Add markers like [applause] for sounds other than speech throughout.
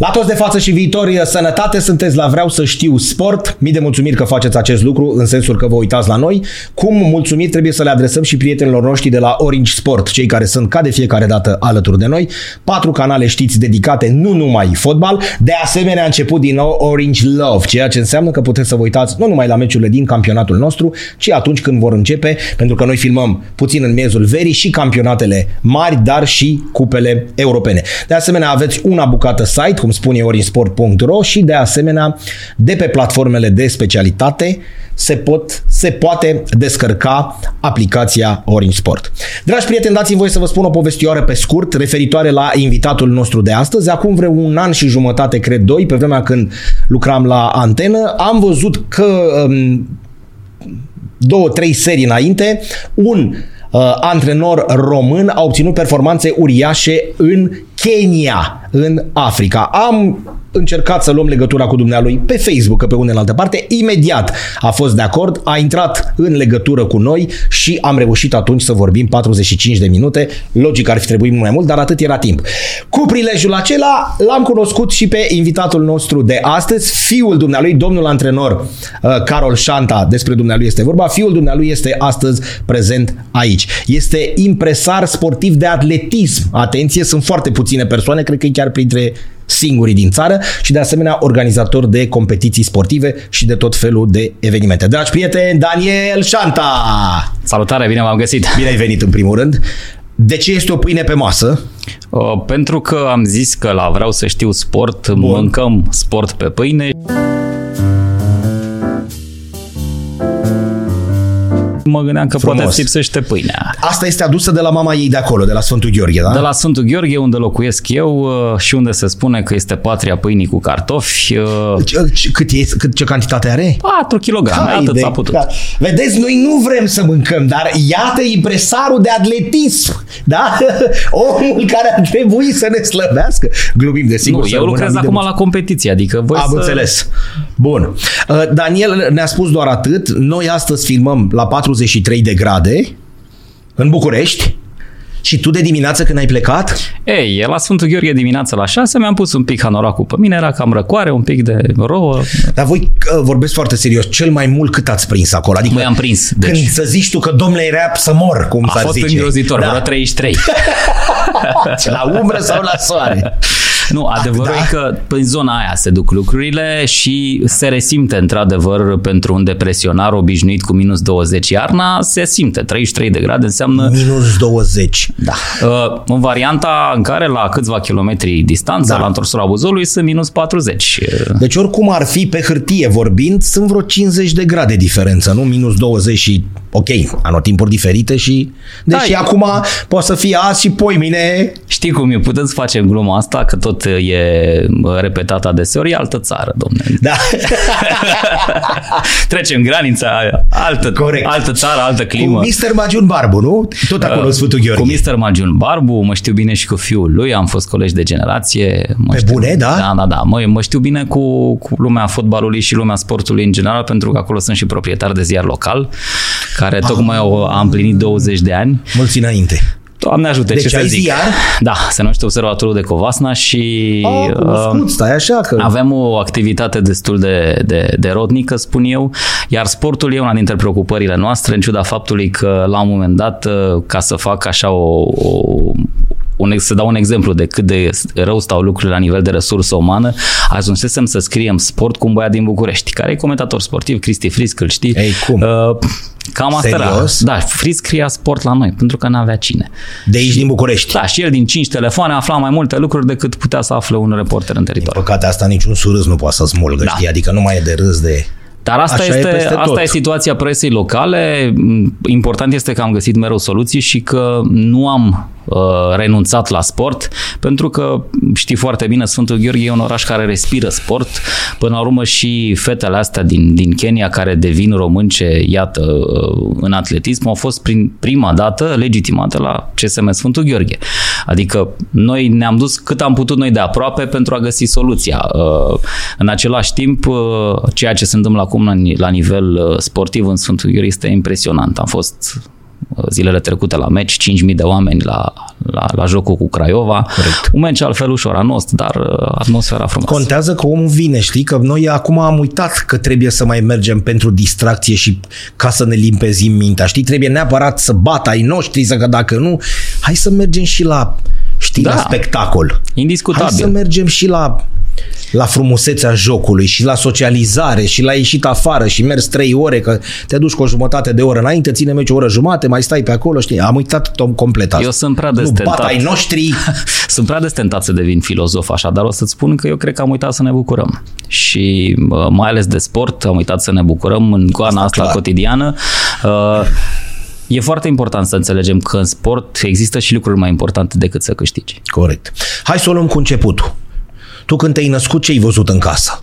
La toți de față și viitori, sănătate, sunteți la Vreau să știu sport. Mii de mulțumiri că faceți acest lucru, în sensul că vă uitați la noi. Cum mulțumiri trebuie să le adresăm și prietenilor noștri de la Orange Sport, cei care sunt ca de fiecare dată alături de noi. Patru canale știți dedicate nu numai fotbal. De asemenea, a început din nou Orange Love, ceea ce înseamnă că puteți să vă uitați nu numai la meciurile din campionatul nostru, ci atunci când vor începe, pentru că noi filmăm puțin în miezul verii și campionatele mari, dar și cupele europene. De asemenea, aveți una bucată site cum spune orinsport.ro și de asemenea de pe platformele de specialitate se, pot, se poate descărca aplicația Orange Sport. Dragi prieteni, dați-mi voie să vă spun o povestioară pe scurt referitoare la invitatul nostru de astăzi. Acum vreo un an și jumătate, cred doi, pe vremea când lucram la antenă, am văzut că um, două, trei serii înainte, un uh, antrenor român a obținut performanțe uriașe în Kenya, în Africa. Am încercat să luăm legătura cu dumnealui pe Facebook, că pe unde în altă parte, imediat a fost de acord, a intrat în legătură cu noi și am reușit atunci să vorbim 45 de minute. Logic ar fi trebuit mai mult, dar atât era timp. Cu prilejul acela l-am cunoscut și pe invitatul nostru de astăzi, fiul dumnealui, domnul antrenor uh, Carol Șanta, despre dumnealui este vorba, fiul dumnealui este astăzi prezent aici. Este impresar sportiv de atletism. Atenție, sunt foarte puține persoane, cred că e chiar printre singurii din țară și de asemenea organizator de competiții sportive și de tot felul de evenimente. Dragi prieteni, Daniel Șanta! Salutare, bine v-am găsit! Bine ai venit în primul rând! De ce este o pâine pe masă? Uh, pentru că am zis că la Vreau să știu sport, Bun. mâncăm sport pe pâine. Mă gândeam că Frumos. poate lipsește pâinea. Asta este adusă de la mama ei de acolo, de la Sfântul Gheorghe, da? De la Sfântul Gheorghe, unde locuiesc eu uh, și unde se spune că este patria pâinii cu cartofi. Uh, cât e, cât, ce cantitate are? 4 kg, atât s-a putut. Da. Vedeți, noi nu vrem să mâncăm, dar iată impresarul de atletism, da? [laughs] Omul care ar trebui să ne slăbească. Glumim, desigur. Nu, eu lucrez acum la competiție, adică voi Am să... înțeles. Bun. Uh, Daniel ne-a spus doar atât. Noi astăzi filmăm la 4 43 de grade în București. Și tu de dimineață când ai plecat? Ei, la Sfântul Gheorghe dimineața la 6 mi-am pus un pic hanoracul pe mine, era cam răcoare, un pic de rouă. Dar voi uh, vorbesc foarte serios, cel mai mult cât ați prins acolo? Adică Mai am prins. Deci... Când să zici tu că domnule era să mor, cum s-ar zice. A fost îngrozitor, da. vreo 33. [laughs] la umbră sau la soare? Nu, adevărul da? e că în zona aia se duc lucrurile și se resimte într-adevăr pentru un depresionar obișnuit cu minus 20 iarna, se simte. 33 de grade înseamnă... Minus 20. Da. Uh, în varianta în care la câțiva kilometri distanță, da. la întorsura Buzolului, sunt minus 40. Deci oricum ar fi pe hârtie vorbind, sunt vreo 50 de grade diferență, nu? Minus 20 și ok, anotimpuri diferite și... Deci da, acum poate să fie azi și poi mine... Știi cum e, putem să facem gluma asta, că tot e repetat adeseori, e altă țară, domne. Da. [laughs] Trecem granița, altă, Corect. altă țară, altă climă. Cu Mr. Magiun Barbu, nu? Tot acolo uh, Sfântul Gheorghe. Cu Mr. Magiun Barbu, mă știu bine și cu fiul lui, am fost colegi de generație. Mă Pe știu, bune, da? Da, da, da. Mă, mă știu bine cu, cu lumea fotbalului și lumea sportului în general, pentru că acolo sunt și proprietar de ziar local, care ah. tocmai au, a împlinit 20 de ani. Mulți înainte. Doamne ajută, deci ce să zic. Ziar? Da, se numește Observatorul de Covasna și oh, uh, stai așa că... avem o activitate destul de, de, de rodnică, spun eu, iar sportul e una dintre preocupările noastre, în ciuda faptului că la un moment dat, uh, ca să fac așa o, o un, să dau un exemplu de cât de rău stau lucrurile la nivel de resursă umană, ajunsesem să scriem sport cu un băiat din București, care e comentator sportiv, Cristi Frisc, îl știi? Ei, cum? Uh, Cam asta Serios? era. Da, Frisc scria sport la noi, pentru că n-avea cine. De aici, din București? Da, și el din cinci telefoane afla mai multe lucruri decât putea să afle un reporter în teritoriu. Din păcate asta niciun surâs nu poate să smulgă, da. știi? Adică nu mai e de râs de... Dar asta, Așa este, e asta e situația presei locale. Important este că am găsit mereu soluții și că nu am uh, renunțat la sport, pentru că știi foarte bine, Sfântul Gheorghe e un oraș care respiră sport. Până la urmă și fetele astea din, din Kenya care devin românce, iată, uh, în atletism, au fost prin prima dată legitimate la CSM Sfântul Gheorghe. Adică noi ne-am dus cât am putut noi de aproape pentru a găsi soluția. Uh, în același timp, uh, ceea ce se întâmplă acum la nivel sportiv în Sfântul Gheorghe este impresionant. Am fost zilele trecute la meci, 5.000 de oameni la, la, la jocul cu Craiova. Corect. Un meci altfel ușor anost, dar uh, atmosfera frumoasă. Contează că omul vine, știi? Că noi acum am uitat că trebuie să mai mergem pentru distracție și ca să ne limpezim mintea, știi? Trebuie neapărat să bată ai noștri, să că dacă nu, hai să mergem și la știi, da. la spectacol. Indiscutabil. Hai să mergem și la la frumusețea jocului și la socializare și la ieșit afară și mers trei ore, că te duci cu o jumătate de oră înainte, ține meci o oră jumate, mai stai pe acolo, știi, am uitat tom complet asta. Eu sunt prea destentat. Nu, ai noștri. [laughs] sunt prea destentat să devin filozof așa, dar o să-ți spun că eu cred că am uitat să ne bucurăm. Și mai ales de sport, am uitat să ne bucurăm în goana asta, asta cotidiană. Uh, E foarte important să înțelegem că în sport există și lucruri mai importante decât să câștigi. Corect. Hai să o luăm cu începutul. Tu când te-ai născut, ce ai văzut în casă?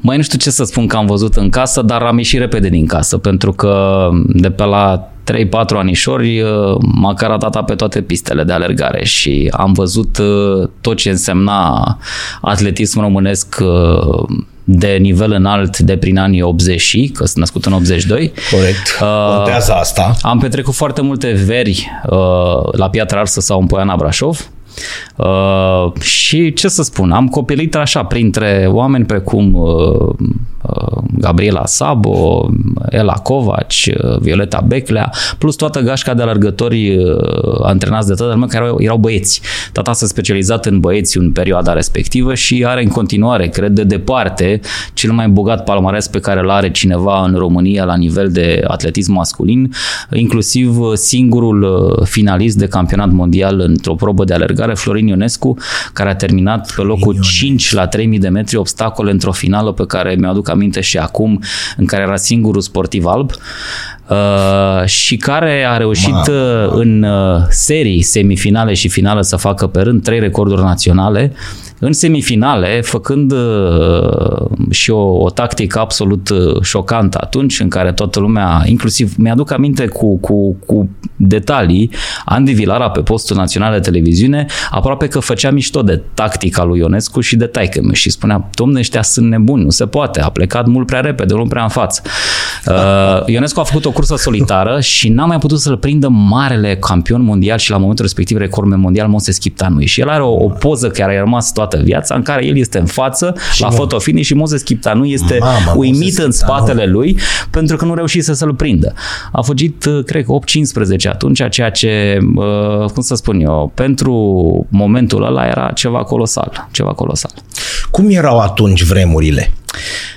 Mai nu știu ce să spun că am văzut în casă, dar am ieșit repede din casă, pentru că de pe la 3-4 anișori m-a caratat pe toate pistele de alergare și am văzut uh, tot ce însemna atletism românesc uh, de nivel înalt de prin anii 80, că sunt născut în 82. Corect. Uh, Contează asta. Am petrecut foarte multe veri uh, la Piatra Arsă sau în Poiana Brașov Uh, și ce să spun, am copilit așa printre oameni precum uh, uh, Gabriela Sabo, Ela Covaci, uh, Violeta Beclea, plus toată gașca de alergători uh, antrenați de tatăl meu care erau, erau băieți. Tata s-a specializat în băieți în perioada respectivă și are în continuare, cred de departe, cel mai bogat palmares pe care îl are cineva în România la nivel de atletism masculin, inclusiv singurul uh, finalist de campionat mondial într-o probă de alergare alergare, Florin Ionescu, care a terminat pe locul 5 la 3000 de metri obstacole într-o finală pe care mi-aduc aminte și acum, în care era singurul sportiv alb. Uh, și care a reușit Ma. Uh, în uh, serii, semifinale și finale să facă pe rând trei recorduri naționale în semifinale, făcând uh, și o, o tactică absolut uh, șocantă atunci, în care toată lumea, inclusiv mi-aduc aminte cu, cu, cu detalii, Andy Vilara pe postul național de televiziune, aproape că făcea mișto de tactica lui Ionescu și de taică și spunea, domne, ăștia sunt nebuni, nu se poate, a plecat mult prea repede, mult prea în față. Uh, Ionescu a făcut o cursă solitară [laughs] și n-a mai putut să-l prindă marele campion mondial și la momentul respectiv recordul mondial Moses Chiptanui. Și el are o, o poză care a rămas toată viața în care el este în față și la fotofinish și Moses Chiptanui este Mama, uimit Moses în spatele lui pentru că nu reușise să-l prindă. A fugit, uh, cred că 8-15 atunci, ceea ce, uh, cum să spun eu, pentru momentul ăla era ceva colosal. Ceva colosal. Cum erau atunci vremurile?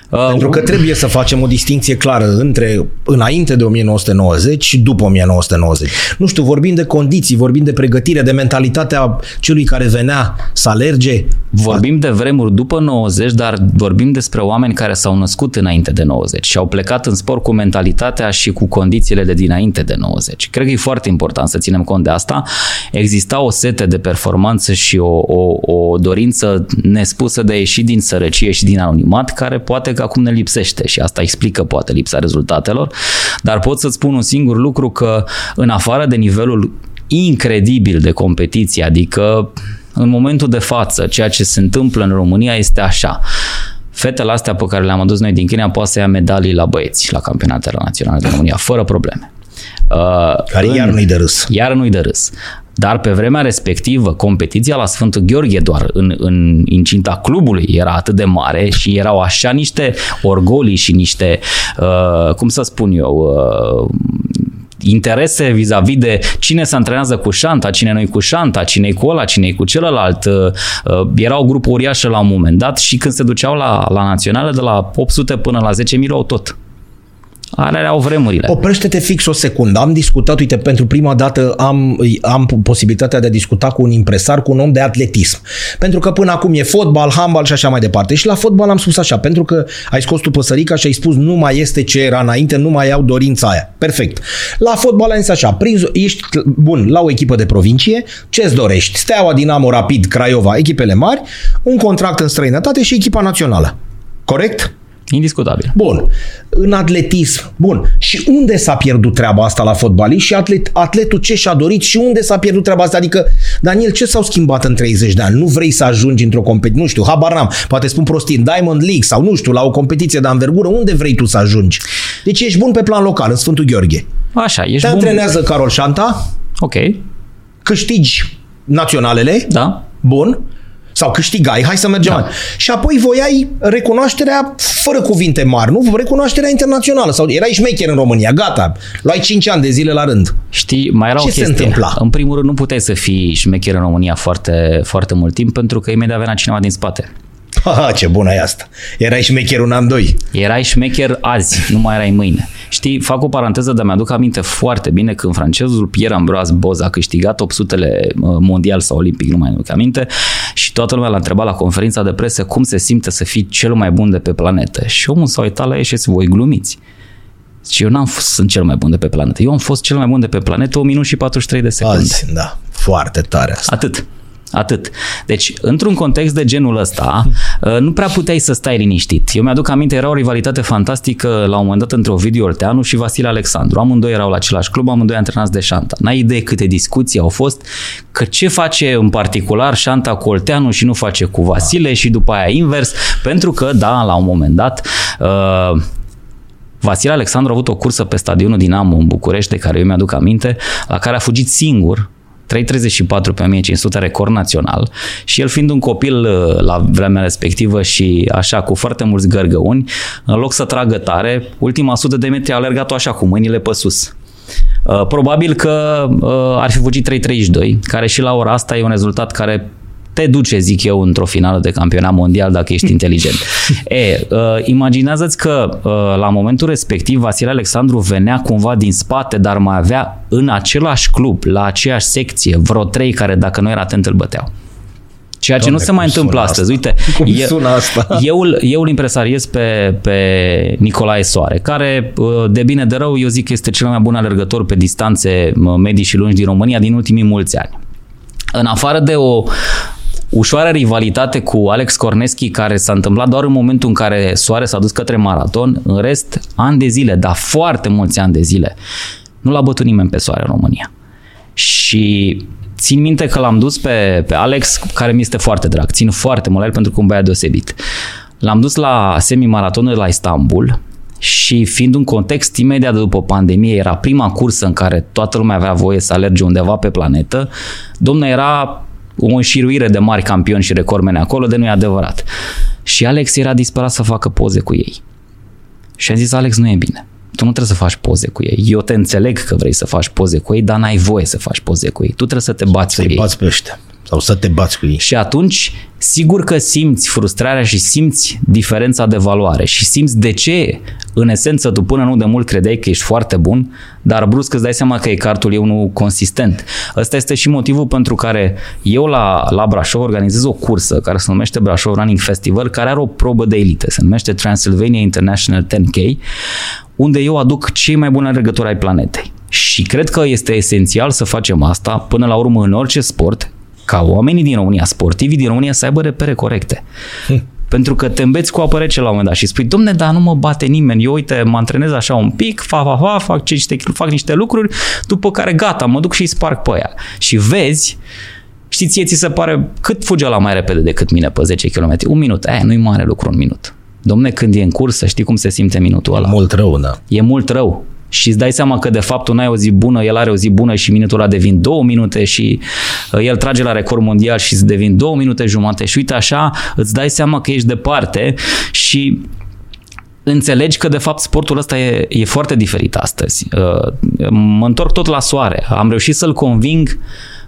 Uh, Pentru că trebuie să facem o distinție clară între înainte de 1990 și după 1990. Nu știu, vorbim de condiții, vorbim de pregătire, de mentalitatea celui care venea să alerge. Vorbim de vremuri după 90, dar vorbim despre oameni care s-au născut înainte de 90 și au plecat în sport cu mentalitatea și cu condițiile de dinainte de 90. Cred că e foarte important să ținem cont de asta. Exista o sete de performanță și o, o, o dorință nespusă de a ieși din sărăcie și din anonimat care poate că acum ne lipsește și asta explică poate lipsa rezultatelor, dar pot să-ți spun un singur lucru că în afară de nivelul incredibil de competiție, adică în momentul de față, ceea ce se întâmplă în România este așa. Fetele astea pe care le-am adus noi din China poate să ia medalii la băieți la campionatele naționale de România, fără probleme. Uh, care în, iar nu-i de râs. Iar nu-i de râs. Dar pe vremea respectivă, competiția la Sfântul Gheorghe doar în, în incinta clubului era atât de mare și erau așa niște orgolii și niște, uh, cum să spun eu, uh, interese vis-a-vis de cine se antrenează cu șanta, cine nu cu șanta, cine cu ăla, cine cu celălalt. Uh, uh, era o grupă uriașă la un moment dat și când se duceau la, la naționale de la 800 până la 10.000 au tot. Alea erau vremurile. Oprește-te fix o secundă. Am discutat, uite, pentru prima dată am, am posibilitatea de a discuta cu un impresar, cu un om de atletism. Pentru că până acum e fotbal, handbal și așa mai departe. Și la fotbal am spus așa, pentru că ai scos tu păsărica și ai spus nu mai este ce era înainte, nu mai au dorința aia. Perfect. La fotbal am zis așa, prins, ești bun la o echipă de provincie, ce-ți dorești? Steaua, Dinamo, Rapid, Craiova, echipele mari, un contract în străinătate și echipa națională. Corect? Indiscutabil. Bun. În atletism. Bun. Și unde s-a pierdut treaba asta la fotbalist și atlet, atletul ce și-a dorit și unde s-a pierdut treaba asta? Adică, Daniel, ce s-au schimbat în 30 de ani? Nu vrei să ajungi într-o competiție, nu știu, habar n-am, poate spun prostii, în Diamond League sau nu știu, la o competiție de anvergură, unde vrei tu să ajungi? Deci ești bun pe plan local, în Sfântul Gheorghe. Așa, ești Te bun. antrenează Carol Șanta. Ok. Câștigi naționalele. Da. Bun sau câștigai, hai să mergem da. mai. Și apoi voiai recunoașterea fără cuvinte mari, nu? Recunoașterea internațională sau erai șmecher în România, gata. Luai 5 ani de zile la rând. Știi, mai era Ce o chestie. se întâmpla? În primul rând, nu puteai să fii șmecher în România foarte, foarte mult timp pentru că imediat venea cineva din spate. Ha, ce bună e asta. Erai șmecher un an, doi. Erai șmecher azi, nu mai erai mâine. Știi, fac o paranteză, dar mi-aduc aminte foarte bine când francezul Pierre Ambroise Boz a câștigat 800-le mondial sau olimpic, nu mai aduc aminte, și toată lumea l-a întrebat la conferința de presă cum se simte să fii cel mai bun de pe planetă. Și omul s-a uitat la ei și zis, voi glumiți. Și eu n-am fost sunt cel mai bun de pe planetă. Eu am fost cel mai bun de pe planetă 1 minut și 43 de secunde. Azi, da. Foarte tare asta. Atât. Atât. Deci, într-un context de genul ăsta, uh, nu prea puteai să stai liniștit. Eu mi-aduc aminte, era o rivalitate fantastică la un moment dat între Ovidiu Olteanu și Vasile Alexandru. Amândoi erau la același club, amândoi antrenați de Șanta. N-ai idee câte discuții au fost, că ce face în particular Șanta cu Olteanu și nu face cu Vasile și după aia invers, pentru că, da, la un moment dat, uh, Vasile Alexandru a avut o cursă pe stadionul Dinamo în București, de care eu mi-aduc aminte, la care a fugit singur 3.34 pe 1500 record național și el fiind un copil uh, la vremea respectivă și așa cu foarte mulți gărgăuni, în loc să tragă tare, ultima sută de metri a alergat-o așa cu mâinile pe sus. Uh, probabil că uh, ar fi fugit 3.32, care și la ora asta e un rezultat care te duce, zic eu, într-o finală de campionat mondial dacă ești inteligent. [laughs] E, uh, imaginează-ți că uh, la momentul respectiv Vasile Alexandru venea cumva din spate, dar mai avea în același club, la aceeași secție, vreo trei care dacă nu era atent îl băteau. Ceea ce Doamne, nu se mai cum întâmplă sună astăzi. asta? Uite, Cum e- sună asta? eu, îl- eu îl impresariez pe, pe Nicolae Soare, care uh, de bine de rău eu zic că este cel mai bun alergător pe distanțe uh, medii și lungi din România din ultimii mulți ani. În afară de o ușoară rivalitate cu Alex Corneschi care s-a întâmplat doar în momentul în care Soare s-a dus către maraton, în rest, ani de zile, dar foarte mulți ani de zile, nu l-a bătut nimeni pe Soare în România. Și țin minte că l-am dus pe, pe Alex, care mi este foarte drag. Țin foarte mult la el pentru că un băiat deosebit. L-am dus la semi-maratonul de la Istanbul și fiind un context imediat după pandemie, era prima cursă în care toată lumea avea voie să alerge undeva pe planetă, domnul era o înșiruire de mari campioni și recordmeni acolo, de nu e adevărat. Și Alex era disperat să facă poze cu ei. Și am zis, Alex, nu e bine. Tu nu trebuie să faci poze cu ei. Eu te înțeleg că vrei să faci poze cu ei, dar n-ai voie să faci poze cu ei. Tu trebuie să te bați cu Să-i ei. bați pe ăștia. Sau să te bați cu ei. Și atunci, sigur că simți frustrarea și simți diferența de valoare și simți de ce, în esență, tu până nu de mult credeai că ești foarte bun, dar brusc îți dai seama că e cartul e unul consistent. Ăsta este și motivul pentru care eu la, la Brașov organizez o cursă care se numește Brașov Running Festival, care are o probă de elită, se numește Transylvania International 10K, unde eu aduc cei mai buni alergători ai planetei. Și cred că este esențial să facem asta până la urmă în orice sport, ca oamenii din România, sportivii din România să aibă repere corecte. Pentru că te îmbeți cu apă rece la un moment dat și spui, domne, dar nu mă bate nimeni, eu uite, mă antrenez așa un pic, fa, fa, fa, fac, niște, fac niște lucruri, după care gata, mă duc și îi sparg pe aia. Și vezi, știți, ție ți se pare cât fuge la mai repede decât mine pe 10 km? Un minut, aia nu-i mare lucru un minut. Domne, când e în cursă, știi cum se simte minutul ăla? Mult rău, da. e mult rău. Și îți dai seama că de fapt tu n-ai o zi bună, el are o zi bună și minutul ăla devin două minute și uh, el trage la record mondial și îți devin două minute jumate și uite așa îți dai seama că ești departe și înțelegi că de fapt sportul ăsta e, e foarte diferit astăzi. Uh, Mă întorc tot la soare. Am reușit să-l conving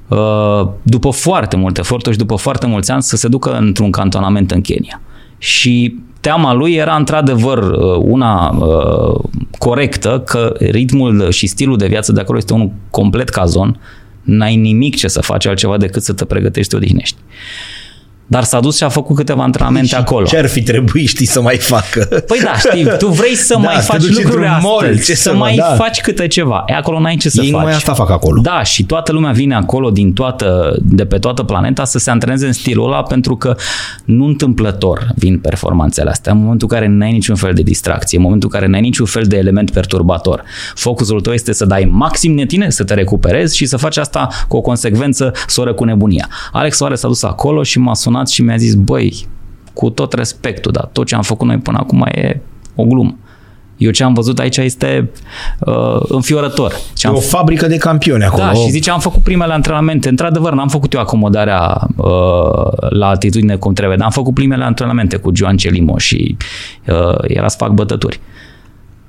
uh, după foarte multe eforturi și după foarte mulți ani să se ducă într-un cantonament în Kenya. Și teama lui era într-adevăr uh, una uh, corectă, că ritmul și stilul de viață de acolo este unul complet cazon, n-ai nimic ce să faci altceva decât să te pregătești, să te odihnești. Dar s-a dus și a făcut câteva antrenamente și acolo. Ce ar fi trebuit, știi, să mai facă? Păi da, știi, tu vrei să [laughs] da, mai faci lucruri astăzi, ce să, să mai da. faci câte ceva. E acolo n-ai ce să Ei faci. mai asta fac acolo. Da, și toată lumea vine acolo din toată, de pe toată planeta să se antreneze în stilul ăla pentru că nu întâmplător vin performanțele astea. În momentul în care n-ai niciun fel de distracție, în momentul în care n-ai niciun fel de element perturbator. Focusul tău este să dai maxim de tine, să te recuperezi și să faci asta cu o consecvență soră cu nebunia. Alex Oare s-a dus acolo și m-a sunat sunat și mi-a zis, băi, cu tot respectul, dar tot ce am făcut noi până acum e o glumă. Eu ce am văzut aici este uh, înfiorător. Ce e am o fabrică de campioni acolo. Da, și zice, am făcut primele antrenamente. Într-adevăr, n-am făcut eu acomodarea uh, la altitudine cum trebuie, dar am făcut primele antrenamente cu Joan Celimo și uh, era să fac bătături.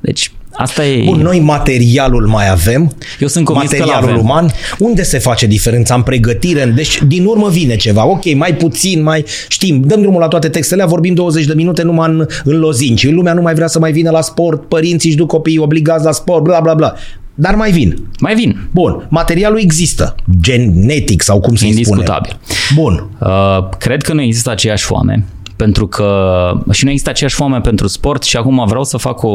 Deci, Asta e... Bun, noi materialul mai avem, Eu sunt materialul că uman. Unde se face diferența? În pregătire? Deci, din urmă vine ceva. Ok, mai puțin, mai știm, dăm drumul la toate textele, vorbim 20 de minute numai în, în lozinci. Lumea nu mai vrea să mai vină la sport, părinții își duc copiii obligați la sport, bla bla bla. Dar mai vin. Mai vin. Bun. Materialul există. Genetic sau cum se spune. Indiscutabil. Bun. Uh, cred că nu există aceeași foame pentru că și nu există aceeași foame pentru sport și acum vreau să fac o,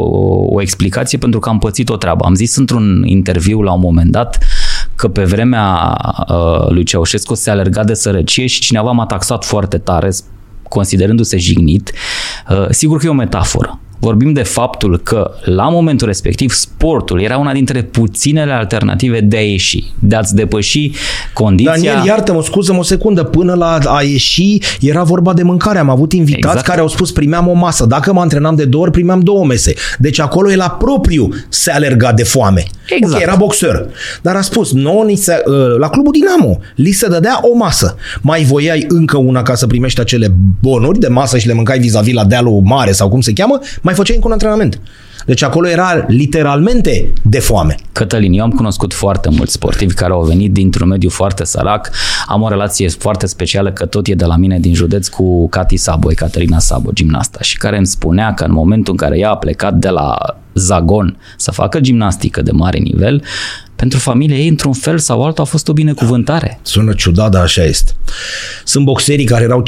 o explicație pentru că am pățit o treabă. Am zis într-un interviu la un moment dat că pe vremea uh, lui Ceaușescu se alerga de sărăcie și cineva m-a taxat foarte tare considerându-se jignit. Uh, sigur că e o metaforă. Vorbim de faptul că la momentul respectiv sportul era una dintre puținele alternative de a ieși, de a-ți depăși condiția. Daniel, iartă-mă, scuză-mă o secundă, până la a ieși era vorba de mâncare. Am avut invitați exact. care au spus primeam o masă. Dacă mă antrenam de două ori, primeam două mese. Deci acolo e la propriu se alerga de foame. Exact. Okay, era boxer. Dar a spus, nouă, ni se, ă, la clubul Dinamo, li se dădea o masă. Mai voiai încă una ca să primești acele bonuri de masă și le mâncai vis-a-vis la dealul mare sau cum se cheamă, mai făceai încă un antrenament. Deci acolo era literalmente de foame. Cătălin, eu am cunoscut foarte mulți sportivi care au venit dintr-un mediu foarte sărac. Am o relație foarte specială că tot e de la mine din județ cu Cati Sabo, Caterina Sabo, gimnasta, și care îmi spunea că în momentul în care ea a plecat de la Zagon să facă gimnastică de mare nivel, pentru familia ei, într-un fel sau altul, a fost o binecuvântare. Sună ciudat, dar așa este. Sunt boxerii care erau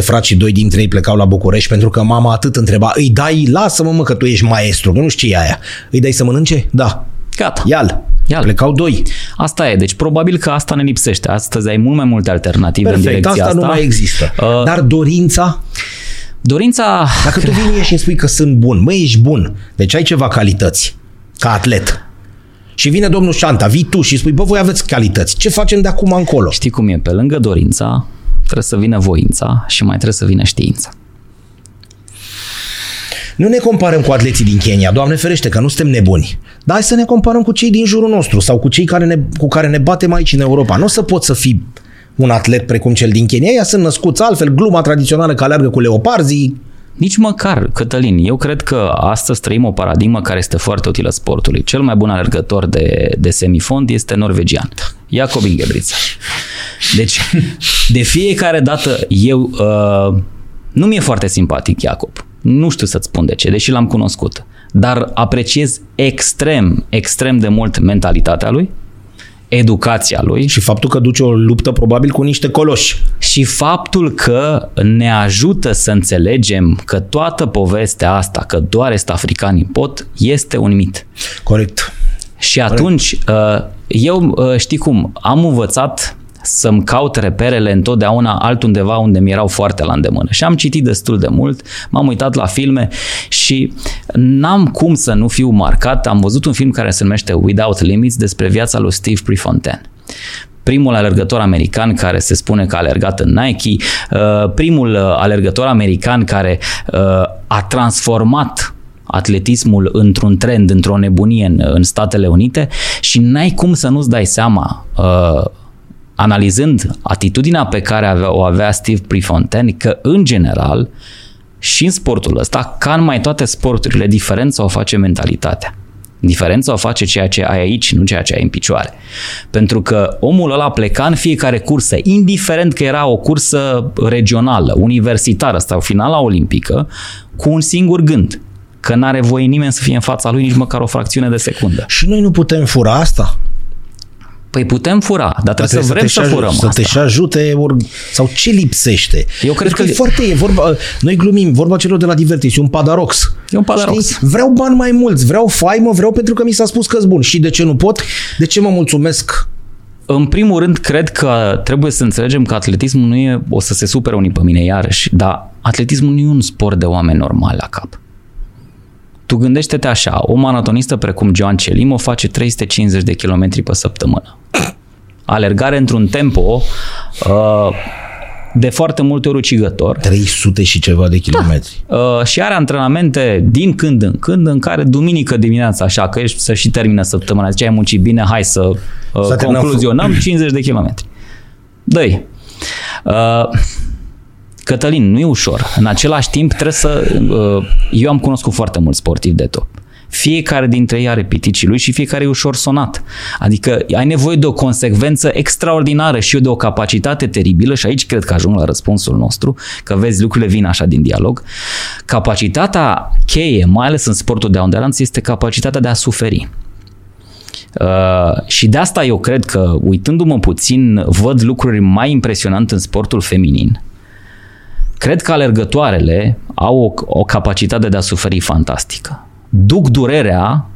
5-6 frați și doi dintre ei plecau la București pentru că mama atât întreba, îi dai, lasă-mă mă că tu ești maestru, nu știu ce e aia. Îi dai să mănânce? Da. Gata. Ial. Ial. Plecau doi. Asta e, deci probabil că asta ne lipsește. Astăzi ai mult mai multe alternative Perfect, în direcția asta. asta nu mai există. Uh, Dar dorința? Dorința... Dacă tu vii și îmi spui că sunt bun, măi, ești bun, deci ai ceva calități ca atlet. Și vine domnul Șanta, vii tu și spui, bă, voi aveți calități, ce facem de acum încolo? Știi cum e, pe lângă dorința trebuie să vină voința și mai trebuie să vină știința. Nu ne comparăm cu atleții din Kenya, Doamne ferește că nu suntem nebuni. Dar hai să ne comparăm cu cei din jurul nostru sau cu cei care ne, cu care ne batem aici în Europa. Nu o să poți să fii un atlet precum cel din Kenya. Ea sunt născuți altfel, gluma tradițională că alergă cu leoparzii, nici măcar, Cătălin, eu cred că astăzi trăim o paradigmă care este foarte utilă sportului. Cel mai bun alergător de, de semifond este norvegian, Jacob Ingebrigtsen. Deci, de fiecare dată eu... Uh, nu mi-e foarte simpatic Jacob. Nu știu să-ți spun de ce, deși l-am cunoscut. Dar apreciez extrem, extrem de mult mentalitatea lui, educația lui. Și faptul că duce o luptă probabil cu niște coloși. Și faptul că ne ajută să înțelegem că toată povestea asta, că doar este africanii pot, este un mit. Corect. Și atunci, Corect. Uh, eu uh, știi cum, am învățat să-mi caut reperele întotdeauna altundeva unde mi erau foarte la îndemână. Și am citit destul de mult, m-am uitat la filme și n-am cum să nu fiu marcat. Am văzut un film care se numește Without Limits despre viața lui Steve Prefontaine primul alergător american care se spune că a alergat în Nike, uh, primul uh, alergător american care uh, a transformat atletismul într-un trend, într-o nebunie în, în Statele Unite și n-ai cum să nu-ți dai seama analizând atitudinea pe care avea, o avea Steve Prefontaine, că în general și în sportul ăsta, ca în mai toate sporturile, diferența o face mentalitatea. Diferența o face ceea ce ai aici, nu ceea ce ai în picioare. Pentru că omul ăla pleca în fiecare cursă, indiferent că era o cursă regională, universitară sau finala olimpică, cu un singur gând, că n-are voie nimeni să fie în fața lui nici măcar o fracțiune de secundă. Și noi nu putem fura asta? Păi putem fura, dar trebuie, trebuie să vrem să, să furăm Să asta. te și ajute, or, sau ce lipsește? Eu cred că... E foarte, e vorba, noi glumim, vorba celor de la Divertis, e un padarox. E un padarox. Știi? Vreau bani mai mulți, vreau faimă, vreau pentru că mi s-a spus că bun. Și de ce nu pot? De ce mă mulțumesc în primul rând, cred că trebuie să înțelegem că atletismul nu e, o să se supere unii pe mine iarăși, dar atletismul nu e un sport de oameni normali la cap. Tu gândește-te așa, o maratonistă precum Joan Celim o face 350 de kilometri pe săptămână. Alergare într-un tempo uh, de foarte multe ori ucigător. 300 și ceva de kilometri. Da. Uh, și are antrenamente din când în când în care duminică dimineața, așa că ești să și termină săptămâna, zice ai muncit bine, hai să, uh, să concluzionăm 50 de kilometri. dă uh, Cătălin, nu e ușor. În același timp trebuie să... Uh, eu am cunoscut foarte mulți sportivi de top. Fiecare dintre ei are piticii lui și fiecare e ușor sonat. Adică ai nevoie de o consecvență extraordinară și eu de o capacitate teribilă și aici cred că ajung la răspunsul nostru, că vezi lucrurile vin așa din dialog. Capacitatea cheie, mai ales în sportul de endurance, este capacitatea de a suferi. Uh, și de asta eu cred că, uitându-mă puțin, văd lucruri mai impresionante în sportul feminin. Cred că alergătoarele au o, o capacitate de a suferi fantastică duc durerea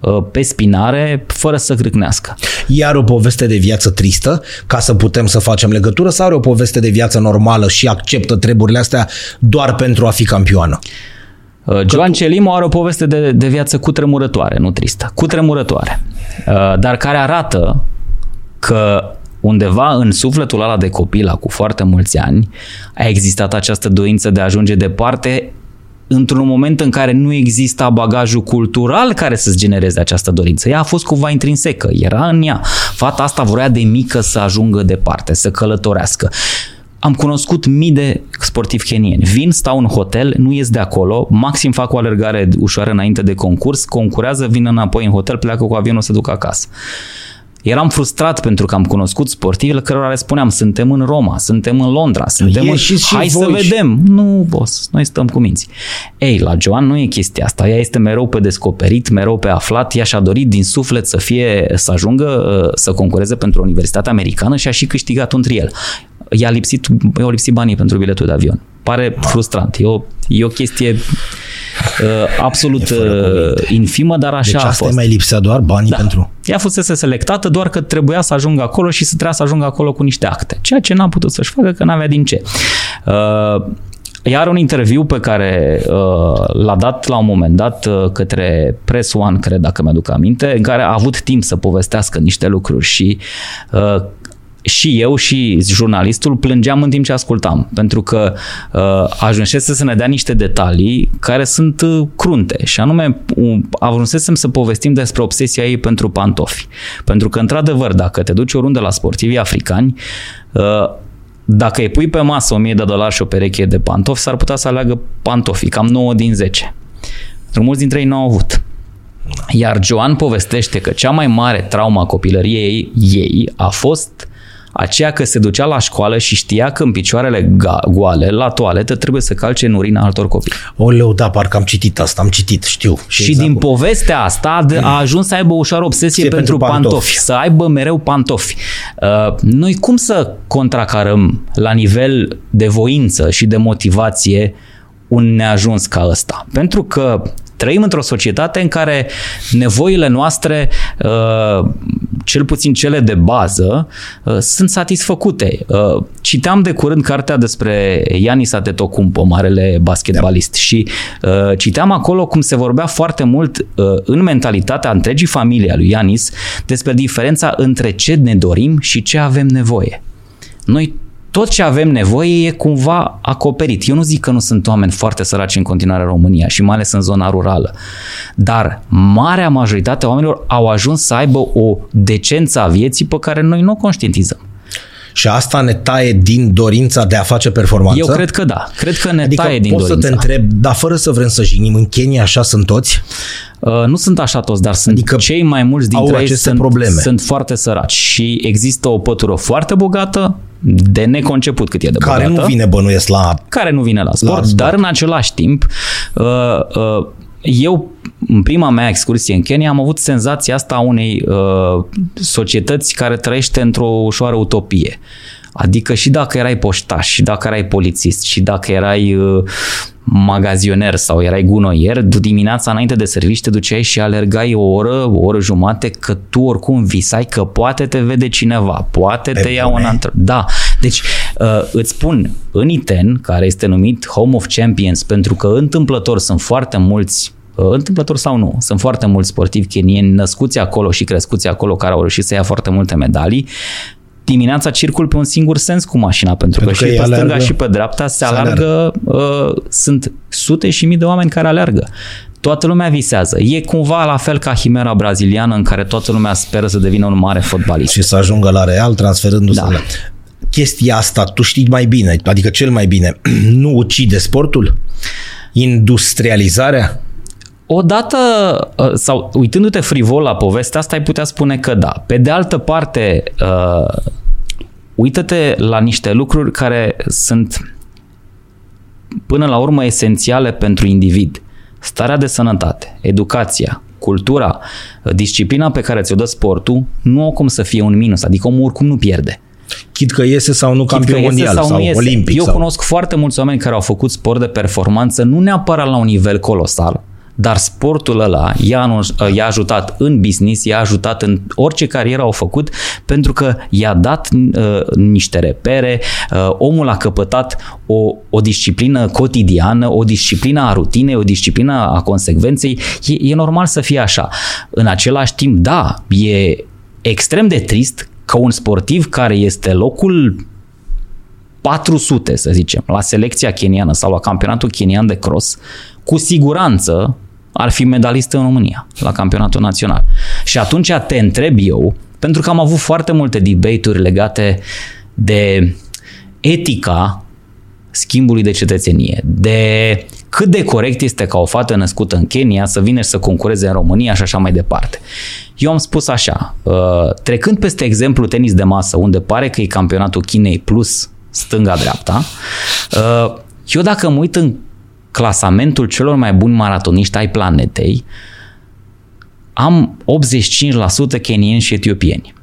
uh, pe spinare fără să crâcnească. Iar o poveste de viață tristă, ca să putem să facem legătură, sau are o poveste de viață normală și acceptă treburile astea doar pentru a fi campioană? Uh, Joan tu... Celimo are o poveste de, de viață cu tremurătoare, nu tristă, cu tremurătoare, uh, dar care arată că undeva în sufletul ăla de copil, cu foarte mulți ani, a existat această dorință de a ajunge departe într-un moment în care nu exista bagajul cultural care să-ți genereze această dorință. Ea a fost cumva intrinsecă, era în ea. Fata asta vrea de mică să ajungă departe, să călătorească. Am cunoscut mii de sportivi kenieni. Vin, stau în hotel, nu ies de acolo, maxim fac o alergare ușoară înainte de concurs, concurează, vin înapoi în hotel, pleacă cu avionul să duc acasă. Eram frustrat pentru că am cunoscut sportivi cărora le spuneam, suntem în Roma, suntem în Londra, suntem în... Și Hai să vedem. Nu, boss, noi stăm cu minți. Ei, la Joan nu e chestia asta. Ea este mereu pe descoperit, mereu pe aflat. Ea și-a dorit din suflet să fie, să ajungă uh, să concureze pentru o universitate americană și a și câștigat un triel. I-a lipsit, i-au lipsit banii pentru biletul de avion. Pare frustrant. E o, e o chestie Uh, absolut uh, infimă, dar așa deci a fost. mai lipsea doar banii da. pentru... Ea fusese selectată doar că trebuia să ajungă acolo și să trebuia să ajungă acolo cu niște acte. Ceea ce n-a putut să-și facă, că n-avea din ce. Uh, iar un interviu pe care uh, l-a dat la un moment dat uh, către Press One, cred, dacă mi-aduc aminte, în care a avut timp să povestească niște lucruri și uh, și eu și jurnalistul plângeam în timp ce ascultam, pentru că uh, ajunsese să ne dea niște detalii care sunt uh, crunte și anume uh, ajunsesem să povestim despre obsesia ei pentru pantofi. Pentru că, într-adevăr, dacă te duci oriunde la sportivii africani, uh, dacă îi pui pe masă 1000 de dolari și o pereche de pantofi, s-ar putea să aleagă pantofii, cam 9 din 10. Pentru mulți dintre ei nu au avut. Iar Joan povestește că cea mai mare trauma a copilăriei ei a fost aceea că se ducea la școală și știa că în picioarele goale, la toaletă, trebuie să calce în urina altor copii. Oleu, da, parcă am citit asta, am citit, știu. Și, și exact din cum. povestea asta a ajuns să aibă ușor obsesie pentru, pentru pantofi, pantofi, să aibă mereu pantofi. Uh, noi cum să contracarăm la nivel de voință și de motivație un neajuns ca ăsta? Pentru că trăim într-o societate în care nevoile noastre, uh, cel puțin cele de bază, uh, sunt satisfăcute. Uh, citeam de curând cartea despre Ianis Antetokounmpo, marele basketbalist, da. și citeam acolo cum se vorbea foarte mult în mentalitatea întregii familii a lui Ianis despre diferența între ce ne dorim și ce avem nevoie. Noi tot ce avem nevoie e cumva acoperit. Eu nu zic că nu sunt oameni foarte săraci în continuare în România și mai ales în zona rurală, dar marea majoritate a oamenilor au ajuns să aibă o decență a vieții pe care noi nu o conștientizăm. Și asta ne taie din dorința de a face performanță? Eu cred că da. Cred că ne adică taie din dorința. să te întreb, dar fără să vrem să jignim, în Kenya așa sunt toți? Uh, nu sunt așa toți, dar sunt adică cei mai mulți dintre ei sunt, probleme. sunt foarte săraci și există o pătură foarte bogată, de neconceput cât e de Care bogată. nu vine bănuiesc la Care nu vine la sport, la sport. dar în același timp uh, uh, eu, în prima mea excursie în Kenya, am avut senzația asta a unei uh, societăți care trăiește într-o ușoară utopie. Adică și dacă erai poștaș, și dacă erai polițist, și dacă erai uh, magazioner sau erai gunoier, dimineața înainte de servici te duceai și alergai o oră, o oră jumate, că tu oricum visai că poate te vede cineva, poate Pe te ia un antrenor. Da, deci uh, îți spun, în ITEN, care este numit Home of Champions, pentru că întâmplător sunt foarte mulți uh, întâmplător sau nu, sunt foarte mulți sportivi kenieni născuți acolo și crescuți acolo care au reușit să ia foarte multe medalii dimineața circul pe un singur sens cu mașina, pentru, pentru că, că și pe stânga și pe dreapta se alergă, uh, sunt sute și mii de oameni care alergă. Toată lumea visează. E cumva la fel ca Himera braziliană în care toată lumea speră să devină un mare fotbalist. Și să ajungă la Real transferându-se da. la... Chestia asta, tu știi mai bine, adică cel mai bine, [clears throat] nu ucide sportul? Industrializarea? Odată, uh, sau uitându-te frivol la povestea asta, ai putea spune că da. Pe de altă parte, uh, uită-te la niște lucruri care sunt până la urmă esențiale pentru individ. Starea de sănătate, educația, cultura, disciplina pe care ți-o dă sportul, nu au cum să fie un minus, adică omul oricum nu pierde. Chit că iese sau nu campion mondial sau, sau nu olimpic. Eu sau... cunosc foarte mulți oameni care au făcut sport de performanță, nu neapărat la un nivel colosal, dar sportul ăla i-a, i-a ajutat în business, i-a ajutat în orice carieră au făcut, pentru că i-a dat uh, niște repere, uh, omul a căpătat o, o disciplină cotidiană, o disciplină a rutinei, o disciplină a consecvenței. E, e normal să fie așa. În același timp, da, e extrem de trist că un sportiv care este locul 400, să zicem, la selecția keniană sau la campionatul kenian de cross, cu siguranță ar fi medalist în România, la campionatul național. Și atunci te întreb eu, pentru că am avut foarte multe debate-uri legate de etica schimbului de cetățenie, de cât de corect este ca o fată născută în Kenya să vină și să concureze în România și așa mai departe. Eu am spus așa, uh, trecând peste exemplu tenis de masă, unde pare că e campionatul Chinei plus stânga-dreapta, uh, eu dacă mă uit în clasamentul celor mai buni maratoniști ai planetei, am 85% kenieni și etiopieni.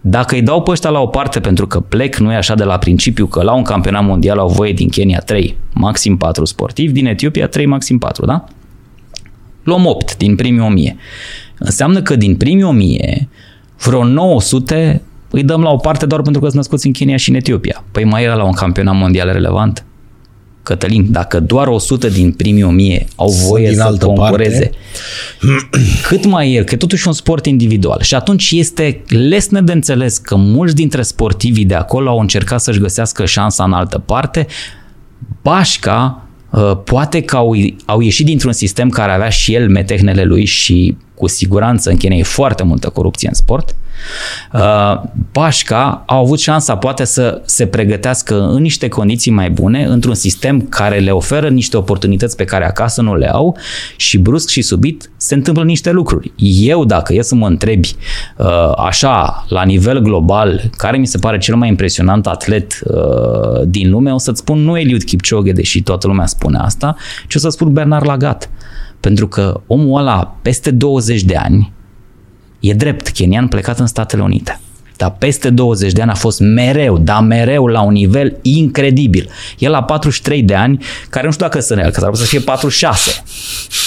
Dacă îi dau pe ăștia la o parte pentru că plec, nu e așa de la principiu că la un campionat mondial au voie din Kenya 3, maxim 4 sportivi, din Etiopia 3, maxim 4, da? Luăm 8 din primii 1000. Înseamnă că din primii 1000, vreo 900 îi dăm la o parte doar pentru că sunt născuți în Kenya și în Etiopia. Păi mai era la un campionat mondial relevant? Cătălin, dacă doar 100 din primii 1000 au voie din să concureze, parte. [clears throat] cât mai e, că totuși un sport individual. Și atunci este lesne de înțeles că mulți dintre sportivii de acolo au încercat să-și găsească șansa în altă parte. Bașca uh, poate că au, au ieșit dintr-un sistem care avea și el metehnele lui și cu siguranță în Kenya e foarte multă corupție în sport. Uh, Pașca au avut șansa poate să se pregătească în niște condiții mai bune, într-un sistem care le oferă niște oportunități pe care acasă nu le au și brusc și subit se întâmplă niște lucruri. Eu, dacă e să mă întrebi uh, așa, la nivel global, care mi se pare cel mai impresionant atlet uh, din lume, o să-ți spun nu Eliud Kipchoge, deși toată lumea spune asta, ci o să spun Bernard Lagat. Pentru că omul ăla, peste 20 de ani, e drept, kenian plecat în Statele Unite. Dar peste 20 de ani a fost mereu, dar mereu la un nivel incredibil. El la 43 de ani, care nu știu dacă sunt real, că s-ar să fie 46.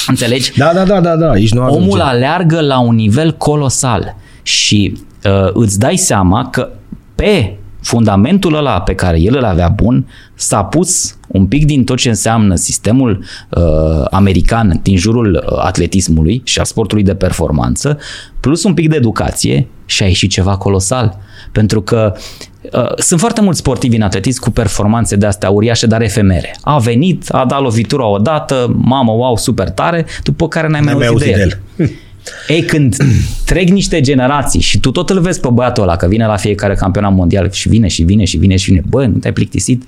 Înțelegi? Da, da, da, da, da. Aici nu Omul aleargă la un nivel colosal și uh, îți dai seama că pe fundamentul ăla pe care el îl avea bun s-a pus un pic din tot ce înseamnă sistemul uh, american din jurul uh, atletismului și a sportului de performanță, plus un pic de educație și a ieșit ceva colosal. Pentru că uh, sunt foarte mulți sportivi în atletism cu performanțe de astea uriașe, dar efemere. A venit, a dat lovitura odată, mamă, wow, super tare, după care n-ai mai auzit de el. el. [laughs] Ei, când [clears throat] trec niște generații și tu tot îl vezi pe băiatul ăla că vine la fiecare campionat mondial și vine și vine și vine și vine, bă, nu te-ai plictisit?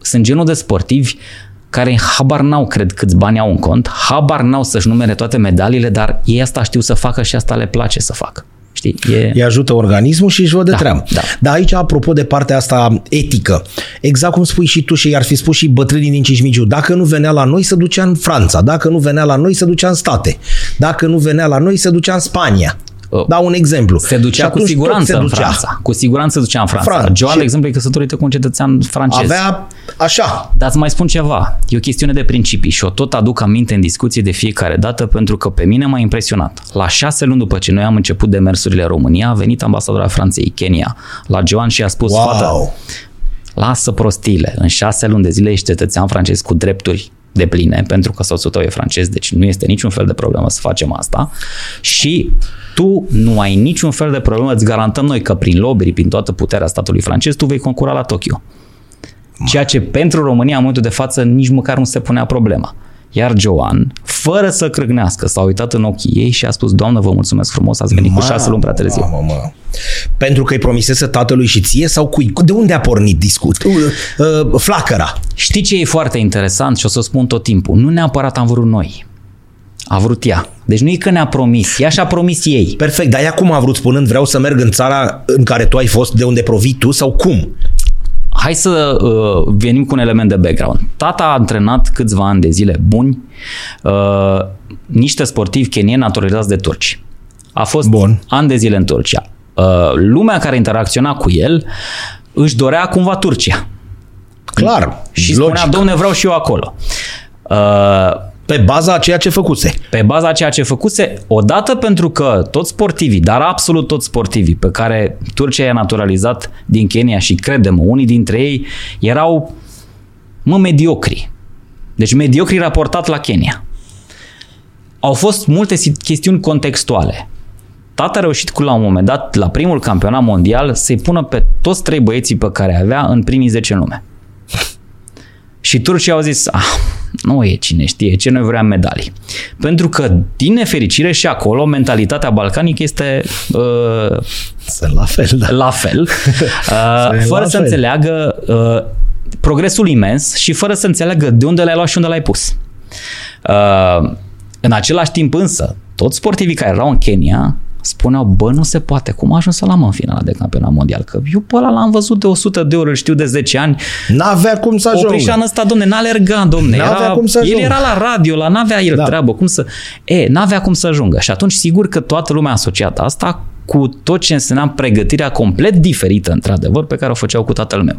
Sunt genul de sportivi care habar n-au, cred, câți bani au în cont, habar n-au să-și numere toate medaliile, dar ei asta știu să facă și asta le place să facă. Știi? E... Îi ajută organismul și își văd de Da, treabă. da. Dar aici, apropo de partea asta etică, exact cum spui și tu și ar fi spus și bătrânii din Cismigiu, dacă nu venea la noi, se ducea în Franța, dacă nu venea la noi, se ducea în state, dacă nu venea la noi, se ducea în Spania. Oh. Dau un exemplu. Se Și ducea cu atunci tot siguranță se în ducea. Franța. Cu siguranță se ducea în Franța. Franța. Joan, Și- de exemplu, e căsătorită cu un cetățean francez. Avea așa, Dar îți mai spun ceva, e o chestiune de principii și o tot aduc aminte în discuție de fiecare dată pentru că pe mine m-a impresionat. La șase luni după ce noi am început demersurile în România, a venit ambasadora Franței, Kenya, la Joan și a spus, fată, wow, lasă prostile, în șase luni de zile ești cetățean francez cu drepturi de pline, pentru că soțul tău e francez, deci nu este niciun fel de problemă să facem asta și tu nu ai niciun fel de problemă, îți garantăm noi că prin lobby, prin toată puterea statului francez, tu vei concura la Tokyo. Ceea ce pentru România în momentul de față nici măcar nu se punea problema. Iar Joan, fără să crâgnească, s-a uitat în ochii ei și a spus, Doamnă, vă mulțumesc frumos, ați venit cu șase luni prea târziu. Mamă, mă. Pentru că îi promisese tatălui și ție sau cui? De unde a pornit discut? Uh, uh, flacăra. Știi ce e foarte interesant și o să o spun tot timpul? Nu neapărat am vrut noi. A vrut ea. Deci nu e că ne-a promis, ea și-a promis ei. Perfect, dar ea cum a vrut spunând vreau să merg în țara în care tu ai fost, de unde provii tu sau cum? Hai să uh, venim cu un element de background. Tata a antrenat câțiva ani de zile buni uh, niște sportivi kenieni naturalizați de turci. A fost Bun. ani de zile în Turcia. Uh, lumea care interacționa cu el își dorea cumva Turcia. Clar, Și logic. spunea, domne, vreau și eu acolo. Uh, Pe baza a ceea ce făcuse. pe baza a ceea ce făcuse, odată pentru că toți sportivii, dar absolut toți sportivii pe care Turcia i-a naturalizat din Kenya și credem unii dintre ei erau mă mediocri. Deci mediocri raportat la Kenya. Au fost multe si- chestiuni contextuale. Tata a reușit cu la un moment dat, la primul campionat mondial, să-i pună pe toți trei băieții pe care avea în primii 10 în lume. Și turcii au zis, ah, nu e cine știe, ce noi vreau medalii. Pentru că, din nefericire, și acolo, mentalitatea balcanică este uh, Sunt la fel, da. la fel, [laughs] uh, Sunt fără la să fel. înțeleagă uh, progresul imens și fără să înțeleagă de unde l-ai luat și unde l-ai pus. Uh, în același timp însă, toți sportivii care erau în Kenya spuneau, bă, nu se poate, cum a ajuns la mă în finala de campionat mondial? Că eu pe ăla l-am văzut de 100 de ori, îl știu de 10 ani, N-avea cum să ajungă. Oprișan ăsta, domne, n-alerga, domne. N-avea Era, cum să el ajungă. era la radio, la n-avea el Da. da. treabă, cum să... E, n-avea cum să ajungă. Și atunci, sigur că toată lumea a asociat asta cu tot ce însemna pregătirea complet diferită, într-adevăr, pe care o făceau cu tatăl meu.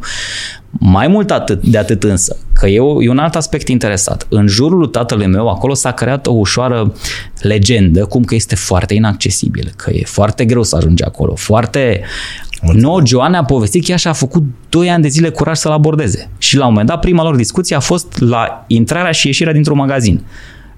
Mai mult atât, de atât însă, că e, o, e un alt aspect interesat. În jurul lui tatălui meu, acolo s-a creat o ușoară legendă, cum că este foarte inaccesibil, că e foarte greu să ajungi acolo, foarte... No, Joana a povestit că ea și-a făcut 2 ani de zile curaj să-l abordeze. Și la un moment dat, prima lor discuție a fost la intrarea și ieșirea dintr-un magazin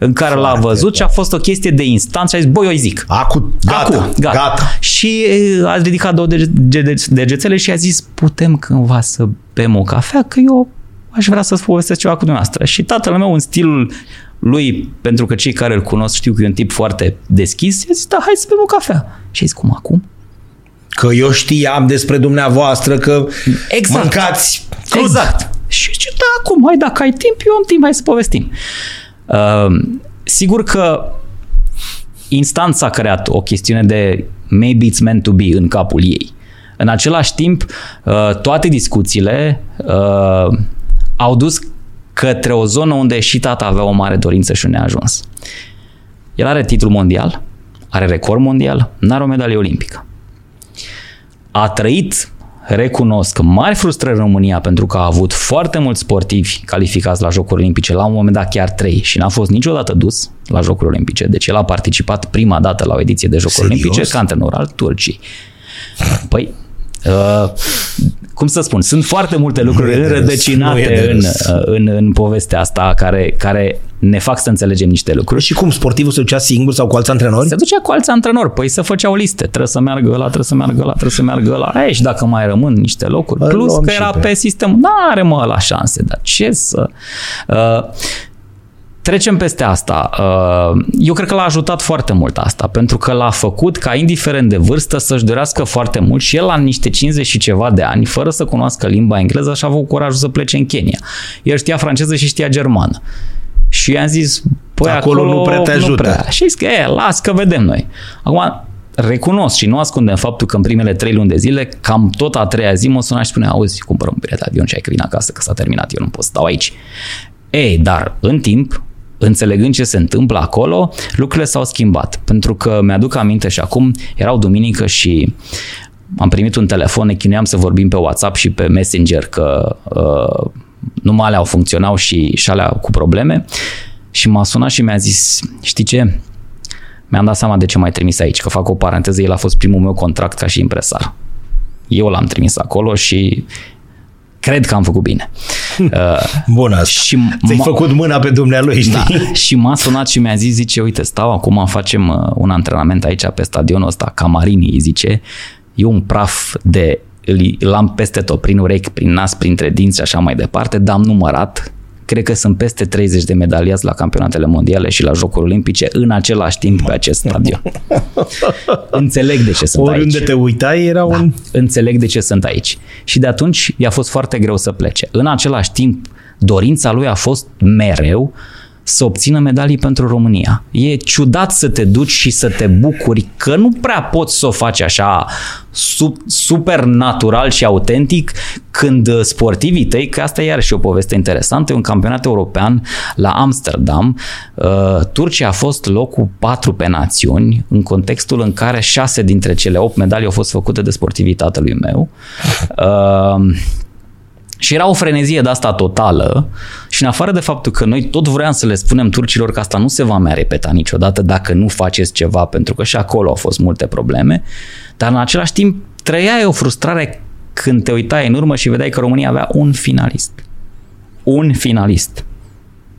în care l-a Foarte văzut și a fost o chestie de instant și a zis, băi, eu îi zic. Acu, gata, Acum, gata. gata. Și e, a ridicat două dege- dege- degețele și a zis, putem cândva să bem o cafea, că eu aș vrea să-ți povestesc ceva cu dumneavoastră. Și tatăl meu, în stilul lui, pentru că cei care îl cunosc știu că e un tip foarte deschis, i-a zis, da, hai să bem o cafea. Și a zis, cum acum? Că eu știam despre dumneavoastră că Exact. mâncați crud. Exact. Și zice, da, acum, hai, dacă ai timp, eu am timp, hai să povestim. Uh, sigur că instanța a creat o chestiune de maybe it's meant to be în capul ei. În același timp, uh, toate discuțiile uh, au dus către o zonă unde și tata avea o mare dorință și un neajuns. El are titlu mondial, are record mondial, nu are o medalie olimpică. A trăit, recunosc, mari frustrări în România pentru că a avut foarte mulți sportivi calificați la Jocuri Olimpice, la un moment dat chiar trei și n-a fost niciodată dus la Jocuri Olimpice. Deci el a participat prima dată la o ediție de Jocuri Serios? Olimpice ca antrenor al Turciei. Păi, uh, cum să spun, sunt foarte multe lucruri Nu e de râs, nu e înrădăcinate de în, râs. uh, în, în povestea asta care, care ne fac să înțelegem niște lucruri. Și cum, sportivul se ducea singur sau cu alți antrenori? Se ducea cu alți antrenori, păi să făceau liste. Trebuie să meargă ăla, trebuie să meargă ăla, trebuie să meargă ăla. Ei, și dacă mai rămân niște locuri. Îl Plus luăm că și era pe- pe sistem. Nu are mă la șanse, dar ce să... Uh, Trecem peste asta. Uh, Eu cred că l-a ajutat foarte mult asta, pentru că l-a făcut ca, indiferent de vârstă, să-și dorească foarte mult și el la niște 50 și ceva de ani, fără să cunoască limba engleză, și-a avut curajul să plece în Kenya. El știa franceză și știa germană. Și i-am zis, păi Acolo acolo, nu prea te ajută. Nu prea. Și zis că, e, las că vedem noi. Acum, recunosc și nu ascundem faptul că în primele trei luni de zile, cam tot a treia zi mă suna și spune, auzi, cumpără un bilet de avion și ai că vin acasă, că s-a terminat, eu nu pot să stau aici. Ei, dar în timp, înțelegând ce se întâmplă acolo, lucrurile s-au schimbat. Pentru că mi-aduc aminte și acum, erau duminică și am primit un telefon, ne chinuiam să vorbim pe WhatsApp și pe Messenger că uh, numai alea au funcționau și, și alea cu probleme și m-a sunat și mi-a zis, știi ce, mi-am dat seama de ce m-ai trimis aici, că fac o paranteză, el a fost primul meu contract ca și impresar. Eu l-am trimis acolo și cred că am făcut bine. Bună asta. Și Ți-ai m- făcut mâna pe dumnealui, știi? Da, și m-a sunat și mi-a zis, zice, uite, stau acum, facem uh, un antrenament aici pe stadionul ăsta, Camarini, zice, e un praf de l-am peste tot, prin urechi, prin nas, printre dinți și așa mai departe, dar am numărat cred că sunt peste 30 de medaliați la campionatele mondiale și la Jocuri Olimpice în același timp pe acest stadion. [laughs] Înțeleg de ce sunt Oriunde aici. te uitai era da, un... Înțeleg de ce sunt aici. Și de atunci i-a fost foarte greu să plece. În același timp, dorința lui a fost mereu să obțină medalii pentru România. E ciudat să te duci și să te bucuri că nu prea poți să o faci așa super natural și autentic când sportivii tăi, că asta e iarăși o poveste interesantă, e un campionat european la Amsterdam. Uh, Turcia a fost locul 4 pe națiuni, în contextul în care 6 dintre cele 8 medalii au fost făcute de sportivii tatălui meu. Uh, și era o frenezie de asta totală și în afară de faptul că noi tot vreau să le spunem turcilor că asta nu se va mai repeta niciodată dacă nu faceți ceva, pentru că și acolo au fost multe probleme, dar în același timp trăiai o frustrare când te uitai în urmă și vedeai că România avea un finalist. Un finalist.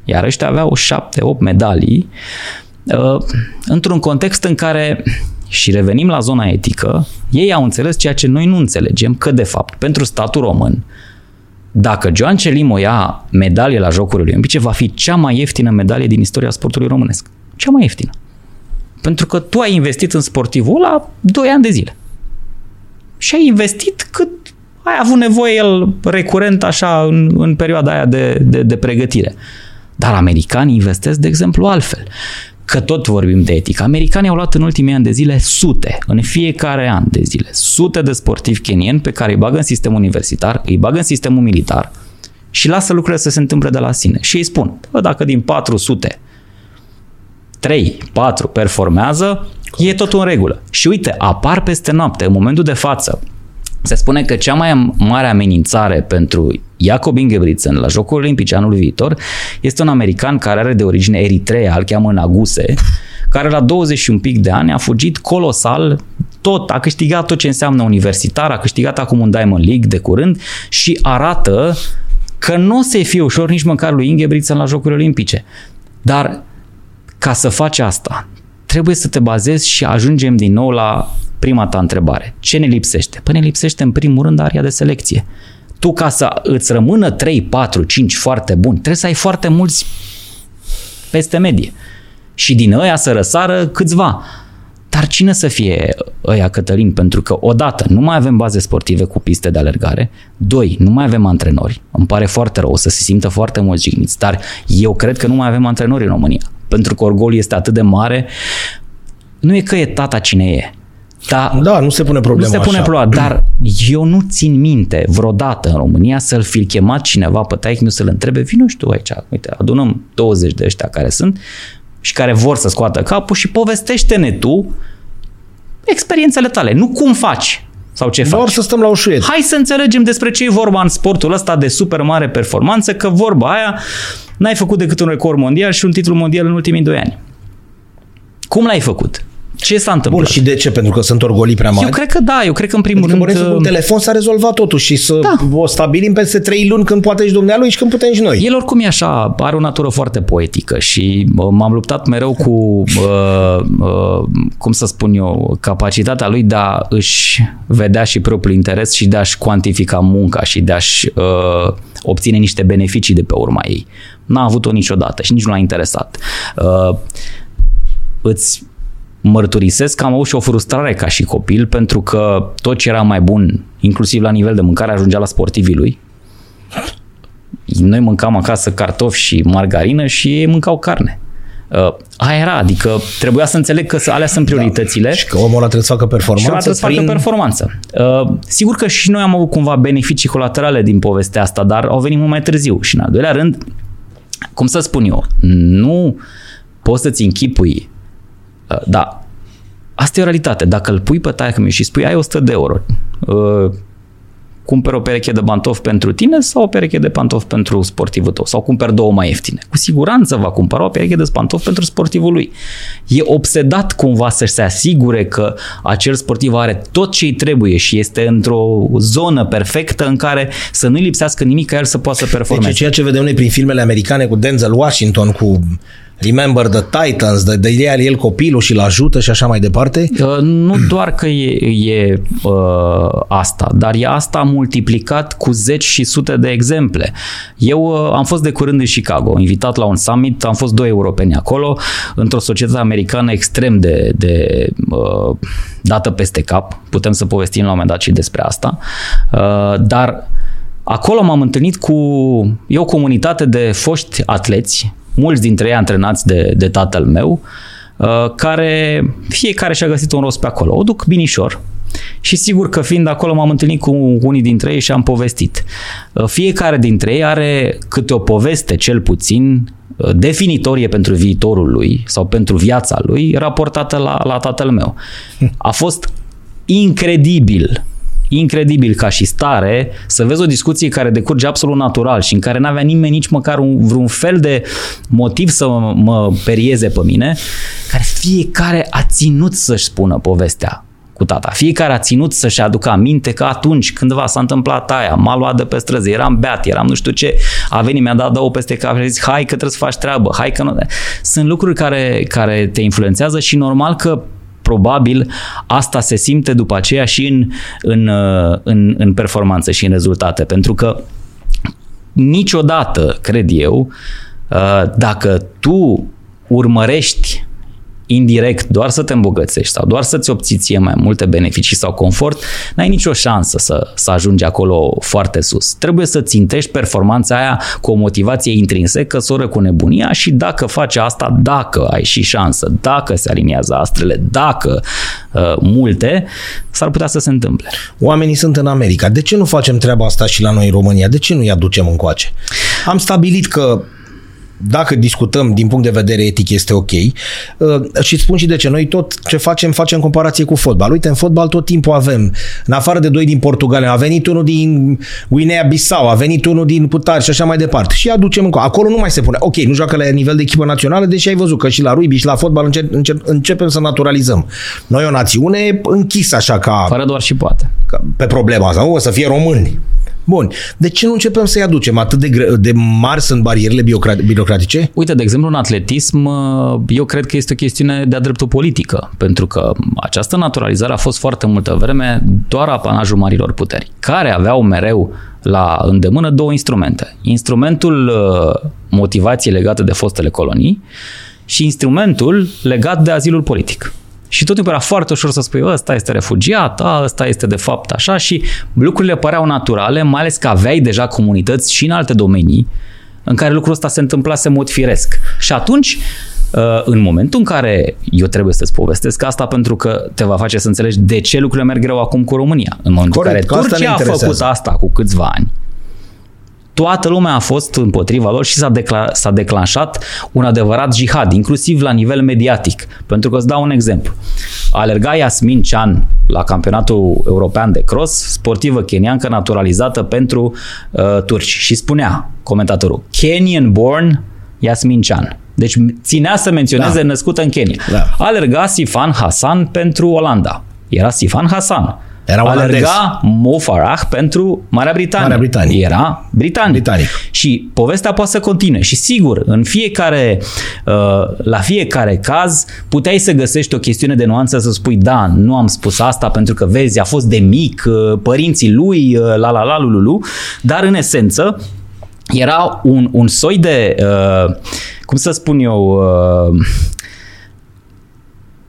Iar ăștia aveau șapte, opt medalii uh, într-un context în care și revenim la zona etică, ei au înțeles ceea ce noi nu înțelegem, că de fapt pentru statul român dacă Joan Celimo ia medalie la Jocurile Olimpice, va fi cea mai ieftină medalie din istoria sportului românesc. Cea mai ieftină. Pentru că tu ai investit în sportivul ăla 2 ani de zile. Și ai investit cât ai avut nevoie el recurent așa în, în perioada aia de, de, de pregătire. Dar americanii investesc, de exemplu, altfel că tot vorbim de etică. Americanii au luat în ultimii ani de zile sute, în fiecare an de zile, sute de sportivi kenieni pe care îi bagă în sistemul universitar, îi bagă în sistemul militar și lasă lucrurile să se întâmple de la sine. Și îi spun, bă, dacă din 400 3, 4 performează, e tot în regulă. Și uite, apar peste noapte, în momentul de față, se spune că cea mai mare amenințare pentru Jacob Ingebrigtsen la Jocurile Olimpice anul viitor este un american care are de origine eritrea, îl cheamă Naguse, care la 20 un pic de ani a fugit colosal tot, a câștigat tot ce înseamnă universitar, a câștigat acum un Diamond League de curând și arată că nu o să fie ușor nici măcar lui Ingebrigtsen la Jocurile Olimpice. Dar ca să faci asta, trebuie să te bazezi și ajungem din nou la prima ta întrebare. Ce ne lipsește? Păi ne lipsește în primul rând aria de selecție. Tu ca să îți rămână 3, 4, 5 foarte buni, trebuie să ai foarte mulți peste medie. Și din ăia să răsară câțiva. Dar cine să fie ăia, Cătălin? Pentru că, odată, nu mai avem baze sportive cu piste de alergare, doi, nu mai avem antrenori. Îmi pare foarte rău, o să se simtă foarte mulți jigniți, dar eu cred că nu mai avem antrenori în România. Pentru că orgolul este atât de mare, nu e că e tata cine e, da, da, nu se pune problema Nu se pune problema, dar eu nu țin minte vreodată în România să-l fi chemat cineva pe taic să-l întrebe, vino și tu aici, uite, adunăm 20 de ăștia care sunt și care vor să scoată capul și povestește-ne tu experiențele tale, nu cum faci sau ce Doar faci. să stăm la ușuiet. Hai să înțelegem despre ce e vorba în sportul ăsta de super mare performanță, că vorba aia n-ai făcut decât un record mondial și un titlu mondial în ultimii doi ani. Cum l-ai făcut? Ce s-a întâmplat? Bun, și de ce? Pentru că sunt orgolii prea mari? Eu cred că da, eu cred că în primul Pentru rând... Pentru că telefon s-a rezolvat totul și să da. o stabilim peste trei luni când poate și dumnealui și când putem și noi. El oricum e așa, are o natură foarte poetică și m-am luptat mereu cu, uh, uh, cum să spun eu, capacitatea lui de a își vedea și propriul interes și de a-și cuantifica munca și de a-și uh, obține niște beneficii de pe urma ei. N-a avut-o niciodată și nici nu l-a interesat. Uh, îți mărturisesc că am avut și o frustrare ca și copil pentru că tot ce era mai bun, inclusiv la nivel de mâncare, ajungea la sportivii lui. Noi mâncam acasă cartofi și margarină și ei mâncau carne. Uh, aia era, adică trebuia să înțeleg că alea sunt da. prioritățile. Da. Și că omul ăla trebuie să facă performanță. Și trebuie să prin... facă performanță. Uh, sigur că și noi am avut cumva beneficii colaterale din povestea asta, dar au venit mult mai târziu. Și în al doilea rând, cum să spun eu, nu poți să-ți închipui, uh, da, asta e o realitate. Dacă îl pui pe taică și spui ai 100 de euro, uh, cumperi o pereche de pantofi pentru tine sau o pereche de pantofi pentru sportivul tău sau cumperi două mai ieftine. Cu siguranță va cumpăra o pereche de pantofi pentru sportivul lui. E obsedat cumva să se asigure că acel sportiv are tot ce îi trebuie și este într-o zonă perfectă în care să nu-i lipsească nimic ca el să poată să performeze. Deci ceea ce vedem noi prin filmele americane cu Denzel Washington, cu Remember the Titans, de, de ideea el copilul și-l ajută și așa mai departe? Uh, nu doar că e, e uh, asta, dar e asta multiplicat cu zeci și sute de exemple. Eu uh, am fost de curând în Chicago, invitat la un summit, am fost doi europeni acolo, într-o societate americană extrem de, de uh, dată peste cap, putem să povestim la un moment dat și despre asta, uh, dar Acolo m-am întâlnit cu e o comunitate de foști atleți mulți dintre ei antrenați de, de tatăl meu, uh, care fiecare și-a găsit un rost pe acolo. O duc binișor, și sigur că fiind acolo m-am întâlnit cu unii dintre ei și am povestit. Uh, fiecare dintre ei are câte o poveste, cel puțin, uh, definitorie pentru viitorul lui sau pentru viața lui, raportată la, la tatăl meu. A fost incredibil incredibil ca și stare să vezi o discuție care decurge absolut natural și în care n-avea nimeni nici măcar un, vreun fel de motiv să mă, mă perieze pe mine, care fiecare a ținut să-și spună povestea cu tata. Fiecare a ținut să-și aducă aminte că atunci cândva s-a întâmplat aia, m-a luat de pe străzi, eram beat, eram nu știu ce, a venit, mi-a dat două peste cap și a zis, hai că trebuie să faci treabă, hai că nu... Sunt lucruri care, care te influențează și normal că probabil asta se simte după aceea și în, în, uh, în, în performanță și în rezultate, pentru că niciodată, cred eu, uh, dacă tu urmărești indirect doar să te îmbogățești sau doar să-ți obții ție mai multe beneficii sau confort, n-ai nicio șansă să, să ajungi acolo foarte sus. Trebuie să țintești performanța aia cu o motivație intrinsecă, soră cu nebunia și dacă faci asta, dacă ai și șansă, dacă se aliniază astrele, dacă uh, multe, s-ar putea să se întâmple. Oamenii sunt în America. De ce nu facem treaba asta și la noi în România? De ce nu-i aducem încoace? Am stabilit că dacă discutăm din punct de vedere etic, este ok. Uh, și spun și de ce. Noi tot ce facem, facem comparație cu fotbal. Uite, în fotbal tot timpul avem, în afară de doi din Portugalia, a venit unul din Guinea-Bissau, a venit unul din Putar și așa mai departe. Și aducem încă. Acolo nu mai se pune. Ok, nu joacă la nivel de echipă națională, deși ai văzut că și la rugby și la fotbal înce- înce- începem să naturalizăm. Noi o națiune închisă așa ca... Fără doar și poate. Pe problema asta, nu? O să fie români. Bun. De ce nu începem să-i aducem? Atât de, gre- de mari sunt barierele birocratice? Uite, de exemplu, în atletism, uh, eu cred că este o chestiune de-a dreptul politică, pentru că această naturalizare a fost foarte multă vreme doar apanajul marilor puteri, care aveau mereu la îndemână două instrumente. Instrumentul uh, motivației legate de fostele colonii și instrumentul legat de azilul politic. Și tot timpul era foarte ușor să spui, ăsta este refugiat, a, ăsta este de fapt așa și lucrurile păreau naturale, mai ales că aveai deja comunități și în alte domenii în care lucrul ăsta se întâmplase în mod firesc. Și atunci, uh, în momentul în care eu trebuie să-ți povestesc asta pentru că te va face să înțelegi de ce lucrurile merg greu acum cu România. În momentul Corect, în care Turcia a făcut asta cu câțiva ani, toată lumea a fost împotriva lor și s-a, decla- s-a declanșat un adevărat jihad, inclusiv la nivel mediatic. Pentru că îți dau un exemplu. Alerga Yasmin Chan la campionatul european de cross, sportivă keniancă naturalizată pentru uh, turci și spunea comentatorul, Kenyan born Yasmin Chan. Deci ținea să menționeze da. născută în Kenya. Da. Alerga Sifan Hassan pentru Olanda. Era Sifan Hassan era alerga Mo Farah pentru Marea Britanie. Marea Britanie. Era britanic. britanic. Și povestea poate să continue. Și sigur, în fiecare, uh, la fiecare caz, puteai să găsești o chestiune de nuanță să spui, da, nu am spus asta pentru că, vezi, a fost de mic, uh, părinții lui, uh, la la la lululu, dar în esență, era un, un soi de, cum să spun eu,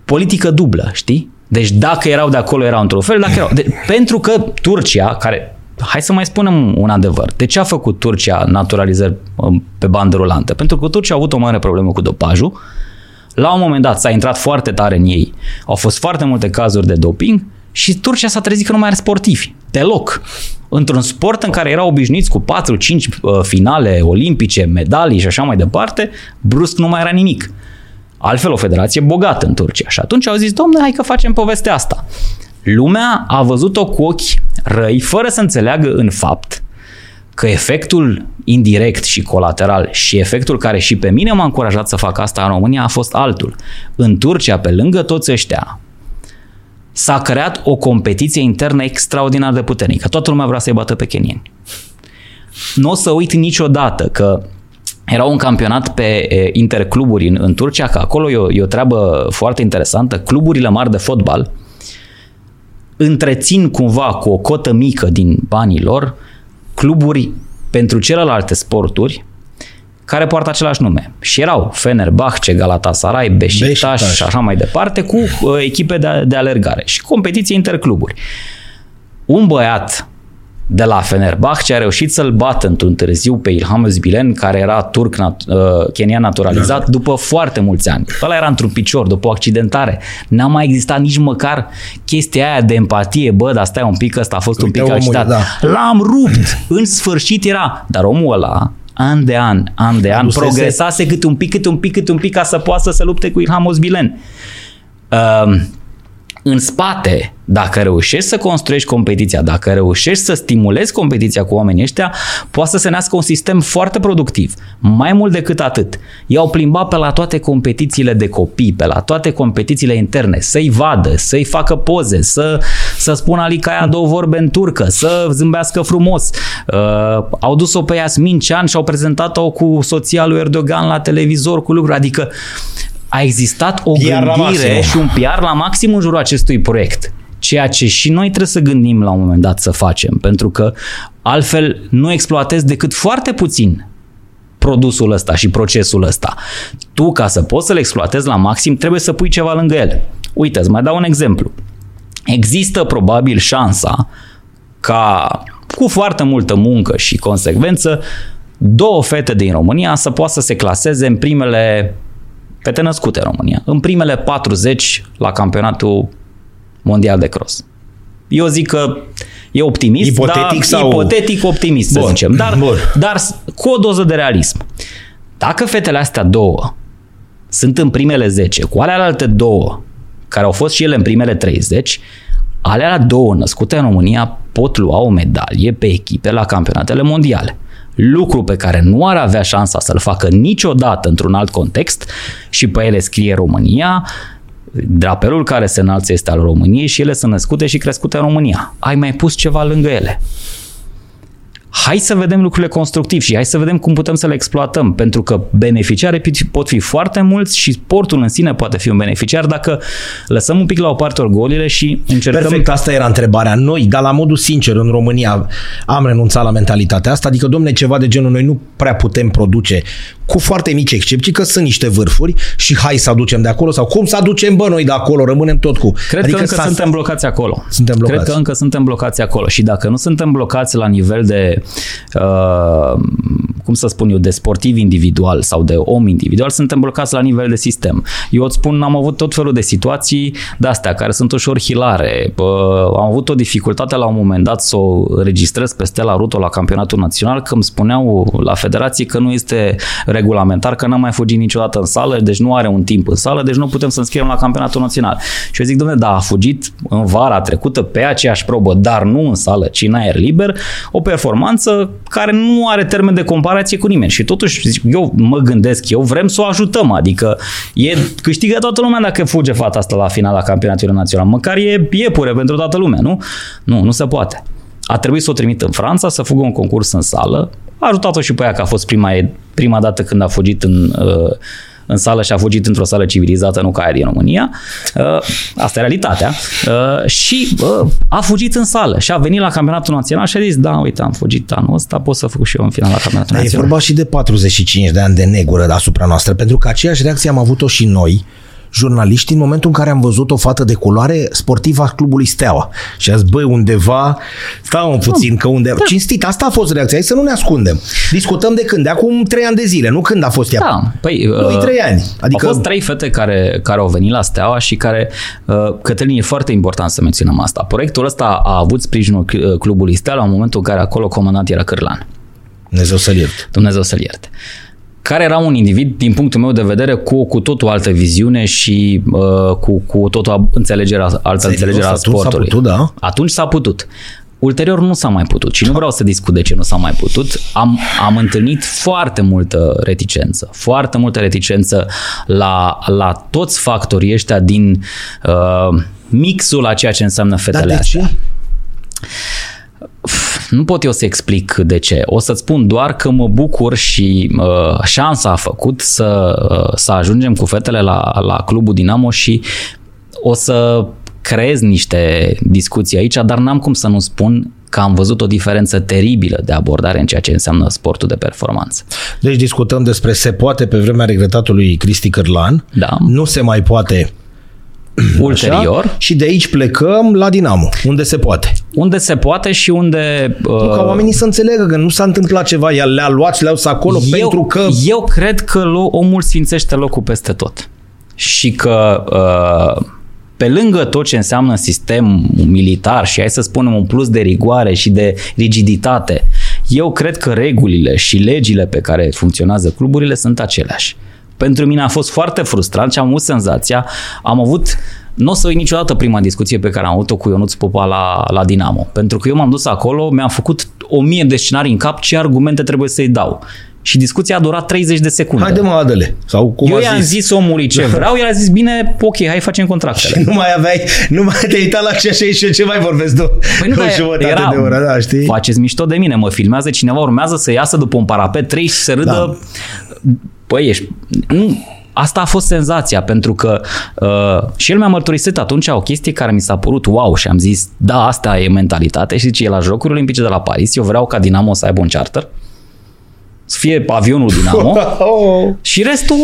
politică dublă, știi? Deci dacă erau de acolo, erau într-un fel, dacă erau... De, pentru că Turcia, care hai să mai spunem un adevăr. De ce a făcut Turcia naturalizări um, pe bandă rulantă? Pentru că Turcia a avut o mare problemă cu dopajul La un moment dat s-a intrat foarte tare în ei. Au fost foarte multe cazuri de doping și Turcia s-a trezit că nu mai are sportivi. Deloc. Într-un sport în care erau obișnuiți cu 4-5 uh, finale olimpice, medalii și așa mai departe, brusc nu mai era nimic. Altfel o federație bogată în Turcia. Și atunci au zis, domnule, hai că facem povestea asta. Lumea a văzut-o cu ochi răi, fără să înțeleagă în fapt că efectul indirect și colateral și efectul care și pe mine m-a încurajat să fac asta în România a fost altul. În Turcia, pe lângă toți ăștia, s-a creat o competiție internă extraordinar de puternică. Toată lumea vrea să-i bată pe kenieni. Nu o să uit niciodată că era un campionat pe intercluburi în, în Turcia, că acolo e o, e o treabă foarte interesantă. Cluburile mari de fotbal întrețin cumva cu o cotă mică din banii lor cluburi pentru celelalte sporturi care poartă același nume. Și erau Fenerbahce, Galatasaray, Beşiktaş, Beşiktaş. și așa mai departe, cu uh, echipe de, de alergare și competiții intercluburi. Un băiat de la Fenerbahce a reușit să-l bată într-un târziu pe Ilham Özbilen, care era turc, nat- uh, kenian naturalizat, da. după foarte mulți ani. Ăla era într-un picior, după o accidentare. N-a mai existat nici măcar chestia aia de empatie, bă, dar stai un pic, ăsta a fost Uite un pic accidentat. Da. L-am rupt! În sfârșit era. Dar omul ăla, an de an, an de an, progresase câte un pic, câte un pic, câte un pic ca să poată să lupte cu Ilham Özbilen. Uh, în spate, dacă reușești să construiești competiția, dacă reușești să stimulezi competiția cu oamenii ăștia, poate să se nască un sistem foarte productiv. Mai mult decât atât, i-au plimbat pe la toate competițiile de copii, pe la toate competițiile interne, să-i vadă, să-i facă poze, să, să spună Alica aia două vorbe în turcă, să zâmbească frumos. Uh, au dus-o pe Yasmin Cean și au prezentat-o cu soția lui Erdogan la televizor cu lucruri, adică a existat o PR gândire și un PR la maxim în jurul acestui proiect. Ceea ce și noi trebuie să gândim la un moment dat să facem, pentru că altfel nu exploatezi decât foarte puțin produsul ăsta și procesul ăsta. Tu, ca să poți să-l exploatezi la maxim, trebuie să pui ceva lângă el. Uite, îți mai dau un exemplu. Există probabil șansa ca cu foarte multă muncă și consecvență două fete din România să poată să se claseze în primele fete născute în România, în primele 40 la campionatul mondial de cross. Eu zic că e optimist, ipotetic dar, sau... ipotetic optimist, bun, să zicem, dar, bun. dar cu o doză de realism. Dacă fetele astea două sunt în primele 10, cu alea alte două, care au fost și ele în primele 30, alea două născute în România pot lua o medalie pe echipe la campionatele mondiale lucru pe care nu ar avea șansa să-l facă niciodată într-un alt context și pe ele scrie România, drapelul care se înalță este al României și ele sunt născute și crescute în România. Ai mai pus ceva lângă ele hai să vedem lucrurile constructiv și hai să vedem cum putem să le exploatăm, pentru că beneficiare pot fi foarte mulți și sportul în sine poate fi un beneficiar dacă lăsăm un pic la o parte orgolile și încercăm... Perfect, asta era întrebarea. Noi, dar la modul sincer, în România am renunțat la mentalitatea asta, adică, domne, ceva de genul noi nu prea putem produce cu foarte mici excepții, că sunt niște vârfuri și hai să aducem de acolo sau cum să aducem bă noi de acolo, rămânem tot cu. Cred adică că încă suntem blocați acolo. Suntem blocați. Cred că încă suntem blocați acolo și dacă nu suntem blocați la nivel de uh, cum să spun eu, de sportiv individual sau de om individual, suntem blocați la nivel de sistem. Eu îți spun, am avut tot felul de situații de astea care sunt ușor hilare. Am avut o dificultate la un moment dat să o registrez pe Stella Ruto la campionatul național, că îmi spuneau la federație că nu este regulamentar, că n-am mai fugit niciodată în sală, deci nu are un timp în sală, deci nu putem să înscriem la campionatul național. Și eu zic, domnule, da, a fugit în vara trecută pe aceeași probă, dar nu în sală, ci în aer liber, o performanță care nu are termen de comparație cu nimeni. Și totuși, eu mă gândesc, eu vrem să o ajutăm, adică e, câștigă toată lumea dacă fuge fata asta la finala campionatului național. Măcar e iepure pentru toată lumea, nu? Nu, nu se poate. A trebuit să o trimit în Franța, să fugă un concurs în sală. A ajutat-o și pe ea că a fost prima, prima dată când a fugit în, uh, în sală și a fugit într-o sală civilizată, nu ca aia din România. Uh, asta e realitatea. Uh, și a fugit în sală și a venit la campionatul național și a zis, da, uite, am fugit anul ăsta, pot să fug și eu în final la campionatul național. E vorba și de 45 de ani de negură asupra noastră, pentru că aceeași reacție am avut-o și noi jurnaliști în momentul în care am văzut o fată de culoare sportivă a clubului Steaua. Și a zis, băi, undeva, stau puțin, că undeva... Da. Cinstit, asta a fost reacția, hai să nu ne ascundem. Discutăm de când? De acum trei ani de zile, nu când a fost ea. Da, păi... Noi uh, trei ani. Adică... Au fost trei fete care, care au venit la Steaua și care, uh, Cătălin, e foarte important să menționăm asta. Proiectul ăsta a avut sprijinul uh, clubului Steaua în momentul în care acolo comandant era Cârlan. Dumnezeu să-l ierte. Dumnezeu să-l ierte care era un individ, din punctul meu de vedere, cu cu totul altă viziune și uh, cu, cu totul înțelegerea, altă înțelegere a sportului. S-a putut, da? Atunci s-a putut. Ulterior nu s-a mai putut și nu vreau să discut de ce nu s-a mai putut. Am, am întâlnit foarte multă reticență, foarte multă reticență la, la toți factorii ăștia din uh, mixul a ceea ce înseamnă fetele Dar de astea. Ce? Nu pot eu să explic de ce. O să-ți spun doar că mă bucur și uh, șansa a făcut să, uh, să ajungem cu fetele la, la clubul Dinamo și o să creez niște discuții aici, dar n-am cum să nu spun că am văzut o diferență teribilă de abordare în ceea ce înseamnă sportul de performanță. Deci discutăm despre se poate pe vremea regretatului Cristi Cârlan, da. nu se mai poate ulterior. Așa? Și de aici plecăm la Dinamo, unde se poate. Unde se poate și unde... Uh... Nu, ca oamenii să înțeleagă că nu s-a întâmplat ceva, ea le-a luat și le-au acolo eu, pentru că... Eu cred că omul sfințește locul peste tot. Și că uh, pe lângă tot ce înseamnă sistem militar și hai să spunem un plus de rigoare și de rigiditate, eu cred că regulile și legile pe care funcționează cluburile sunt aceleași. Pentru mine a fost foarte frustrant și am avut senzația, am avut nu o să uit niciodată prima discuție pe care am avut-o cu Ionuț Popa la, la Dinamo. Pentru că eu m-am dus acolo, mi-am făcut o mie de scenarii în cap ce argumente trebuie să-i dau. Și discuția a durat 30 de secunde. Haide mă, Adele. Sau cum Eu i-am zis. zis omului ce [laughs] vreau, el a zis, bine, ok, hai facem contractele. Și nu mai aveai, nu mai te uitat la ce așa și ce mai vorbesc tu. Păi nu, o era, de oră, da, știi? Faceți mișto de mine, mă filmează cineva, urmează să iasă după un parapet 3 și să râdă. Da. Păi ești... Nu, Asta a fost senzația, pentru că uh, și el mi-a mărturisit atunci o chestie care mi s-a părut wow și am zis, da, asta e mentalitate și zice, e la Jocuri Olimpice de la Paris, eu vreau ca Dinamo să aibă un charter, să fie avionul Dinamo [laughs] și restul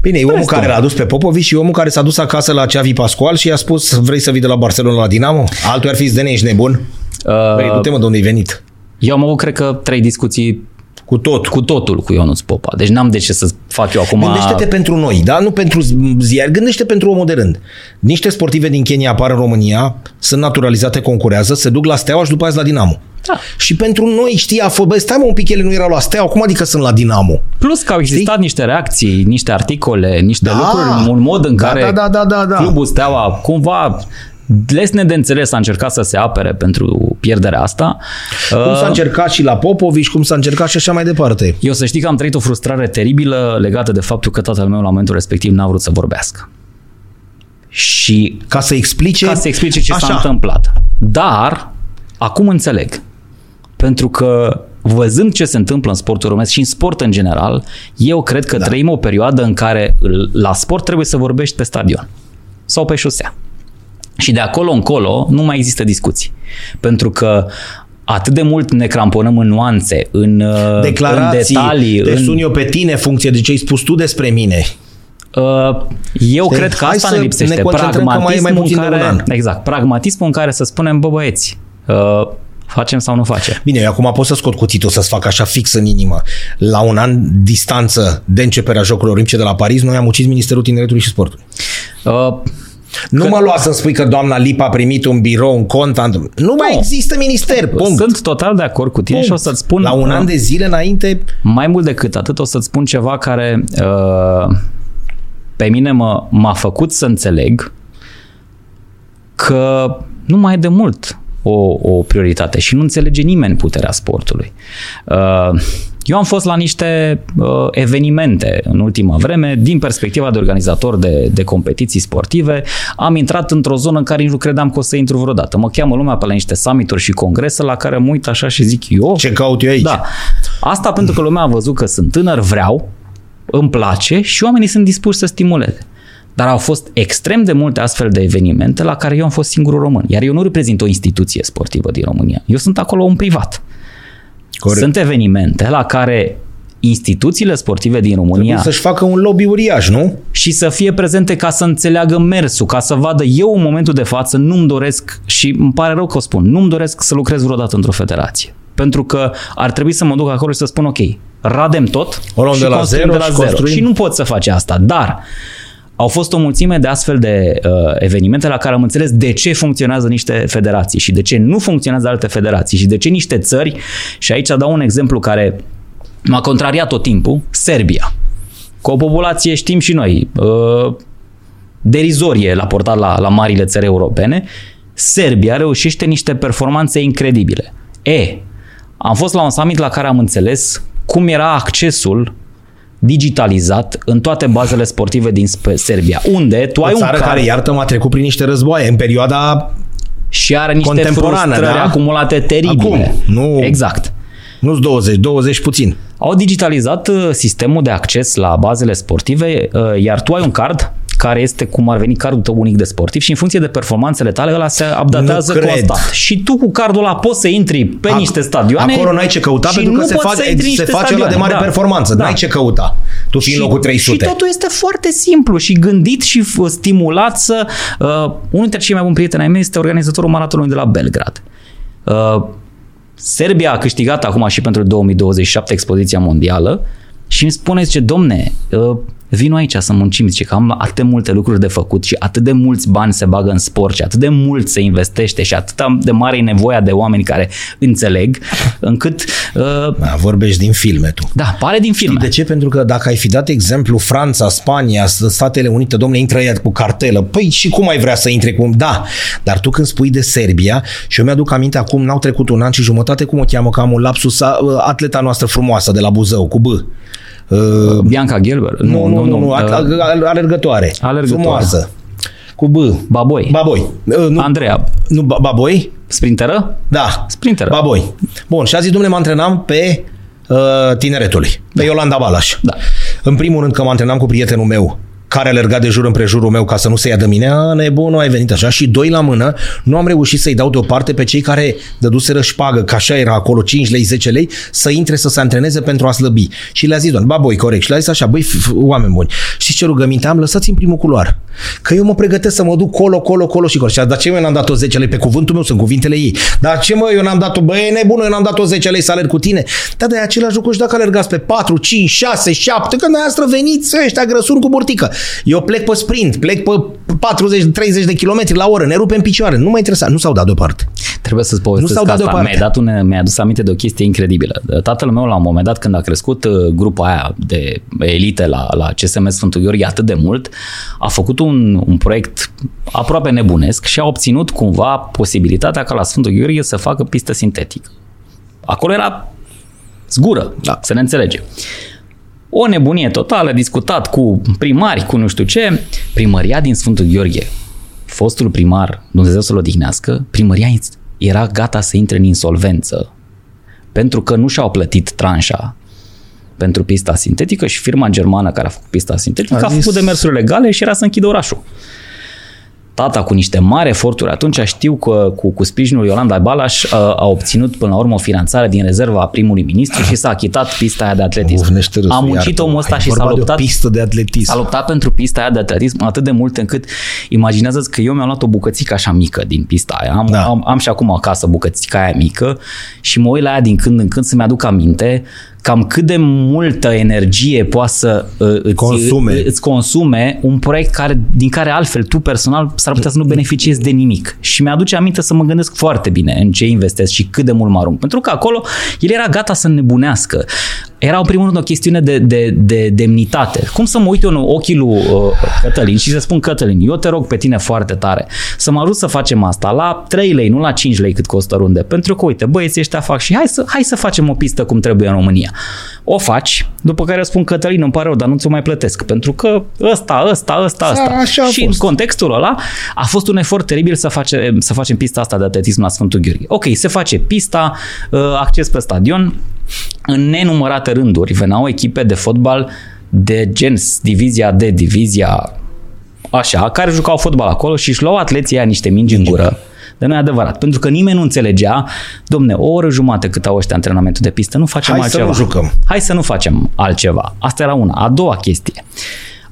Bine, e omul restul. care l-a dus pe Popovici și omul care s-a dus acasă la Ceavi Pascual și i-a spus vrei să vii de la Barcelona la Dinamo? Altul ar fi Zdene, ești nebun? Uh, Băi, du-te mă de unde ai venit. Eu am avut, cred că, trei discuții cu tot. Cu totul cu Ionuț Popa. Deci n-am de ce să fac eu acum... Gândește-te pentru noi, da? Nu pentru ziar. Gândește pentru omul de rând. Niște sportive din Kenya apar în România, sunt naturalizate, concurează, se duc la Steaua și după aia la Dinamo. Da. Și pentru noi, știi, a fost, bă, stai mă un pic, ele nu erau la Steaua, acum adică sunt la Dinamo. Plus că au existat știi? niște reacții, niște articole, niște da. lucruri, un mod în da, care da, da, da, da, da. clubul Steaua cumva lesne de înțeles a încercat să se apere pentru pierderea asta. Cum s-a uh, încercat și la Popovici, cum s-a încercat și așa mai departe. Eu să știi că am trăit o frustrare teribilă legată de faptul că tatăl meu la momentul respectiv n-a vrut să vorbească. Și ca să explice, ca să explice ce așa. s-a întâmplat. Dar acum înțeleg. Pentru că văzând ce se întâmplă în sportul românesc și în sport în general, eu cred că da. trăim o perioadă în care la sport trebuie să vorbești pe stadion sau pe șosea. Și de acolo încolo nu mai există discuții. Pentru că atât de mult ne cramponăm în nuanțe, în, uh, Declarații, în detalii. Te în... sun eu pe tine funcție de ce ai spus tu despre mine. Uh, eu Știi? cred că asta ne lipsește. Ne pragmatismul mai, mai în care, an. Exact, pragmatismul în care să spunem, bă băieți, uh, facem sau nu facem. Bine, eu acum pot să scot cuțitul să-ți fac așa fix în inimă. La un an distanță de începerea Jocurilor Olimpice de la Paris, noi am ucis Ministerul Tineretului și Sportului. Uh, nu că... mă lua să spui că doamna Lipa a primit un birou, un cont. Nu, nu mai există minister, punct. Sunt total de acord cu tine punct. și o să-ți spun... La un an de zile înainte... Mai mult decât atât o să-ți spun ceva care uh, pe mine mă, m-a făcut să înțeleg că nu mai e de mult o, o prioritate și nu înțelege nimeni puterea sportului. Uh, eu am fost la niște uh, evenimente în ultima vreme, din perspectiva de organizator de, de competiții sportive, am intrat într-o zonă în care nici nu credeam că o să intru vreodată. Mă cheamă lumea pe la niște summituri și congrese la care mă uit așa și zic eu... Ce caut eu aici? Da. Asta pentru că lumea a văzut că sunt tânăr, vreau, îmi place și oamenii sunt dispuși să stimuleze. Dar au fost extrem de multe astfel de evenimente la care eu am fost singurul român. Iar eu nu reprezint o instituție sportivă din România. Eu sunt acolo un privat. Corect. Sunt evenimente la care instituțiile sportive din România... Trebuie să-și facă un lobby uriaș, nu? Și să fie prezente ca să înțeleagă mersul, ca să vadă eu în momentul de față nu-mi doresc, și îmi pare rău că o spun, nu-mi doresc să lucrez vreodată într-o federație. Pentru că ar trebui să mă duc acolo și să spun ok, radem tot o și de la zero, de la și zero. Și nu pot să faci asta, dar au fost o mulțime de astfel de uh, evenimente la care am înțeles de ce funcționează niște federații și de ce nu funcționează alte federații și de ce niște țări, și aici dau un exemplu care m-a contrariat tot timpul, Serbia. Cu o populație, știm și noi, uh, derizorie la portat la, la marile țări europene, Serbia reușește niște performanțe incredibile. E, am fost la un summit la care am înțeles cum era accesul digitalizat în toate bazele sportive din Serbia, unde tu o ai un țară card... care, iartă m a trecut prin niște războaie în perioada și are niște frustrări da? acumulate teribile. Acum, nu... Exact. Nu-s 20, 20 puțin. Au digitalizat uh, sistemul de acces la bazele sportive, uh, iar tu ai un card care este cum ar veni cardul tău unic de sportiv și în funcție de performanțele tale ăla se updatează constant. Și tu cu cardul ăla poți să intri pe Ac- niște stadioane Acolo n-ai ce căuta pentru că se, fac, se face la de mare da. performanță. Da. N-ai ce căuta. Tu fiind locul 300. Și totul este foarte simplu și gândit și stimulat să... Uh, unul dintre cei mai buni prieteni ai mei este organizatorul maratonului de la Belgrad. Uh, Serbia a câștigat acum și pentru 2027 expoziția mondială și îmi spune, zice, domne, uh, vin aici să muncim, zice că am atât de multe lucruri de făcut și atât de mulți bani se bagă în sport și atât de mult se investește și atât de mare e nevoia de oameni care înțeleg, încât... Uh, da, vorbești din filme tu. Da, pare din filme. Știi de ce? Pentru că dacă ai fi dat exemplu Franța, Spania, Statele Unite, domnule, intră ea cu cartelă. Păi și cum ai vrea să intre cu... Da, dar tu când spui de Serbia, și eu mi-aduc aminte acum, n-au trecut un an și jumătate, cum o cheamă, că am un lapsus, uh, atleta noastră frumoasă de la Buzău, cu B. Uh, Bianca Gelber? Nu, nu, nu, nu uh, alergătoare. Alergătoare. Frumoasă. Cu B. Baboi. Baboi. Uh, nu, Andreea. Nu, Baboi? Sprinteră? Da. Sprinteră. Baboi. Bun, și a zis, domnule, mă antrenam pe uh, tineretului, pe da. Iolanda Balaș. Da. În primul rând că mă antrenam cu prietenul meu, care alerga de jur împrejurul meu ca să nu se ia de mine, a, nebun, nu ai venit așa. Și doi la mână, nu am reușit să-i dau deoparte pe cei care dăduseră șpagă, că așa era acolo, 5 lei, 10 lei, să intre să se antreneze pentru a slăbi. Și le-a zis, doamne, ba, boi, corect. Și le-a zis așa, băi, oameni buni, și ce rugăminte am, lăsați în primul culoar. Că eu mă pregătesc să mă duc colo, colo, colo și colo. Și dar ce eu n-am dat-o 10 lei pe cuvântul meu, sunt cuvintele ei. Dar ce mă, eu n-am dat-o, băi, nebună, eu n-am dat-o 10 lei să alerg cu tine. Dar de același lucru și dacă alergați pe 4, 5, 6, 7, că noastră veniți ăștia grăsuni cu burtică. Eu plec pe sprint, plec pe 40-30 de kilometri la oră, ne rupem picioare. Nu mă interesa, nu s-au dat deoparte. Trebuie să-ți povestesc nu s-au dat asta. Mi-a, dat un, mi-a adus aminte de o chestie incredibilă. Tatăl meu la un moment dat când a crescut uh, grupa aia de elite la, la CSM Sfântul Gheorghe atât de mult, a făcut un, un proiect aproape nebunesc și a obținut cumva posibilitatea ca la Sfântul Gheorghe să facă pistă sintetică. Acolo era zgură, da. să ne înțelegem. O nebunie totală, discutat cu primari, cu nu știu ce. Primăria din Sfântul Gheorghe, fostul primar, Dumnezeu să-l odihnească, primăria era gata să intre în insolvență pentru că nu și-au plătit tranșa pentru pista sintetică și firma germană care a făcut pista sintetică a, a făcut demersuri legale și era să închidă orașul tata cu niște mari eforturi, atunci știu că cu, cu sprijinul Iolanda Balaș a, a obținut până la urmă o finanțare din rezerva a primului ministru și s-a achitat pista aia de atletism. Uf, a muncit omul ăsta și s-a luptat, pistă de atletism. s-a luptat pentru pista aia de atletism atât de mult încât imaginează că eu mi-am luat o bucățică așa mică din pista aia. Am, da. am, am și acum acasă bucățica aia mică și mă uit la ea din când în când să-mi aduc aminte cam cât de multă energie poate să uh, îți, consume. îți consume un proiect care, din care altfel tu personal s-ar putea să nu beneficiezi de nimic. Și mi-aduce aminte să mă gândesc foarte bine în ce investesc și cât de mult mă arunc. Pentru că acolo el era gata să nebunească. Era, în primul rând, o chestiune de, de, de demnitate. Cum să mă uit eu în ochii lui uh, Cătălin și să spun, Cătălin, eu te rog pe tine foarte tare să mă ajut să facem asta la 3 lei, nu la 5 lei cât costă runde. Pentru că, uite, băieții ăștia fac și hai să, hai să facem o pistă cum trebuie în România. O faci, după care spun, Cătălin, îmi pare rău, dar nu ți-o mai plătesc. Pentru că ăsta, ăsta, ăsta, ăsta. Așa și fost. în contextul ăla a fost un efort teribil să, face, să facem pista asta de atletism la Sfântul Gheorghe. Ok, se face pista, uh, acces pe stadion, în nenumărate rânduri veneau echipe de fotbal de gens, divizia D, divizia așa, care jucau fotbal acolo și își luau atleții aia niște mingi în gură, Dar nu e adevărat, pentru că nimeni nu înțelegea, domne, o oră jumate cât au ăștia antrenamentul de pistă, nu facem Hai altceva. să nu jucăm. Hai să nu facem altceva. Asta era una. A doua chestie.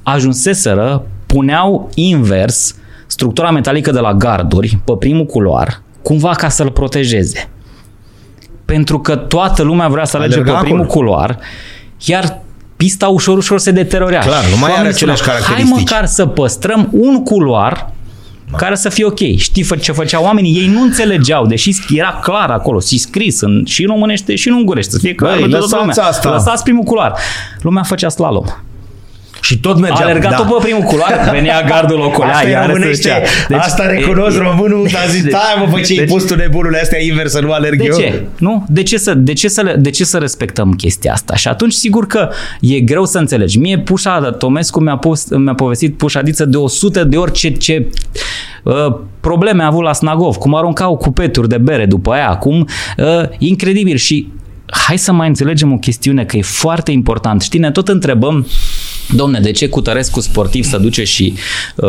Ajunseseră, puneau invers structura metalică de la garduri pe primul culoar, cumva ca să-l protejeze. Pentru că toată lumea vrea să alege pe Alerga primul acolo. culoar, iar pista ușor, ușor se deteriorează. Clar, nu mai Și are oamenii aceleași spuneau, caracteristici. Hai măcar să păstrăm un culoar care să fie ok. Știi fă- ce făceau oamenii? Ei nu înțelegeau, deși era clar acolo, și scris în, și în românește și în ungurește, să fie clar Băi, pentru toată lăsați lumea. asta. Lăsați primul culoar. Lumea făcea slalom. Și tot mergea. Alerga da. tot pe primul culoar, [laughs] venea gardul ocolea, Asta e iar se românește. zicea. Asta recunosc e- românul, dar zic, deci- stai mă, bă, ce-i deci- pus tu nebunule astea invers să nu alerg de eu? ce? Nu? De ce, să, de, ce să, le- de ce să respectăm chestia asta? Și atunci, sigur că e greu să înțelegi. Mie Pușa Tomescu mi-a, pus, mi-a povestit pușadiță de 100 de ori ce, ce uh, probleme a avut la Snagov, cum aruncau cupeturi de bere după aia, cum uh, incredibil. Și hai să mai înțelegem o chestiune, că e foarte important. Știi, ne tot întrebăm Domne, de ce Cutărescu sportiv să duce și uh,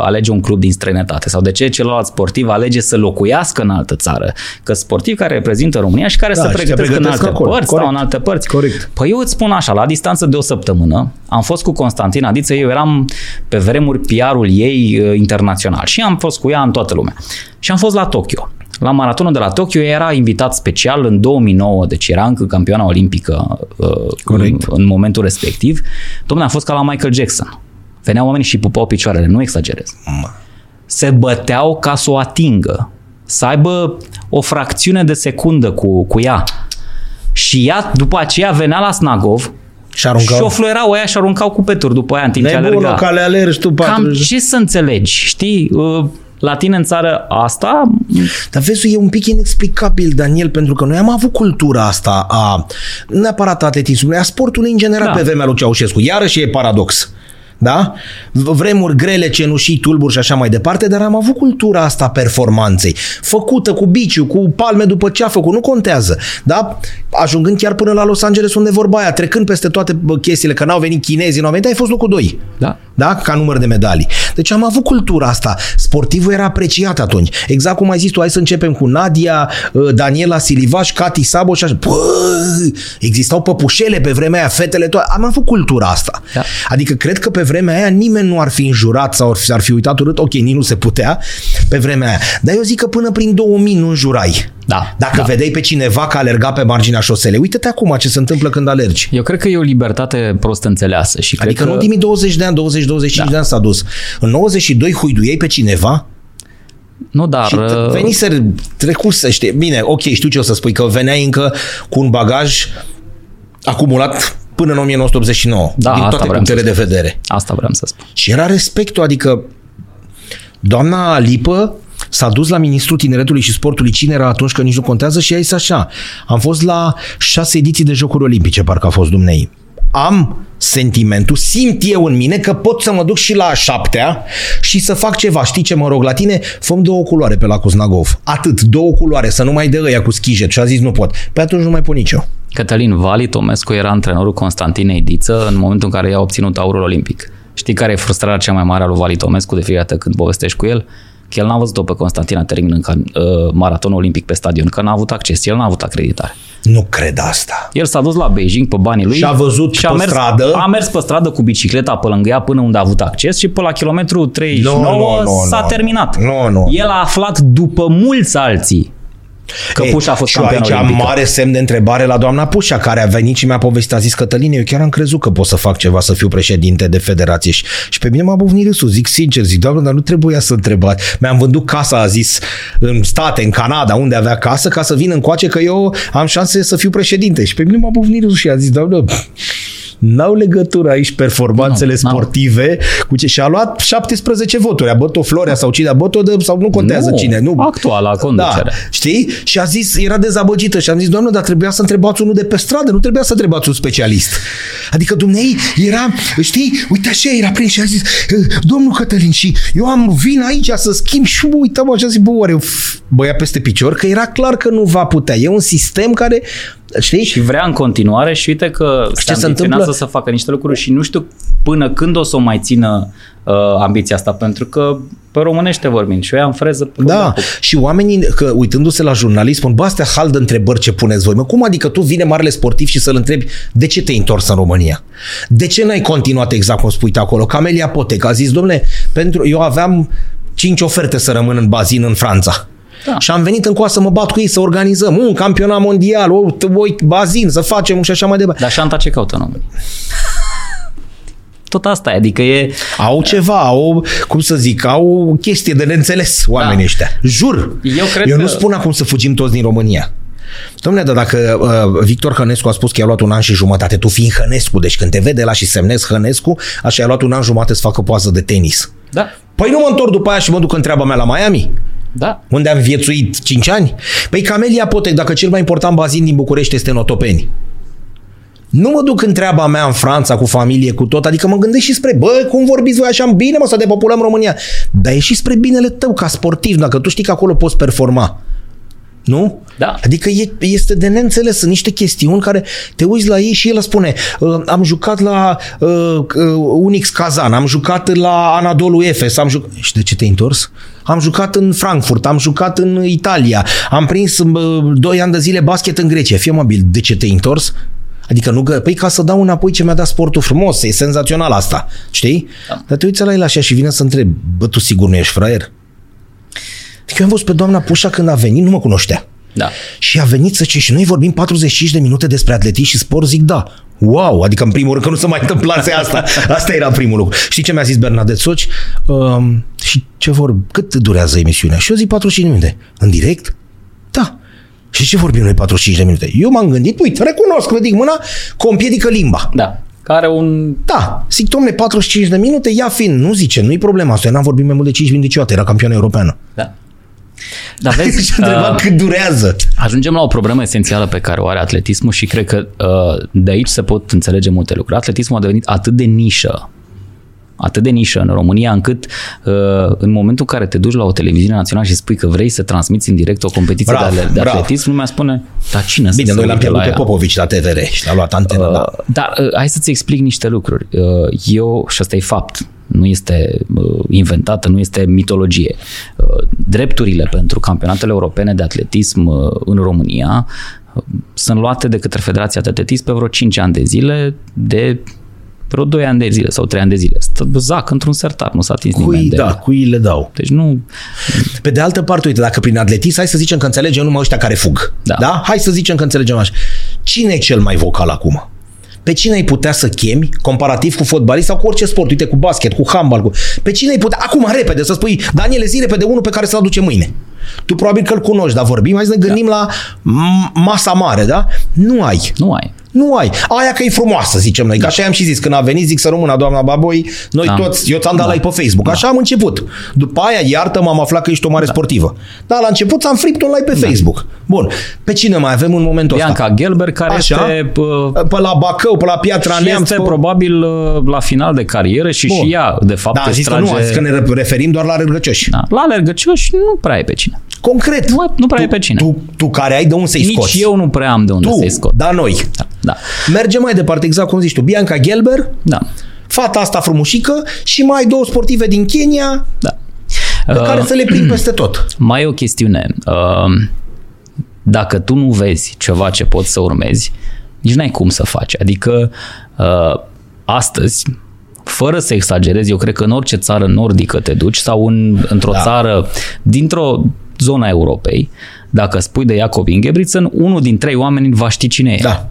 alege un club din străinătate? Sau de ce celălalt sportiv alege să locuiască în altă țară? Că sportiv care reprezintă România și care Da, se și se pregătesc, în pregătesc alte acolo. părți Corect. sau în alte părți. Corect. Păi eu îți spun așa, la distanță de o săptămână, am fost cu Constantin Adiță, eu eram pe vremuri PR-ul ei uh, internațional și am fost cu ea în toată lumea. Și am fost la Tokyo. La maratonul de la Tokyo era invitat special în 2009, deci era încă campioana olimpică uh, Corect. În, în momentul respectiv. Domnule, a fost ca la Michael Jackson. Veneau oamenii și pupau picioarele, nu exagerez. Se băteau ca să o atingă, să aibă o fracțiune de secundă cu, cu ea. Și ea, după aceea, venea la Snagov Și aruncau. și o fluerau ăia și aruncau cupeturi după aia în timp ce Nebunul alerga. ca le alergi tu Cam 40. ce să înțelegi, știi? Uh, La tine în țară asta, Dar vezi, e un pic inexplicabil, Daniel, pentru că noi am avut cultura asta a, nu neapărat a atletismului, a sportului în general Da. pe vremea lui Ceaușescu. Iarăși e paradox. Da? Vremuri grele, cenușii, tulburi și așa mai departe, dar am avut cultura asta a performanței, făcută cu biciu, cu palme după ce a făcut, nu contează. Da? Ajungând chiar până la Los Angeles unde vorba aia, trecând peste toate bă, chestiile, că n-au venit chinezii, n-au venit, ai fost locul 2 da, da? ca număr de medalii. Deci am avut cultura asta. Sportivul era apreciat atunci. Exact cum ai zis tu, hai să începem cu Nadia, uh, Daniela Silivaș, Cati Sabo și așa. Bă, existau păpușele pe vremea aia, fetele toate. Am avut cultura asta. Da. Adică cred că pe vremea aia nimeni nu ar fi înjurat sau ar fi- ar fi uitat urât. Ok, nici nu se putea pe vremea aia. Dar eu zic că până prin 2000 nu înjurai. Da, Dacă da. vedeai pe cineva că alerga pe marginea șoselei, uite-te acum ce se întâmplă când alergi. Eu cred că e o libertate prost înțeleasă și Adică cred în că... ultimii 20 de ani, 20-25 Da. de ani s-a dus. În 92 huiduiei pe cineva Nu, dar... și uh, veniseră trecuse, știi, bine, ok, știu ce o să spui, că veneai încă cu un bagaj acumulat până în 1989, Da, din asta toate vreau punctele să de vedere. Asta vreau să spun. Și era respectul, adică doamna Lipă s-a dus la Ministrul Tineretului și Sportului, cine era atunci, că nici nu contează, și a zis așa, am fost la șase ediții de Jocuri Olimpice, parcă a fost dumnei. Am sentimentul, simt eu în mine că pot să mă duc și la a șaptea și să fac ceva. Știi ce mă rog la tine? Făm două culoare pe la Cuznagov. Atât, două culoare, să nu mai dă ăia cu schijet. Și a zis nu pot. Pe atunci nu mai pun nici eu. Cătălin Vali Tomescu era antrenorul Constantinei Diță în momentul în care i-a obținut aurul olimpic. Știi care e frustrarea cea mai mare a lui Vali Tomescu de fiecare dată când povestești cu el? Că el n-a văzut-o pe Constantina terminând ca, uh, maratonul olimpic pe stadion, că n-a avut acces, el n-a avut acreditare. Nu cred asta. El s-a dus la Beijing pe banii lui Și a văzut și a pe mers, stradă. A mers pe stradă cu bicicleta pe lângă ea până unde a avut acces și pe la kilometru 39 Nu, nu, nu, s-a nu. terminat. Nu, nu. El a aflat după mulți alții că Ei, Pușa a fost și eu campion aici am olimpic. mare semn de întrebare la doamna Pușa, care a venit și mi-a povestit, a zis Cătăline, eu chiar am crezut că pot să fac ceva, să fiu președinte de federație și, și pe mine m-a buvnit râsul, zic sincer, zic, doamnă, dar nu trebuia să întrebați. Mi-am vândut casa, a zis, în state, în Canada, unde avea casă, ca să vin încoace că eu am șanse să fiu președinte. Și pe mine m-a buvnit râsul și a zis, doamnă, N-au legătură aici performanțele Nu, n-au. sportive cu ce și a luat 17 voturi. A bătut Florea sau cine a bătut sau nu contează Nu, cine. Nu. actuala conducere. Da, știi? Și a zis, era dezamăgită și am zis, doamnă, dar trebuia să întrebați unul de pe stradă, nu trebuia să întrebați un specialist. Adică dumnei era, știi, uite așa era prins și a zis, domnul Cătălin, și eu am vin aici să schimb și mă uitam așa, zic, bă, oare f- băia peste picior, că era clar că nu va putea. E un sistem care știi? Și vrea în continuare și uite că Știi se se ambiționează întâmplă? să facă niște lucruri și nu știu până când o să o mai țină uh, ambiția asta, pentru că pe românește vorbind și eu am freză pe Da, capul. și oamenii, că uitându-se la jurnalist, spun, bă, astea hal de întrebări ce puneți voi. Mă, cum adică tu vine marele sportiv și să-l întrebi de ce te-ai întors în România? De ce n-ai continuat exact cum spui tu acolo? Camelia Potec a zis, domnule, pentru eu aveam cinci oferte să rămân în bazin în Franța. Da. Și am venit în să mă bat cu ei să organizăm un campionat mondial, o, o bazin, să facem și așa mai departe. Dar șanta ce caută în România? Tot asta e, adică e... Au ceva, au, cum să zic, au o chestie de neînțeles oamenii Da. ăștia. Jur. Eu cred Eu nu că- spun acum să fugim toți din România. Domnule, dar dacă uh, Victor Hănescu a spus că i-a luat un an și jumătate, tu fiind Hănescu, deci când te vede la și semnezi Hănescu, așa i-a luat un an jumătate să facă poază de tenis. Da, Păi nu mă întorc după aia și mă duc în treaba mea la Miami, da. unde am viețuit 5 ani. Păi Camelia Potec, dacă cel mai important bazin din București este în Otopeni, nu mă duc în treaba mea în Franța cu familie, cu tot, adică mă gândesc și spre, bă, cum vorbiți voi așa, bine mă să depopulăm România. Dar e și spre binele tău ca sportiv, dacă tu știi că acolo poți performa. Nu? Da. Adică e, este de neînțeles, sunt niște chestiuni care te uiți la ei și el îți spune "Uh, am jucat la uh, uh, Unix Kazan, am jucat la Anadolu Efes, am jucat... Și de ce te-ai întors? Am jucat în Frankfurt, am jucat în Italia, am prins uh, 2 ani de zile basket în Grecia. Fii amabil, de ce te-ai întors? Adică nu că, păi ca să dau înapoi ce mi-a dat sportul frumos, e senzațional asta, știi? Da. Dar te uiți la el așa și vine să întreb, bă, tu sigur nu ești fraier? Adică eu am văzut pe doamna Pușa când a venit, nu mă cunoștea. Da. Și a venit să ce și noi vorbim 45 de minute despre atletism și sport, zic da. Wow, adică în primul rând că nu se mai întâmplase asta. Asta era primul lucru. Știi ce mi-a zis Bernadette Soci? Um, și ce vor, cât durează emisiunea? Și eu zic 45 de minute. În direct? Da. Și ce vorbim noi 45 de minute? Eu m-am gândit, uite, recunosc, ridic mâna, că o împiedică limba. Da. Care un... Da, zic, domnule, 45 de minute, ia fiind, nu zice, nu-i problema asta, eu n-am vorbit mai mult de 5 minute niciodată, era campioană europeană. Da. Dar vezi, Și întreba uh, cât durează. Ajungem la o problemă esențială pe care o are atletismul și cred că uh, de aici se pot înțelege multe lucruri. Atletismul a devenit atât de nișă, atât de nișă în România, încât uh, în momentul în care te duci la o televiziune națională și spui că vrei să transmiți în direct o competiție Bravo, de, ale- de bravo. atletism, lumea spune, dar cine să Bine, se noi l-am uite pierdut la pe ea? Popovici la TVR și l-a luat antena, da. Uh, Dar uh, hai să-ți explic niște lucruri. Uh, Eu, și asta e fapt, nu este uh, inventată, nu este mitologie. Uh, Drepturile pentru campionatele europene de atletism uh, în România uh, sunt luate de către Federația de Atletism pe vreo 5 ani de zile de vreo 2 ani de zile sau 3 ani de zile. Stă zac într-un sertar, nu s-a atins Cui, nimeni de da, el. cui le dau. Deci nu... Pe de altă parte, uite, dacă prin atletism, hai să zicem că înțelegem numai ăștia care fug. Da. da? Hai să zicem că înțelegem așa. Cine e cel mai vocal acum? Pe cine ai putea să chemi, comparativ cu fotbalist sau cu orice sport, uite, cu basket, cu handbal, cu... Pe cine ai putea, acum, repede, să spui, Daniele, zi repede unul pe care să-l aduce mâine. Tu probabil că îl cunoști, dar vorbim, hai să ne gândim da. la m- masa mare, da? Nu ai. Nu ai. Nu ai. Aia că e frumoasă, zicem noi. Că așa am și zis. Când a venit, zic să rămână doamna Baboi, noi Da. toți, eu ți-am dat Da. like pe Facebook. Așa am început. După aia, iartă m am aflat că ești o mare sportivă. Dar la început ți-am fript un like pe Facebook. Bun. Pe cine mai avem în momentul ăsta? Bianca Gelber, care Așa. este... uh, Pe la Bacău, pe la Piatra și Neamț. este pe... probabil uh, la final de carieră și Bun. și ea, de fapt, Da, a își zis că trage... nu, a zis că ne referim doar la răgăcioși. Da. La alergăcioși nu prea ai pe cine. Concret. Nu, nu prea tu, ai pe cine. Tu, tu care ai de unde să-i Nici scoți. eu nu prea am de unde tu, să-i scot. da noi. Da. Da. Mergem mai departe, exact cum zici tu. Bianca Gelber, da. fata asta frumușică și mai ai două sportive din Kenya da. pe Uh, care să le prind peste tot. [clears throat] Mai e o chestiune. Uh, dacă tu nu vezi ceva ce poți să urmezi, nici n-ai cum să faci. Adică uh, astăzi, fără să exagerez, eu cred că în orice țară nordică te duci sau în, într-o Da. da. țară dintr-o zona Europei, dacă spui de Jacob Ingebrigtsen, unul din trei oameni va ști cine e. Da.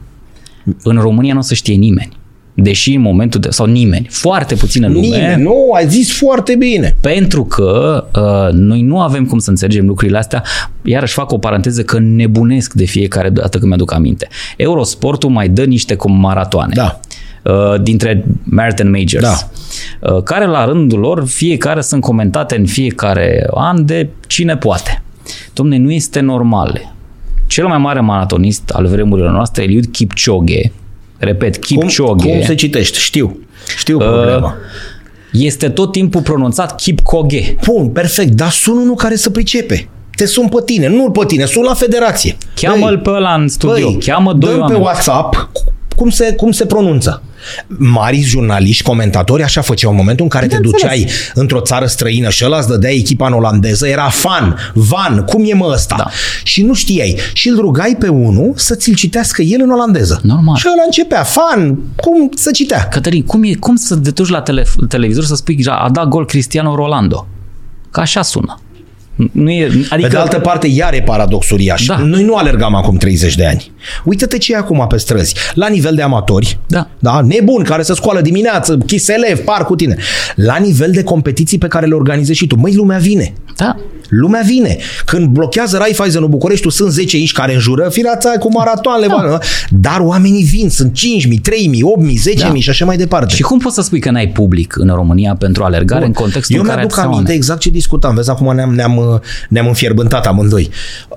În România nu o să știe nimeni. Deși în momentul de... sau nimeni, foarte puțină lume. Nimeni. Nu, ai zis foarte bine. Pentru că uh, noi nu avem cum să înțelegem lucrurile astea. Iarăși fac o paranteză că nebunesc de fiecare dată când mi-aduc aminte. Eurosportul mai dă niște cum maratoane. Da. Uh, dintre Marathon Majors. Da. Uh, care la rândul lor, fiecare sunt comentate în fiecare an de cine poate. Domne, nu este normal. Cel mai mare maratonist al vremurilor noastre, Eliud Kipchoge, repet, Cum, Kipchoge, cum se citește? Știu. Știu Uh, problema. este tot timpul pronunțat Kipchoge. Bun, perfect, dar sună unul care să pricepe. te sun pe tine, nu pe tine, sun la federație. Cheamă-l pe ăla în studio, băi, cheamă doi oameni. pe WhatsApp cum se, cum se pronunță mari jurnaliști, comentatori, așa făceau în momentul în care te duceai într-o țară străină și ăla îți dădea echipa în olandeză, era fan, van, cum e mă ăsta? Da. Și nu știai. Și îl rugai pe unul să ți-l citească el în olandeză. Normal. Și ăla începea, fan, cum să citea? Cătălin, cum, e, cum să te duci la tele, televizor să spui a dat gol Cristiano Rolando? Că așa sună. Nu e, adică... Pe de altă parte, iar e paradox uriaș. Da. Noi nu alergam acum 30 de ani. Uită-te ce e acum pe străzi. La nivel de amatori, da. Da? nebun care se scoală dimineață, chiselev, par cu tine. La nivel de competiții pe care le organizezi și tu. Măi, lumea vine. Da. Lumea vine. Când blochează Raiffeisen-ul București, sunt 10 inși care înjură, firața cu maratoanele, da. dar oamenii vin, sunt 5.000, 3.000, 8.000, 10.000 da. și așa mai departe. Și cum poți să spui că n-ai public în România pentru alergare Bun. în contextul Eu în care mi-aduc aminte exact ce discutam. Vezi, acum ne-am, ne-am, ne-am înfierbântat amândoi.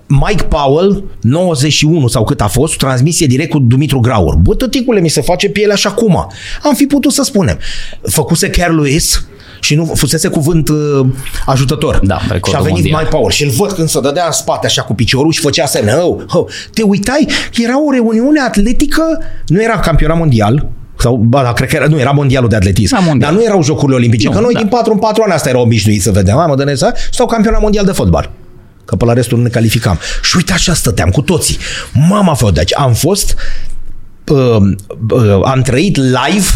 Mike Powell, 91 sau cât a fost, transmisie direct cu Dumitru Graur. Bă, tăticule, mi se face piele așa cum. Am fi putut să spunem. Făcuse Care Lewis, și nu fusese cuvânt uh, ajutător. Da, și a venit mondial. mai power și îl văd când se dădea în spate așa cu piciorul și făcea semne. Oh, oh. Te uitai, era o reuniune atletică, nu era campionat mondial, sau, ba, da, cred că era, nu, era mondialul de atletism. Mondial. Dar nu erau jocurile olimpice. Nu, că noi da. din 4 în 4 ani asta era obișnuit să vedem. Mă, dănesa, sau campionat mondial de fotbal. Că pe la restul nu ne calificam. Și uite așa stăteam cu toții. Mama fă, deci am fost uh, uh, am trăit live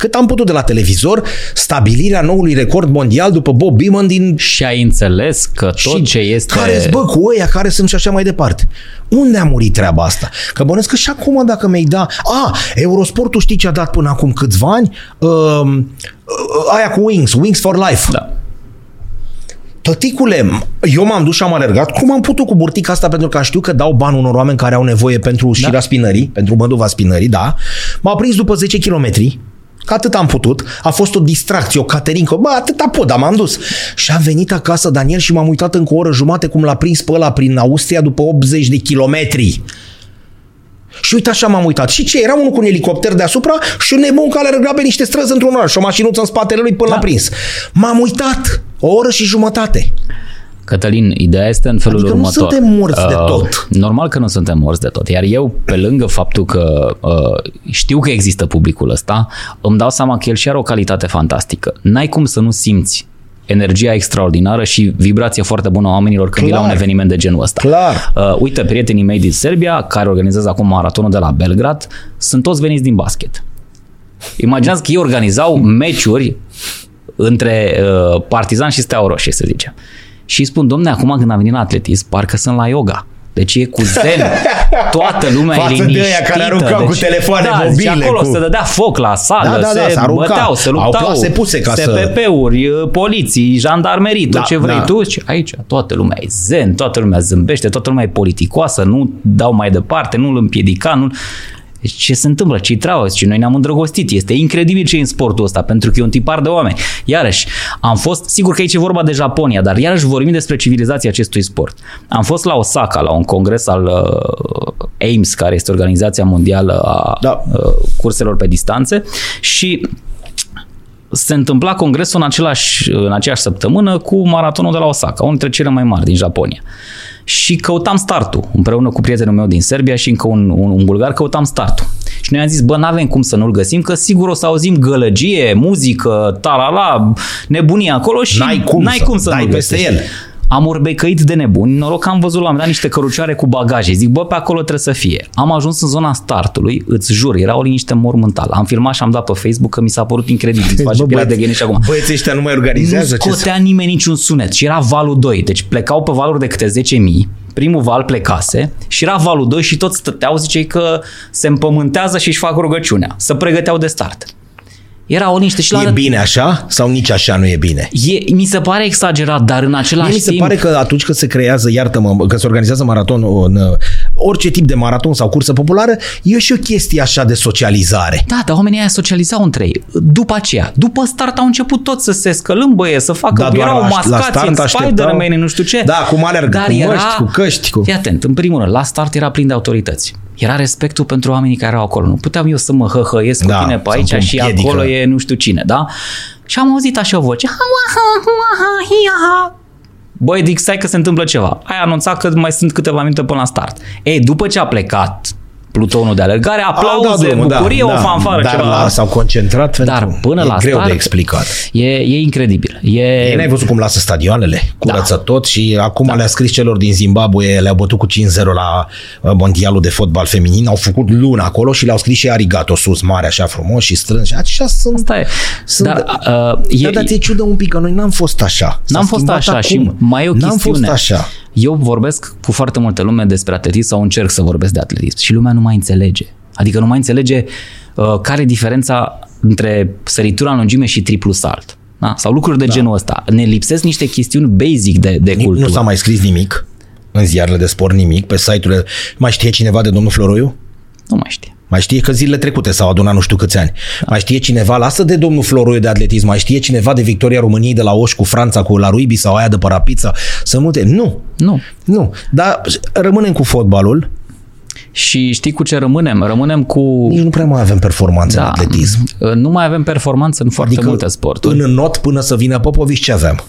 cât am putut de la televizor, stabilirea noului record mondial după Bob Beeman din... Și ai înțeles că tot și ce este... care bă, cu ăia care sunt și așa mai departe. Unde a murit treaba asta? Că bănesc că și acum dacă mi-ai da... A, Eurosportul știi ce a dat până acum câțiva ani? Uh, uh, aia cu Wings, Wings for Life. Da. Tăticule, eu m-am dus și am alergat. Cum am putut cu burtica asta? Pentru că știu că dau bani unor oameni care au nevoie pentru da. șira spinării, pentru măduva spinării, da. M-a prins după 10 kilometri Că atât am putut. A fost o distracție, o caterincă. Bă, atâta pot, dar m-am dus. Și am venit acasă, Daniel, și m-am uitat încă o oră jumate cum l-a prins pe ăla prin Austria după 80 de kilometri. Și uite așa m-am uitat. Și ce? Era unul cu un elicopter deasupra și un nebun care alerga pe niște străzi într-un oraș și o mașinuță în spatele lui până da. l-a prins. M-am uitat. O oră și jumătate. Cătălin, ideea este în felul adică următor. nu suntem morți uh, de tot. Normal că nu suntem morți de tot. Iar eu, pe lângă faptul că uh, știu că există publicul ăsta, îmi dau seama că el și are o calitate fantastică. N-ai cum să nu simți energia extraordinară și vibrație foarte bună a oamenilor când vii la un eveniment de genul ăsta. Clar. Uh, uite, prietenii mei din Serbia, care organizează acum maratonul de la Belgrad, sunt toți veniți din basket. Imaginați că ei organizau meciuri între uh, Partizan și Steaua Roșie, să zicem. Și spun, domne, acum când am venit la atletism, parcă sunt la yoga. Deci e cu zen. [laughs] Toată lumea Față e liniștită. de aia care aruncau deci, cu telefoane da, mobile. acolo cu... se dădea foc la sală, da, da, da, se băteau, se luptau. Au puse ca SPP-uri, să... poliții, jandarmerii, da, tot ce vrei da. tu. Și aici toată lumea e zen, toată lumea zâmbește, toată lumea e politicoasă, nu dau mai departe, nu îl împiedica, nu... Deci ce se întâmplă? Ce-i treabă? Și noi ne-am îndrăgostit. Este incredibil ce e în sportul ăsta, pentru că e un tipar de oameni. Iarăși, am fost, sigur că aici e vorba de Japonia, dar iarăși vorbim despre civilizația acestui sport. Am fost la Osaka, la un congres al uh, AIMS, care este Organizația Mondială a da. uh, Curselor pe Distanțe și se întâmpla congresul în, același, în aceeași săptămână cu maratonul de la Osaka, unul dintre cele mai mari din Japonia și căutam startul împreună cu prietenul meu din Serbia și încă un, un, un bulgar, căutam startul. Și noi am zis, bă, n-avem cum să nu-l găsim, că sigur o să auzim gălăgie, muzică, talala, nebunie acolo și n-ai cum n-ai să, cum să nu peste el. Am urbecăit de nebuni, noroc că am văzut la un dat niște cărucioare cu bagaje. Zic, bă, pe acolo trebuie să fie. Am ajuns în zona startului, îți jur, era o liniște mormântală. Am filmat și am dat pe Facebook că mi s-a părut incredibil. Îți face bă, de gene și acum. Băieții ăștia nu mai organizează. Nu scotea ce nimeni niciun sunet și era valul 2. Deci plecau pe valuri de câte 10.000 primul val plecase și era valul 2 și toți stăteau, zicei că se împământează și își fac rugăciunea, să pregăteau de start. Era o liniște și la E bine așa sau nici așa nu e bine? E, mi se pare exagerat, dar în același Mie mi se timp... pare că atunci când se creează, iartă-mă, că se organizează maraton, în, orice tip de maraton sau cursă populară, e și o chestie așa de socializare. Da, dar oamenii aia socializau între ei. După aceea, după start au început tot să se scălâmbăie, să facă, da, erau mascați, Spider-Man, nu știu ce. Da, cum alergă, dar cu era... măști, cu căști. Cu... Fii atent, în primul rând, la start era plin de autorități era respectul pentru oamenii care erau acolo. Nu puteam eu să mă hăhăiesc da, cu tine pe aici și piedică. acolo e nu știu cine, da? Și am auzit așa o voce. Băi, Dick, stai că se întâmplă ceva. Ai anunțat că mai sunt câteva minute până la start. Ei, după ce a plecat plutonul de alergare, aplauze, da, bucurie, da, o fanfară, dar ceva. La, s-au concentrat Dar pentru, până e la greu start, de explicat. E, e incredibil. E... Ei, n-ai văzut cum lasă stadioanele? Curăță da. tot și acum da. le-a scris celor din Zimbabwe, le-au bătut cu 5-0 la uh, mondialul de fotbal feminin, au făcut luna acolo și le-au scris și arigato sus, mare, așa frumos și strâns și așa sunt. Asta e. sunt Dar, uh, e, da, dar ți ciudă un pic, că noi n-am fost așa. S-a N-am fost schimbat așa acum. și mai e o N-am chestiune. fost așa. Eu vorbesc cu foarte multă lume despre atletism sau încerc să vorbesc de atletism și lumea nu mai înțelege. Adică nu mai înțelege uh, care e diferența între săritura în lungime și triplu salt. Da? Sau lucruri de da. genul ăsta. Ne lipsesc niște chestiuni basic de, de Ni- cultură. Nu s-a mai scris nimic în ziarele de sport, nimic, pe site-urile. Mai știe cineva de domnul Floroiu? nu mai știe. Mai știe că zilele trecute s-au adunat nu știu câți ani. Da. Mai știe cineva, lasă de domnul Floroiu de atletism, mai știe cineva de victoria României de la Oș cu Franța, cu la Ruibi sau aia de Parapița? Sunt multe. Nu. Nu. Nu. Dar rămânem cu fotbalul. Și știi cu ce rămânem? Rămânem cu... Nici nu prea mai avem performanțe Da. în atletism. Nu mai avem performanță în foarte multe sporturi. în not până să vină Popovici ce aveam?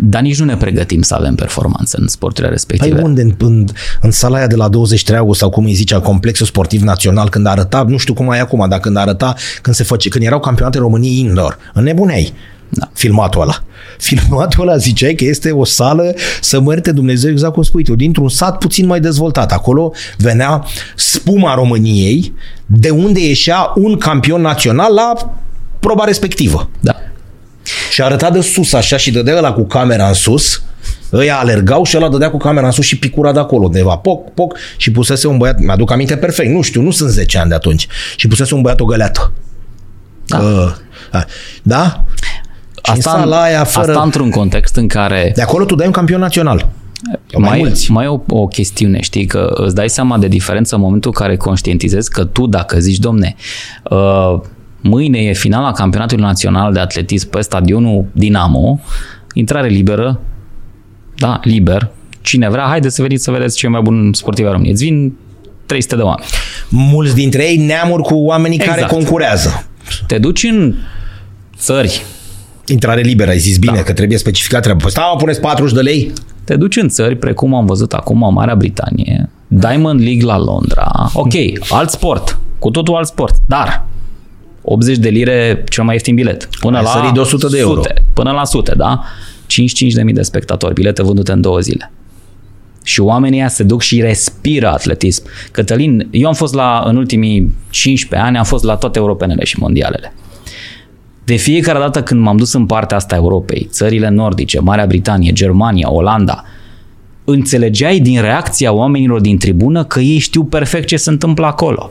Dar nici nu ne pregătim să avem performanță în sporturile Păi respective. unde? În, în, în sala aia de la 23 august sau cum îi zicea, Complexul Sportiv Național, când arăta, nu știu cum e acum, dar când arăta, când se face, când erau campionate României indoor, înnebuneai. Da. Filmatul ăla. [laughs] Filmatul ăla ziceai că este o sală să mărte Dumnezeu exact cum spui tu, dintr-un sat puțin mai dezvoltat. Acolo venea spuma României, de unde ieșea un campion național la proba respectivă. Da. Și arăta de sus așa și dădea ăla cu camera în sus, ăia alergau și ăla dădea cu camera în sus și picura de acolo, undeva, poc, poc, și pusese un băiat, mi-aduc aminte perfect, nu știu, nu sunt 10 ani de atunci, și pusese un băiat o găleată. Da. Uh, da? Și în sala aia, fără... asta într-un context în care De acolo tu dai un campion național. Sau mai, mai, mulți. mai e o, o chestiune, știi, că îți dai seama de diferență în momentul în care conștientizezi că tu, dacă zici, domne, uh, mâine e finala campionatului național de atletism pe stadionul Dinamo, intrare liberă, da, liber, cine vrea, haide să veniți să vedeți cei mai buni sportivi ai României. Îți vin 300 de oameni. Mulți dintre ei neamuri cu oamenii Exact. care concurează. Te duci în țări, Intrare liberă, ai zis bine Da. că trebuie specificat treaba. Păi stai, mă, puneți 40 de lei? te duci în țări precum am văzut acum Marea Britanie, Diamond League la Londra, ok, alt sport, cu totul alt sport, dar 80 de lire cel mai ieftin bilet. Până Ai la sărit de 100 de euro. Sute, până la sute, da? 55.000 de spectatori, bilete vândute în două zile. Și oamenii ăia se duc și respiră atletism. Cătălin, eu am fost la, în ultimii 15 ani, am fost la toate europenele și mondialele. De fiecare dată când m-am dus în partea asta a Europei, țările nordice, Marea Britanie, Germania, Olanda, înțelegeai din reacția oamenilor din tribună că ei știu perfect ce se întâmplă acolo.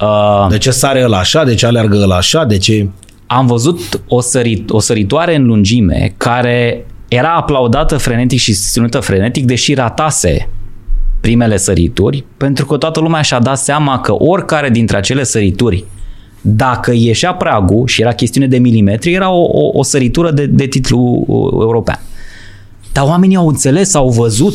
Uh, De ce sare ăla așa? De ce aleargă ăla așa? De ce... am văzut o, sărit, o săritoare în lungime care era aplaudată frenetic și susținută frenetic, deși ratase primele sărituri, pentru că toată lumea și-a dat seama că oricare dintre acele sărituri, dacă ieșea pragul și era chestiune de milimetri, era o, o, o săritură de, de titlu uh, european. Dar oamenii au înțeles, au văzut.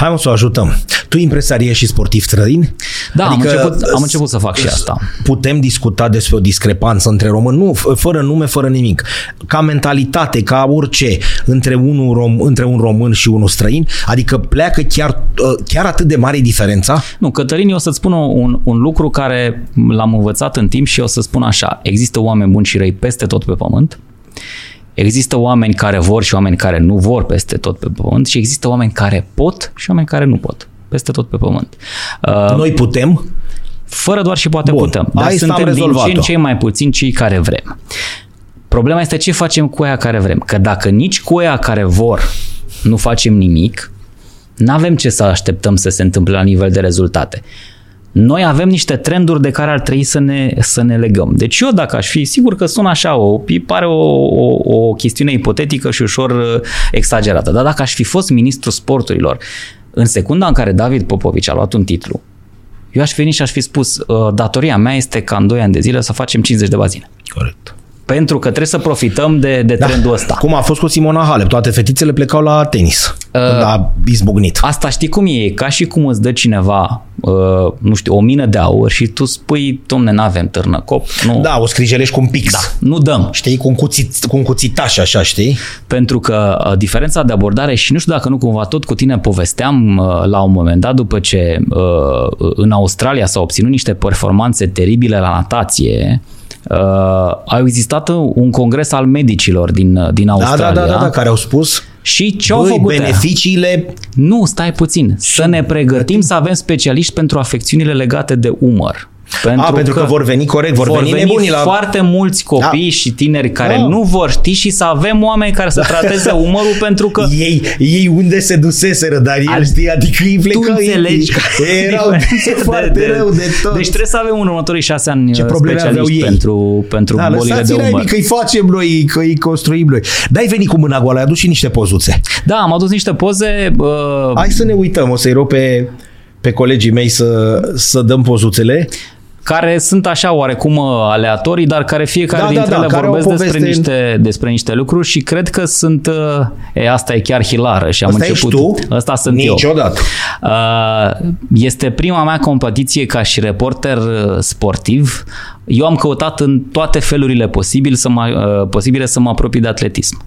Hai mă să o ajutăm. Tu impresariezi și sportiv străini? Da, adică, am, început, am început să fac și asta. Putem discuta despre o discrepanță între români, nu, f- fără nume, fără nimic. Ca mentalitate, ca orice, între, unul rom, între un român și unul străin, adică pleacă chiar, uh, chiar atât de mare diferența? Nu, Cătălin, eu o să-ți spun un, un lucru care l-am învățat în timp și o să spun așa. Există oameni buni și răi peste tot pe pământ. Există oameni care vor și oameni care nu vor peste tot pe pământ și există oameni care pot și oameni care nu pot peste tot pe pământ. Uh, Noi putem, fără doar și poate Bun, putem. Dar asta am suntem din ce rezolvat-o. în ce mai puțin cei care vrem. Problema este ce facem cu aia care vrem. Că dacă nici cu aia care vor nu facem nimic, nu avem ce să așteptăm să se întâmple la nivel de rezultate. Noi avem niște trenduri de care ar trebui să ne, să ne legăm. Deci eu dacă aș fi, sigur că sună așa, o, îi pare o, o, o chestiune ipotetică și ușor uh, exagerată, dar dacă aș fi fost ministrul sporturilor, în secunda în care David Popovici a luat un titlu, eu aș veni și aș fi spus, "Uh, datoria mea este ca în 2 ani de zile să facem 50 de bazine. Corect. Pentru că trebuie să profităm de, de trendul ăsta. Cum a fost cu Simona Halep, toate fetițele plecau la tenis. Când a izbucnit. Asta știi cum e? E ca și cum îți dă cineva, uh, nu știu, o mină de aur și tu spui, domne, n-avem târnă cop. Nu. Da, o scrijelești cu un pix. Da, nu dăm. Știi, cu un, cuțit, cu un cuțitaș așa, știi? Pentru că uh, diferența de abordare și nu știu dacă nu cumva tot cu tine povesteam uh, la un moment dat după ce uh, în Australia s-au obținut niște performanțe teribile la natație, Uh, a existat un congres al medicilor din, din Australia. Da, da, da, da, da care au spus și ce au făcut beneficiile... Nu, stai puțin. Să ne pregătim să avem specialiști pentru afecțiunile legate de umăr. Pentru, A, pentru că, că vor veni corect, vor, vor veni, veni nebunii la... foarte mulți copii da. și tineri care da. nu vor ști și să avem oameni care să trateze [laughs] umărul pentru că... Ei, ei unde se duseseră, dar el știe, adică îi plecă... Tu înțelegi că... Erau [laughs] [laughs] foarte de, rău de tot. Deci trebuie să avem în următorii șase ani Ce probleme aveau ei? pentru, pentru da, bolile de umăr. că îi facem noi, că îi construim noi. Dar ai venit cu mâna goală, ai adus și niște pozuțe. Da, am adus niște poze. Uh... Hai să ne uităm, o să-i rog pe pe colegii mei să, să dăm pozuțele care sunt așa oarecum uh, aleatorii, dar care fiecare da, da dintre da, da, ele vorbesc despre niște, despre niște lucruri și cred că sunt, uh, e, asta e chiar hilară și am asta început. tu? Asta sunt Niciodată. eu. Uh, este prima mea competiție ca și reporter sportiv. Eu am căutat în toate felurile posibile să mă, posibile să mă apropii de atletism.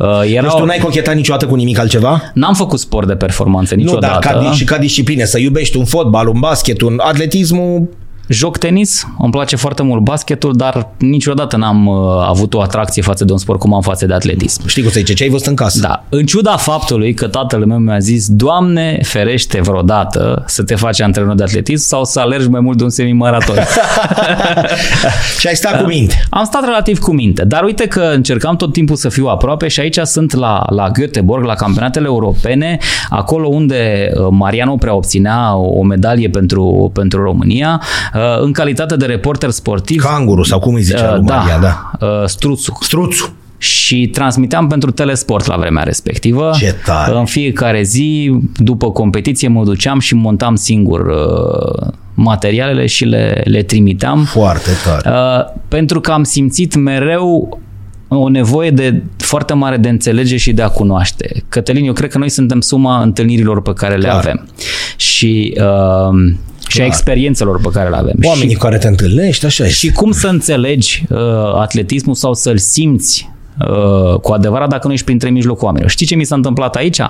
Uh, era deci tu n-ai cochetat niciodată cu nimic altceva? N-am făcut sport de performanță niciodată. Nu, dar ca, și ca discipline, să iubești un fotbal, un basket, un atletismul Joc tenis, îmi place foarte mult basketul, dar niciodată n-am uh, avut o atracție față de un sport cum am față de atletism. Știi cum se zice, ce ai văzut în casă? Da. În ciuda faptului că tatăl meu mi-a zis, Doamne, ferește vreodată să te faci antrenor de atletism sau să alergi mai mult de un semimaraton. [laughs] [laughs] și ai stat cu minte. Am stat relativ cu minte, dar uite că încercam tot timpul să fiu aproape și aici sunt la, la Göteborg, la campionatele europene, acolo unde uh, Mariano prea obținea o medalie pentru, pentru România Uh, în calitate de reporter sportiv. Canguru sau cum îi zicea uh, da, da. Uh, Struțu. Struțu și transmiteam pentru Telesport la vremea respectivă. Ce tare. În fiecare zi, după competiție, mă duceam și montam singur uh, materialele și le, le trimiteam. Foarte tare. Uh, pentru că am simțit mereu o nevoie de foarte mare de înțelege și de a cunoaște. Cătălin, eu cred că noi suntem suma întâlnirilor pe care le Clar. avem. Și uh, și a experiențelor pe care le avem. Oamenii și, care te întâlnești, așa este. Și cum să înțelegi uh, atletismul sau să-l simți uh, cu adevărat dacă nu ești printre mijlocul oamenilor. Știi ce mi s-a întâmplat aici?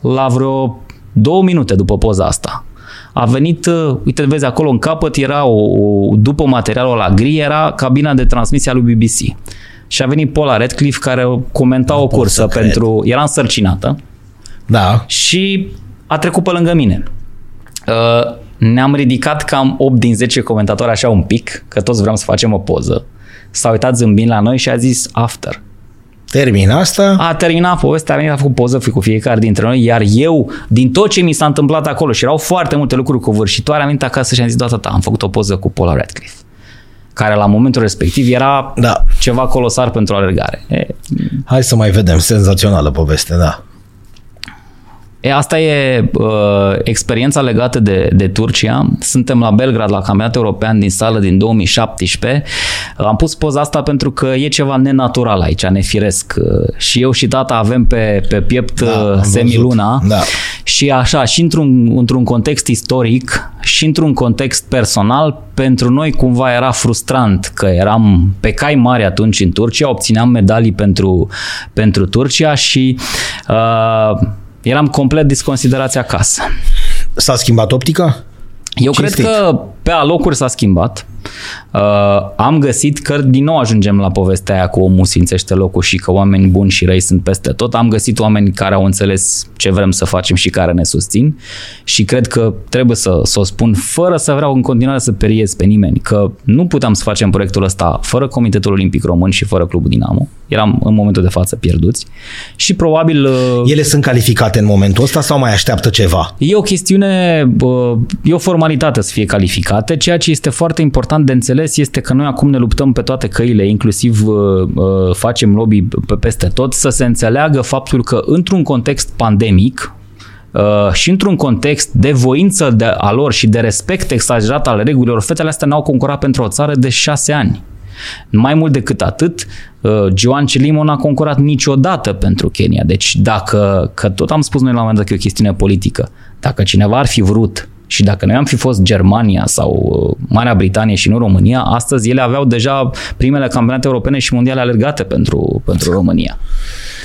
La vreo două minute după poza asta. A venit, uh, uite, vezi acolo în capăt era, o, o, după materialul la gri, era cabina de transmisie a lui BBC. Și a venit Paula Redcliffe care comenta o cursă pentru... Era însărcinată. Da. Și a trecut pe lângă mine. Uh, ne-am ridicat cam 8 din 10 comentatori așa un pic, că toți vreau să facem o poză. S-a uitat zâmbind la noi și a zis after. Termin asta? A terminat povestea, a venit, a făcut poză cu fiecare dintre noi, iar eu, din tot ce mi s-a întâmplat acolo, și erau foarte multe lucruri covârșitoare, am venit acasă și am zis, da, am făcut o poză cu Paula Radcliffe care la momentul respectiv era da. ceva colosar pentru alergare. E... Hai să mai vedem, senzațională poveste, da. E, asta e uh, experiența legată de, de Turcia. Suntem la Belgrad, la campionatul european din sală din 2017. Uh, am pus poza asta pentru că e ceva nenatural aici, nefiresc. Uh, și eu și tata avem pe, pe piept da, uh, semiluna. Da. Și așa, și într-un, într-un context istoric și într-un context personal, pentru noi cumva era frustrant că eram pe cai mari atunci în Turcia, obțineam medalii pentru, pentru Turcia și uh, Eram complet disconsiderați acasă. S-a schimbat optica? Eu Cinstit. cred că pe alocuri s-a schimbat. Uh, am găsit că din nou ajungem la povestea aia cu omul simțește locul și că oameni buni și răi sunt peste tot. Am găsit oameni care au înțeles ce vrem să facem și care ne susțin și cred că trebuie să, să o spun fără să vreau în continuare să periez pe nimeni că nu puteam să facem proiectul ăsta fără Comitetul Olimpic Român și fără Clubul Dinamo. Eram în momentul de față pierduți și probabil... Uh, Ele sunt calificate în momentul ăsta sau mai așteaptă ceva? E o chestiune, e o formalitate să fie calificate. Ceea ce este foarte important de înțeles este că noi acum ne luptăm pe toate căile, inclusiv uh, uh, facem lobby pe peste tot, să se înțeleagă faptul că într-un context pandemic, Uh, și într-un context de voință de a lor și de respect exagerat al regulilor, fetele astea n-au concurat pentru o țară de șase ani. Mai mult decât atât, uh, Joan Celimon a concurat niciodată pentru Kenya. Deci dacă, că tot am spus noi la un moment dat că e o chestiune politică, dacă cineva ar fi vrut și dacă noi am fi fost Germania sau uh, Marea Britanie și nu România, astăzi ele aveau deja primele campionate europene și mondiale alergate pentru, pentru România.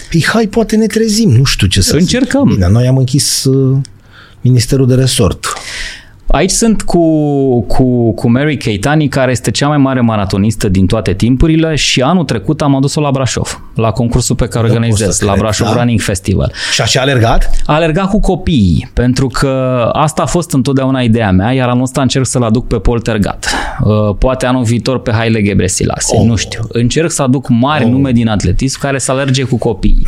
Păi hai, poate ne trezim, nu știu ce să Încercăm. Zic. Bine, noi am închis uh, Ministerul de Resort. Aici sunt cu, cu, cu Mary Keitani, care este cea mai mare maratonistă din toate timpurile și anul trecut am adus-o la Brașov, la concursul pe care organizez, la Brașov da? Running Festival. Și așa a alergat? A alergat cu copiii, pentru că asta a fost întotdeauna ideea mea, iar anul ăsta încerc să-l aduc pe Poltergat. Uh, poate anul viitor pe Haile Gebrselassie, oh. nu știu. Încerc să aduc mari oh. nume din atletism care să alerge cu copiii.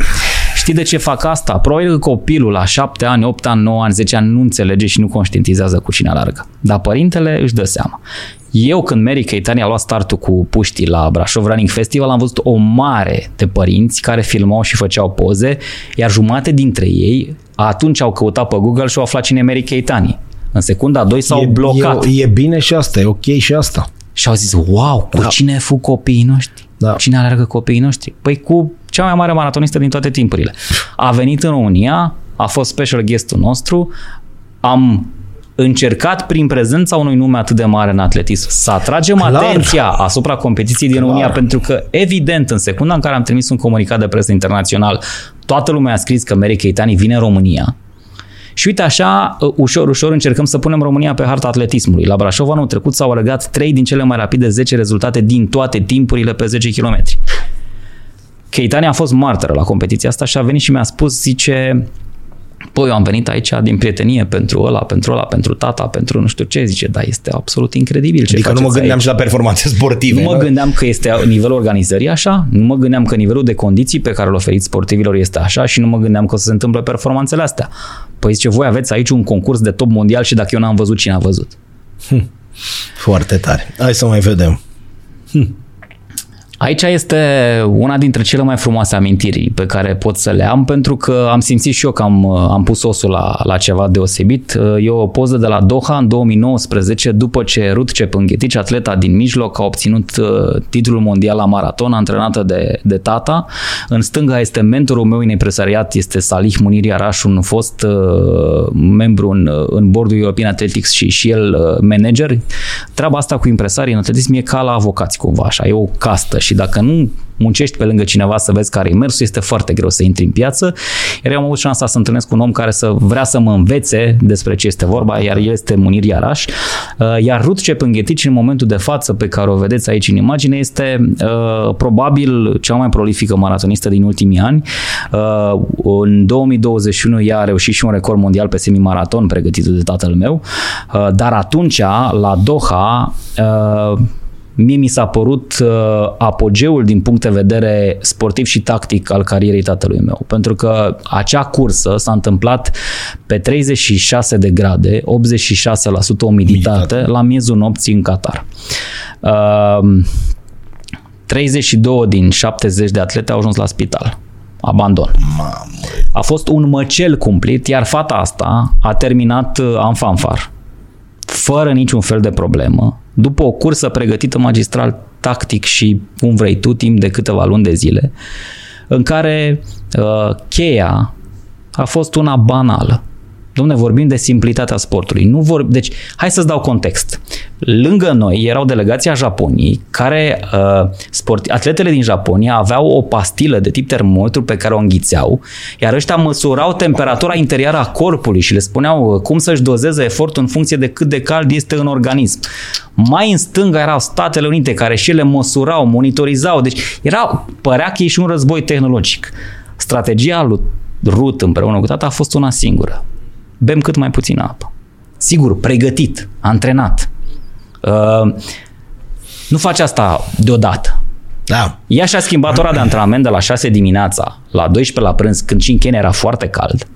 Știi de ce fac asta? Probabil că copilul la 7 ani, 8 ani, 9 ani, 10 ani nu înțelege și nu conștientizează cu cine alargă. Dar părintele își dă seama. Eu când Mary Keitani a luat startul cu puștii la Brașov Running Festival am văzut o mare de părinți care filmau și făceau poze, iar jumate dintre ei atunci au căutat pe Google și au aflat cine e Mary Keitani. În secunda a 2 s-au e, blocat. E, e bine și asta, e ok și asta. Și au zis, wow, cu da. cine fu copiii noștri? Da. Cine alergă copiii noștri? Păi cu cea mai mare maratonistă din toate timpurile. A venit în România, a fost special guestul nostru, am încercat prin prezența unui nume atât de mare în atletism să atragem Clar. atenția asupra competiției din Clar. România, pentru că evident în secunda în care am trimis un comunicat de presă internațional, toată lumea a scris că Mary Keitani vine în România, și uite așa, ușor, ușor încercăm să punem România pe harta atletismului. La Brașov anul trecut s-au alergat 3 din cele mai rapide 10 rezultate din toate timpurile pe 10 km. Keitani a fost martoră la competiția asta și a venit și mi-a spus, zice, Păi eu am venit aici din prietenie pentru ăla, pentru ăla, pentru tata, pentru nu știu ce, zice, da, este absolut incredibil ce Adică nu mă gândeam aici. și la performanțe sportive. Nu mă gândeam că este nivelul organizării așa, nu mă gândeam că nivelul de condiții pe care îl oferiți sportivilor este așa și nu mă gândeam că o să se întâmple performanțele astea. Păi zice, voi aveți aici un concurs de top mondial și dacă eu n-am văzut, cine a văzut? Hm. Foarte tare. Hai să mai vedem. Hm. Aici este una dintre cele mai frumoase amintiri pe care pot să le am, pentru că am simțit și eu că am, am pus osul la, la ceva deosebit. E o poză de la Doha în 2019, după ce Ruth Cepânghetici, atleta din mijloc, a obținut uh, titlul mondial la maraton, antrenată de, de tata. În stânga este mentorul meu în empresariat, este Salih Munir Iaraș, un fost uh, membru în, în bordul European Athletics și, și el uh, manager. Treaba asta cu impresarii în atletism e ca la avocați cumva, așa, e o castă și și dacă nu muncești pe lângă cineva să vezi care e mersul, este foarte greu să intri în piață. Iar eu am avut șansa să întâlnesc un om care să vrea să mă învețe despre ce este vorba, iar el este Munir Iaraș. Uh, iar Ruth Cepânghetici, în momentul de față pe care o vedeți aici în imagine, este uh, probabil cea mai prolifică maratonistă din ultimii ani. Uh, în 2021 ea a reușit și un record mondial pe semimaraton pregătit de tatăl meu, uh, dar atunci, la Doha, uh, mie mi s-a părut uh, apogeul din punct de vedere sportiv și tactic al carierei tatălui meu. Pentru că acea cursă s-a întâmplat pe 36 de grade, 86% umiditate, umiditate. la miezul nopții în Qatar. Uh, 32 din 70 de atlete au ajuns la spital. Abandon. Mamă. A fost un măcel cumplit, iar fata asta a terminat uh, în fanfar fără niciun fel de problemă, după o cursă pregătită magistral tactic și cum vrei tu, timp de câteva luni de zile, în care uh, cheia a fost una banală. Domne, vorbim de simplitatea sportului. Nu vor... Deci, hai să-ți dau context. Lângă noi erau delegația Japoniei, care, uh, sport, atletele din Japonia aveau o pastilă de tip termometru pe care o înghițeau, iar ăștia măsurau temperatura interioară a corpului și le spuneau uh, cum să-și dozeze efortul în funcție de cât de cald este în organism. Mai în stânga erau Statele Unite, care și ele măsurau, monitorizau, deci era, părea că e și un război tehnologic. Strategia lui Ruth împreună cu tata a fost una singură bem cât mai puțină apă. Sigur, pregătit, antrenat. Uh, nu faci asta deodată. Da. Ea și-a schimbat ora de antrenament de la 6 dimineața la 12 la prânz, când și în Kenya era foarte cald,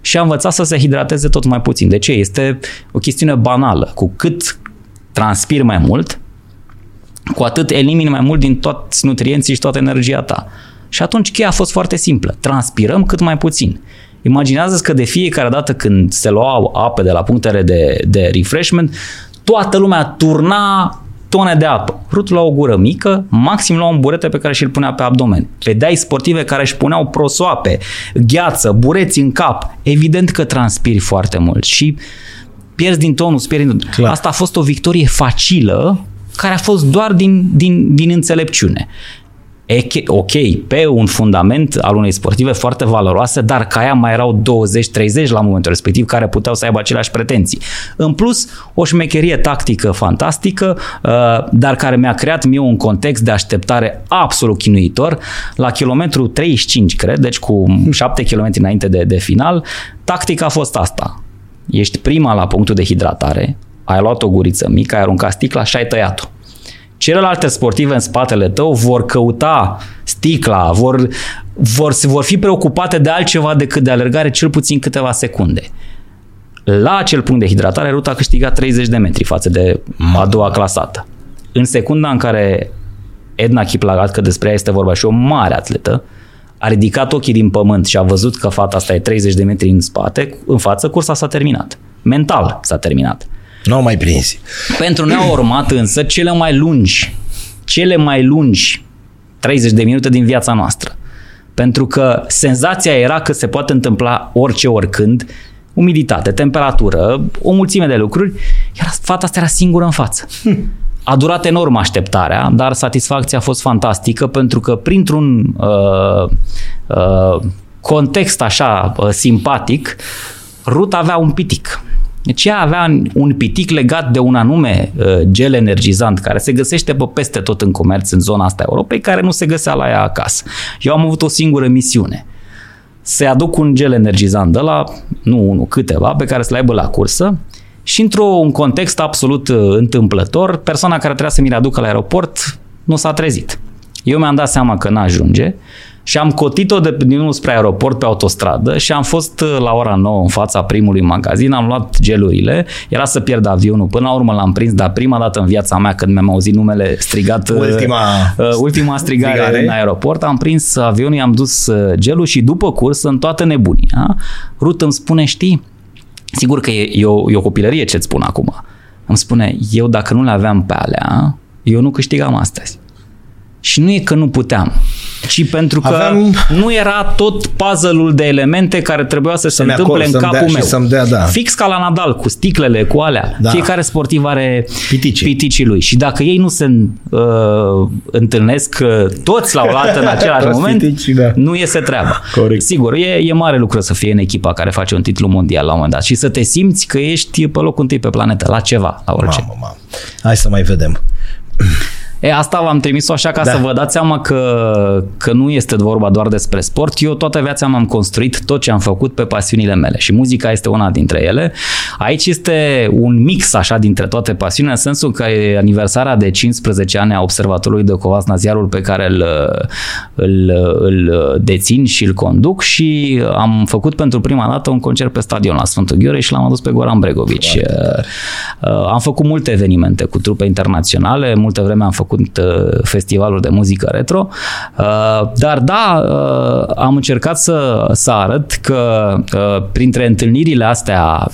și a învățat să se hidrateze tot mai puțin. De ce? Este o chestiune banală. Cu cât transpiri mai mult, cu atât elimini mai mult din toți nutrienții și toată energia ta. Și atunci cheia a fost foarte simplă. Transpirăm cât mai puțin. Imaginează că de fiecare dată când se luau ape de la punctele de, de refreshment, toată lumea turna tone de apă. Rut la o gură mică, maxim la un burete pe care și-l punea pe abdomen. Vedeai sportive care își puneau prosoape, gheață, bureți în cap. Evident că transpiri foarte mult și pierzi din tonul, pierzi din tonul. Asta a fost o victorie facilă care a fost doar din, din, din înțelepciune ok, pe un fundament al unei sportive foarte valoroase, dar ca ea mai erau 20-30 la momentul respectiv care puteau să aibă aceleași pretenții. În plus, o șmecherie tactică fantastică, uh, dar care mi-a creat mie un context de așteptare absolut chinuitor. La kilometru 35, cred, deci cu 7 km înainte de, de final, tactica a fost asta. Ești prima la punctul de hidratare, ai luat o guriță mică, ai aruncat sticla și ai tăiat-o celelalte sportive în spatele tău vor căuta sticla, vor, vor, vor fi preocupate de altceva decât de alergare cel puțin câteva secunde. La acel punct de hidratare, ruta a câștigat 30 de metri față de a doua clasată. În secunda în care Edna Kiplagat, că despre ea este vorba și o mare atletă, a ridicat ochii din pământ și a văzut că fata asta e 30 de metri în spate, în față, cursa s-a terminat. Mental s-a terminat. Nu au mai prins. Pentru noi au urmat însă cele mai lungi, cele mai lungi 30 de minute din viața noastră. Pentru că senzația era că se poate întâmpla orice, oricând, umiditate, temperatură, o mulțime de lucruri, iar fata asta era singură în față. A durat enorm așteptarea, dar satisfacția a fost fantastică pentru că printr-un uh, uh, context așa uh, simpatic, Ruth avea un pitic. Deci ea avea un pitic legat de un anume uh, gel energizant care se găsește pe peste tot în comerț în zona asta a Europei, care nu se găsea la ea acasă. Eu am avut o singură misiune. Să aduc un gel energizant de la, nu unul, câteva, pe care să-l aibă la cursă și într-un context absolut uh, întâmplător, persoana care trebuia să mi-l aducă la aeroport nu s-a trezit. Eu mi-am dat seama că n-ajunge și am cotit-o de din spre aeroport pe autostradă și am fost uh, la ora 9 în fața primului magazin, am luat gelurile, era să pierd avionul, până la urmă l-am prins, dar prima dată în viața mea când mi-am auzit numele strigat, uh, ultima, uh, ultima strigare, strigare. în aeroport, am prins avionul, i-am dus uh, gelul și după curs, în toată nebunia, Rut îmi spune, știi, sigur că e, e, o, e o copilărie ce-ți spun acum, îmi spune, eu dacă nu le aveam pe alea, eu nu câștigam astăzi. Și nu e că nu puteam, ci pentru că Aveam... nu era tot puzzle-ul de elemente care trebuia să, să se întâmple acord, în capul meu. Să-mi dea, da. Fix ca la Nadal, cu sticlele, cu alea. Da. Fiecare sportiv are piticii. piticii lui. Și dacă ei nu se uh, întâlnesc uh, toți la oaltă în [laughs] același moment, piticii, da. nu iese treaba. Corect. Sigur, e, e mare lucru să fie în echipa care face un titlu mondial la un moment dat și să te simți că ești pe locul întâi pe planetă, la ceva, la orice. Mamă, mamă. Hai să mai vedem. [clears throat] E, asta v-am trimis-o așa ca da. să vă dați seama că, că nu este vorba doar despre sport. Eu toată viața m-am construit tot ce am făcut pe pasiunile mele și muzica este una dintre ele. Aici este un mix așa dintre toate pasiunile, în sensul că e aniversarea de 15 ani a observatorului de Covas Naziarul pe care îl, îl, îl dețin și îl conduc și am făcut pentru prima dată un concert pe stadion la Sfântul Gheorghe și l-am adus pe Goran Bregovici. Am făcut multe evenimente cu trupe internaționale, multe vreme am făcut făcut uh, festivalul de muzică retro, uh, dar da, uh, am încercat să, să arăt că printre întâlnirile astea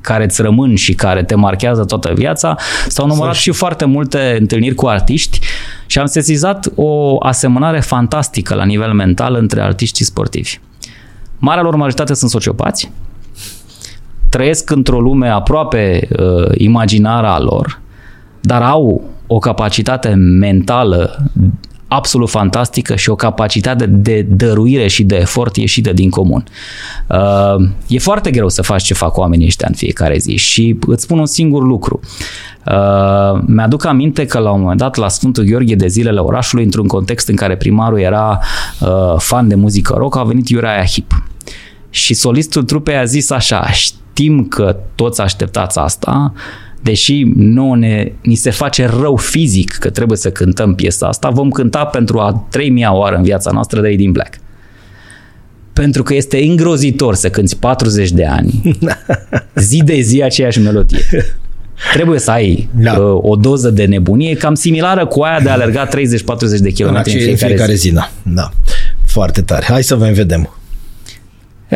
care îți rămân și care te marchează toată viața, s-au numărat și foarte multe întâlniri cu artiști și am sesizat o asemănare fantastică la nivel mental între artiștii sportivi. Marea lor majoritate sunt sociopați, trăiesc într-o lume aproape uh, imaginară a lor, dar au o capacitate mentală absolut fantastică și o capacitate de dăruire și de efort ieșită din comun. Uh, e foarte greu să faci ce fac oamenii ăștia în fiecare zi și îți spun un singur lucru. Uh, mi-aduc aminte că la un moment dat la Sfântul Gheorghe de zilele orașului, într-un context în care primarul era uh, fan de muzică rock, a venit Iuraia Hip. Și solistul trupei a zis așa, știm că toți așteptați asta, deși nouă ne, ni se face rău fizic că trebuie să cântăm piesa asta, vom cânta pentru a 3000 oară în viața noastră de din Black. Pentru că este îngrozitor să cânti 40 de ani, [laughs] zi de zi aceeași melodie. Trebuie să ai da. uh, o doză de nebunie cam similară cu aia de a alerga 30-40 de km în, în fiecare, fiecare zi. zi. Da. da. Foarte tare. Hai să vă vedem.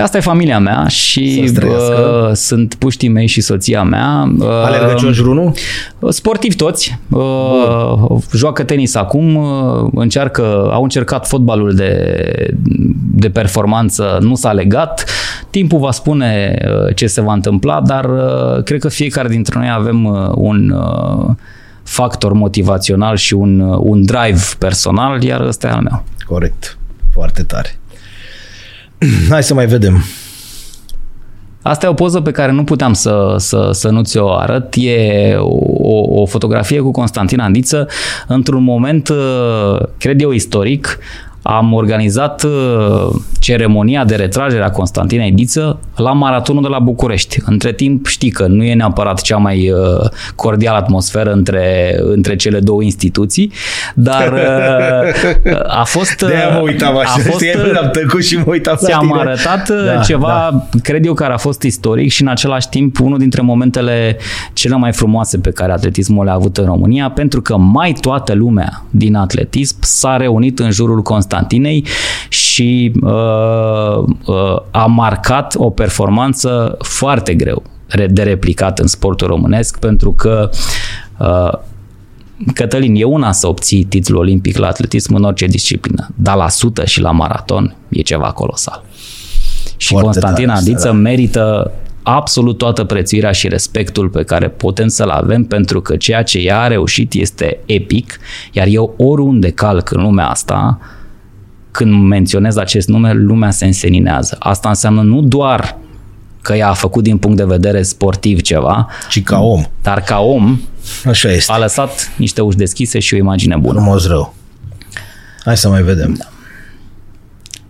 Asta e familia mea și uh, sunt puștii mei și soția mea. Uh, Alergă Ciunjurunu? Sportivi toți. Uh, joacă tenis acum, uh, încearcă, au încercat fotbalul de, de performanță, nu s-a legat. Timpul va spune uh, ce se va întâmpla, dar uh, cred că fiecare dintre noi avem uh, un uh, factor motivațional și un, uh, un drive personal, iar ăsta e al meu. Corect. Foarte tare. [clears throat] Hai să mai vedem. Asta e o poză pe care nu puteam să, să, să nu ți-o arăt. E o, o fotografie cu Constantin Andiță într-un moment, uh, cred eu, istoric am organizat uh, ceremonia de retragere a Constantinei Diță la maratonul de la București. Între timp știi că nu e neapărat cea mai uh, cordială atmosferă între, între cele două instituții, dar uh, a fost... De mă uitam așa, a fost, am tăcut și mă uitam Ți-am arătat da, ceva, da. cred eu, care a fost istoric și în același timp unul dintre momentele cele mai frumoase pe care atletismul le-a avut în România, pentru că mai toată lumea din atletism s-a reunit în jurul Constantinei Constantinei și uh, uh, a marcat o performanță foarte greu de replicat în sportul românesc pentru că uh, Cătălin, e una să obții titlul olimpic la atletism în orice disciplină, dar la sută și la maraton e ceva colosal. Și Foarte Constantin Adiță da. merită absolut toată prețuirea și respectul pe care putem să-l avem pentru că ceea ce ea a reușit este epic, iar eu oriunde calc în lumea asta, când menționez acest nume, lumea se înseninează. Asta înseamnă nu doar că ea a făcut din punct de vedere sportiv ceva, ci ca om. Dar ca om Așa este. a lăsat niște uși deschise și o imagine bună. Frumos rău. Hai să mai vedem. Da.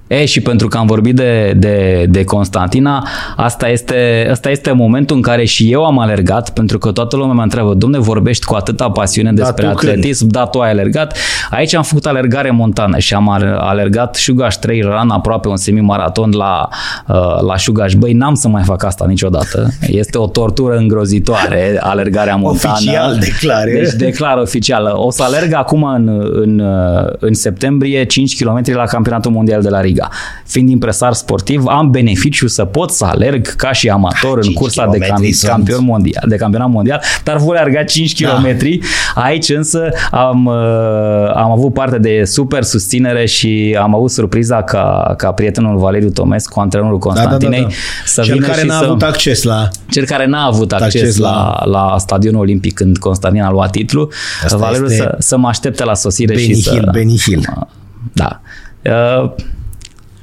E, și pentru că am vorbit de, de, de Constantina, asta este, asta este momentul în care și eu am alergat, pentru că toată lumea mă întreabă, domne, vorbești cu atâta pasiune da, despre atletism, când? da, tu ai alergat. Aici am făcut alergare montană și am alergat Sugaș 3 Run, aproape un semimaraton la, uh, la Sugaș. Băi, n-am să mai fac asta niciodată. Este o tortură îngrozitoare, alergarea [laughs] montană. Oficial declare. Deci declar oficial. O să alerg acum în, în, în septembrie 5 km la campionatul mondial de la Riga. Liga. Fiind impresar sportiv, am beneficiu să pot să alerg ca și amator în cursa de cam- campion mondial, de campionat mondial, dar voi alerga 5 km. Da. Aici însă am, uh, am avut parte de super susținere și am avut surpriza ca, ca prietenul Valeriu Tomescu, antrenorul Constantinei, da, da, da, da. să Cel vină care și n-a să... avut acces la... Cel care n-a avut acces, acces la, la, la stadionul olimpic când Constantin a luat titlul, Valeriu să, să mă aștepte la sosire Benny și Hill, să... Benny Hill. Da. Uh,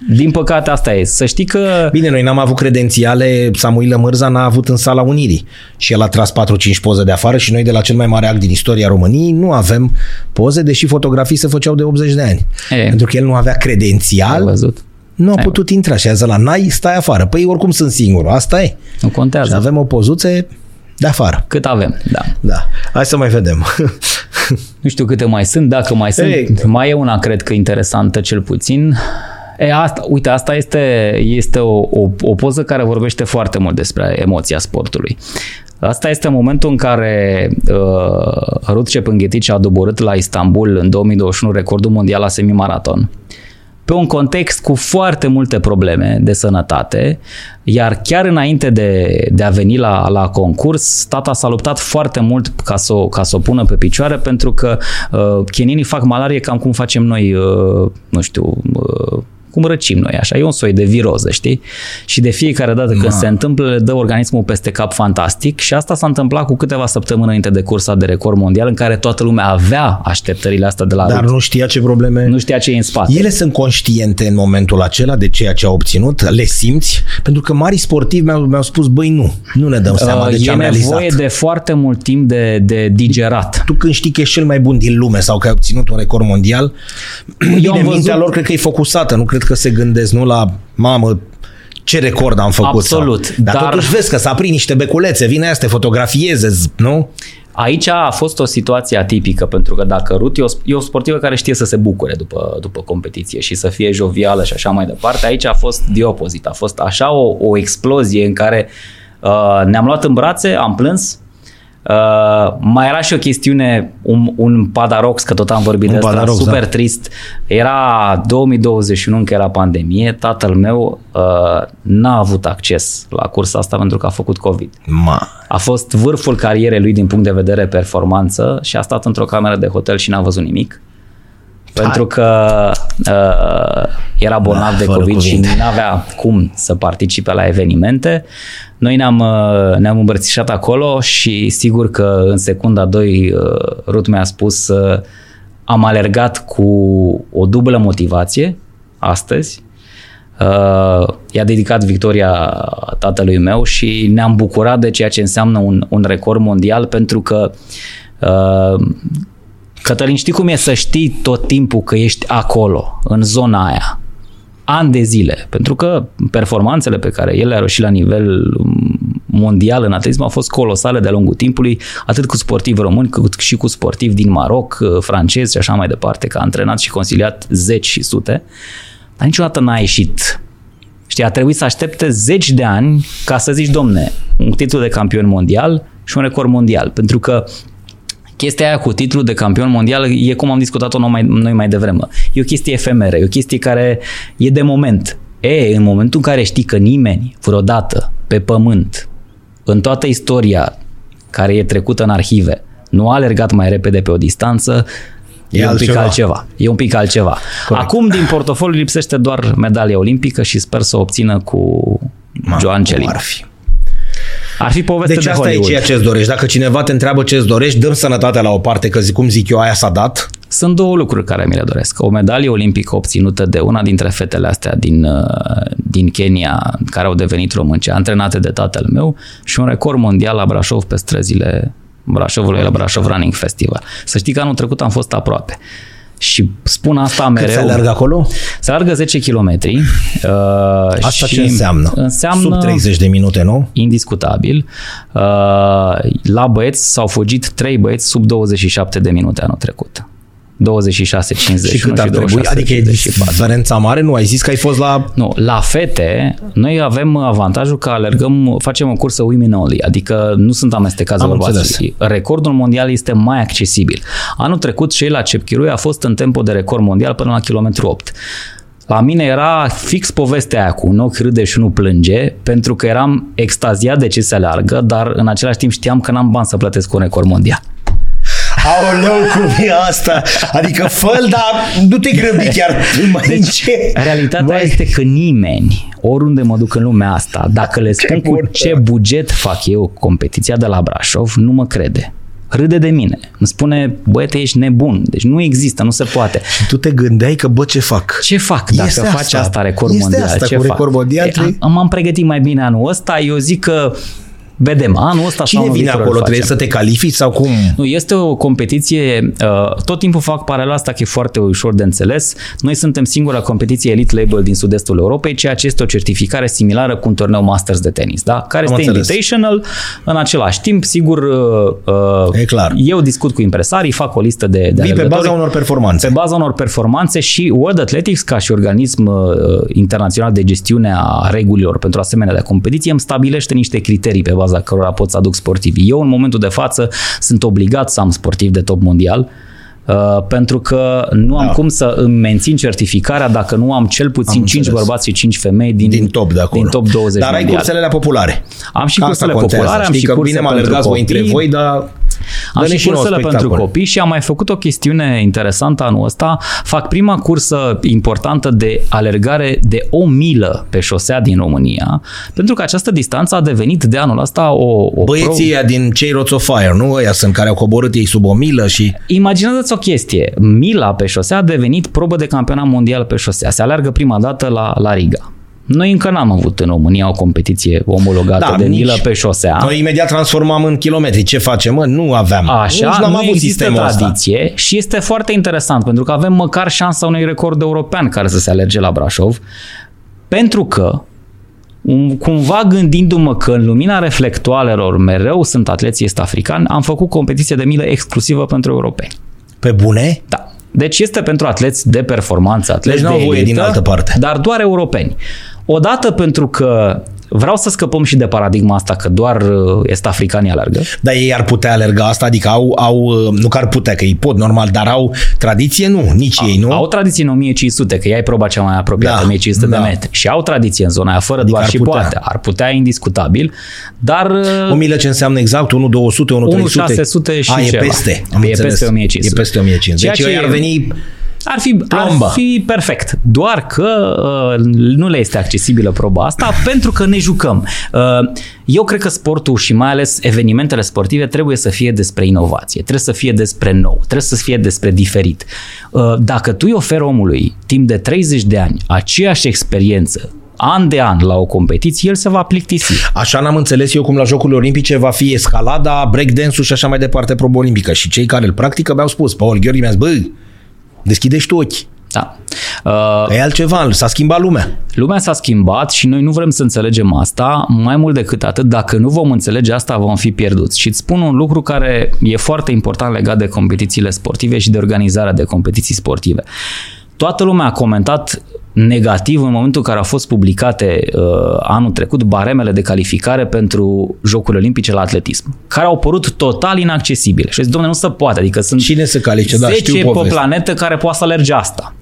din păcate asta e. Să știi că... Bine, noi n-am avut credențiale, Samuil Mărza n-a avut în sala Unirii și el a tras 4-5 poze de afară și noi de la cel mai mare act din istoria României nu avem poze, deși fotografii se făceau de 80 de ani. E. Pentru că el nu avea credențial. Ai văzut? Nu a putut intra și a zis la Nai, stai afară. Păi oricum sunt singur, asta e. Nu contează. Și avem o pozuțe de afară. Cât avem, da. Da. Hai să mai vedem. nu știu câte mai sunt, dacă mai sunt. Ei. Mai e una, cred că interesantă cel puțin. E, asta, uite, asta este, este o, o, o poză care vorbește foarte mult despre emoția sportului. Asta este momentul în care uh, Ruth Cepânghetic a doborât la Istanbul în 2021 recordul mondial la semimaraton pe un context cu foarte multe probleme de sănătate, iar chiar înainte de, de a veni la, la concurs, tata s-a luptat foarte mult ca să, o, ca să o pună pe picioare, pentru că uh, cheninii fac malarie cam cum facem noi, uh, nu știu, uh, cum răcim noi așa, e un soi de viroză, știi? Și de fiecare dată când Ma. se întâmplă, le dă organismul peste cap fantastic și asta s-a întâmplat cu câteva săptămâni înainte de cursa de record mondial în care toată lumea avea așteptările astea de la Dar nu știa ce probleme... Nu știa ce e în spate. Ele sunt conștiente în momentul acela de ceea ce au obținut? Le simți? Pentru că mari sportivi mi-au, mi-au spus, băi, nu, nu ne dăm seama uh, de ce am realizat. E nevoie de foarte mult timp de, de digerat. Tu când știi că ești cel mai bun din lume sau că ai obținut un record mondial, Eu bine, mintea lor cred că e focusată, nu cred că se gândesc nu la mamă, ce record am făcut. Absolut. Sau, dar, dar totuși vezi că s-a prins niște beculețe, vine aia să te fotografieze, nu? Aici a fost o situație atipică, pentru că dacă Ruth e o, e o sportivă care știe să se bucure după, după competiție și să fie jovială și așa mai departe, aici a fost de opozit. A fost așa o, o explozie în care uh, ne-am luat în brațe, am plâns, Uh, mai era și o chestiune, un, un Padarox, că tot am vorbit un de asta, super da. trist. Era 2021, încă era pandemie, tatăl meu uh, n-a avut acces la cursa asta pentru că a făcut COVID. Ma. A fost vârful carierei lui din punct de vedere performanță și a stat într-o cameră de hotel și n-a văzut nimic. Pentru că uh, era bolnav da, de COVID și nu avea cum să participe la evenimente. Noi ne-am, uh, ne-am îmbrățișat acolo și sigur că în secunda 2 uh, Rut mi-a spus uh, am alergat cu o dublă motivație astăzi. Uh, i-a dedicat victoria tatălui meu și ne-am bucurat de ceea ce înseamnă un, un record mondial pentru că uh, Cătălin, știi cum e să știi tot timpul că ești acolo, în zona aia, ani de zile, pentru că performanțele pe care el le-a reușit la nivel mondial în atletism au fost colosale de-a lungul timpului, atât cu sportivi români, cât și cu sportivi din Maroc, francezi și așa mai departe, că a antrenat și consiliat zeci și sute, dar niciodată n-a ieșit. Știi, a trebuit să aștepte zeci de ani ca să zici, domne, un titlu de campion mondial și un record mondial. Pentru că chestia aia cu titlul de campion mondial e cum am discutat-o noi mai, noi mai devreme. E o chestie efemeră, e o chestie care e de moment. E, în momentul în care știi că nimeni vreodată pe pământ, în toată istoria care e trecută în arhive, nu a alergat mai repede pe o distanță, E, e un pic altceva. E un pic altceva. Corect. Acum din portofoliu lipsește doar medalia olimpică și sper să o obțină cu Ma, Joan Celim. Ar fi. Ar fi poveste deci de asta Hollywood. e ceea ce îți dorești. Dacă cineva te întreabă ce îți dorești, dăm sănătatea la o parte, că zic, cum zic eu, aia s-a dat. Sunt două lucruri care mi le doresc. O medalie olimpică obținută de una dintre fetele astea din, uh, din Kenya, care au devenit românce, antrenate de tatăl meu, și un record mondial la Brașov pe străzile Brașovului, la Brașov Running Festival. Să știi că anul trecut am fost aproape. Și spun asta mereu. Cât se alergă acolo? Se alergă 10 km. Uh, asta și ce înseamnă? Înseamnă... Sub 30 de minute, nu? Indiscutabil. Uh, la băieți s-au fugit 3 băieți sub 27 de minute anul trecut. 26, 50 și cât ar trebui? Adică e diferența mare? Nu, ai zis că ai fost la... Nu, la fete, noi avem avantajul că alergăm, facem o cursă women only, adică nu sunt amestecați bărbații. Recordul mondial este mai accesibil. Anul trecut Sheila Cepchirui a fost în tempo de record mondial până la kilometru 8. La mine era fix povestea aia cu un ochi râde și nu plânge, pentru că eram extaziat de ce se aleargă, dar în același timp știam că n-am bani să plătesc un record mondial. Aoleu, cum e asta? Adică fă dar nu te grăbi chiar. Deci, ce? Realitatea Băi. este că nimeni, oriunde mă duc în lumea asta, dacă le spun ce cu ce buget fac eu competiția de la Brașov, nu mă crede râde de mine. Îmi spune, băiete, ești nebun. Deci nu există, nu se poate. Și tu te gândeai că, bă, ce fac? Ce fac dacă este faci asta, asta record este mondial? Asta ce cu fac? record mondial? E, am, m-am pregătit mai bine anul ăsta. Eu zic că Vedem, anul ăsta Cine vine acolo? Trebuie să te califici sau cum? Nu, este o competiție, uh, tot timpul fac paralela asta că e foarte ușor de înțeles. Noi suntem singura competiție Elite Label din sud-estul Europei, ceea ce este o certificare similară cu un turneu Masters de tenis, da? care Am este înțeles. invitational. În același timp, sigur, uh, e clar. eu discut cu impresarii, fac o listă de, de Vii pe baza unor performanțe. Pe baza unor performanțe și World Athletics, ca și organism uh, internațional de gestiune a regulilor pentru asemenea de competiție, îmi stabilește niște criterii pe baza cărora pot să aduc sportivi. Eu, în momentul de față, sunt obligat să am sportiv de top mondial, Uh, pentru că nu am da. cum să îmi mențin certificarea dacă nu am cel puțin am 5 bărbați și 5 femei din, din top de acolo. Din top 20 Dar mondial. ai cursele populare. Am și cursele populare, am și că curse bine mă alergați voi între voi, dar am și cursele pentru copii și am mai făcut o chestiune interesantă anul ăsta. Fac prima cursă importantă de alergare de o milă pe șosea din România, pentru că această distanță a devenit de anul ăsta o... o Băieții pro... din cei Rots of Fire, nu? Ăia sunt care au coborât ei sub o milă și... Imaginează-ți o chestie. Mila pe șosea a devenit probă de campionat mondial pe șosea. Se alergă prima dată la, la Riga. Noi încă n-am avut în România o competiție omologată da, de milă pe șosea. Noi imediat transformam în kilometri. Ce facem? Mă? Nu aveam. Așa, nu, nu avut există tradiție asta. și este foarte interesant pentru că avem măcar șansa unui record european care să se alerge la Brașov pentru că cumva gândindu-mă că în lumina reflectoarelor mereu sunt atleții est-africani, am făcut competiție de milă exclusivă pentru europeni. Pe bune? Da. Deci este pentru atleți de performanță, atleți deci de elită, din altă parte. dar doar europeni. Odată pentru că Vreau să scăpăm și de paradigma asta că doar uh, est africanii alergă. Dar ei ar putea alerga asta, adică au, au uh, nu că ar putea, că ei pot normal, dar au tradiție? Nu, nici A, ei, nu? Au tradiție în 1500, că ea e proba cea mai apropiată, da, 1500 da. de metri. Și au tradiție în zona aia, fără adică doar și putea. poate. Ar putea indiscutabil, dar... O milă ce înseamnă exact? 1 200, 1 300? 600 și A, ceva. e peste. Am e înțeles. peste 1500. E peste 1500. Deci ce ar veni ar fi, ar fi perfect. Doar că uh, nu le este accesibilă proba asta [laughs] pentru că ne jucăm. Uh, eu cred că sportul și mai ales evenimentele sportive trebuie să fie despre inovație, trebuie să fie despre nou, trebuie să fie despre diferit. Uh, dacă tu îi oferi omului timp de 30 de ani aceeași experiență an de an la o competiție, el se va plictisi. Așa n-am înțeles eu cum la Jocurile Olimpice va fi escalada, breakdance-ul și așa mai departe proba olimpică. Și cei care îl practică mi-au spus, Paul Gheorghe mi-a zis, bă, deschideți tu ochii. Da. Uh, e altceva, s-a schimbat lumea. Lumea s-a schimbat și noi nu vrem să înțelegem asta. Mai mult decât atât, dacă nu vom înțelege asta, vom fi pierduți. Și îți spun un lucru care e foarte important legat de competițiile sportive și de organizarea de competiții sportive. Toată lumea a comentat negativ în momentul în care au fost publicate uh, anul trecut baremele de calificare pentru Jocurile Olimpice la atletism, care au părut total inaccesibile. Și zic, domnule, nu se poate, adică sunt Cine se calice? 10 da, știu pe planetă care poate să alerge asta.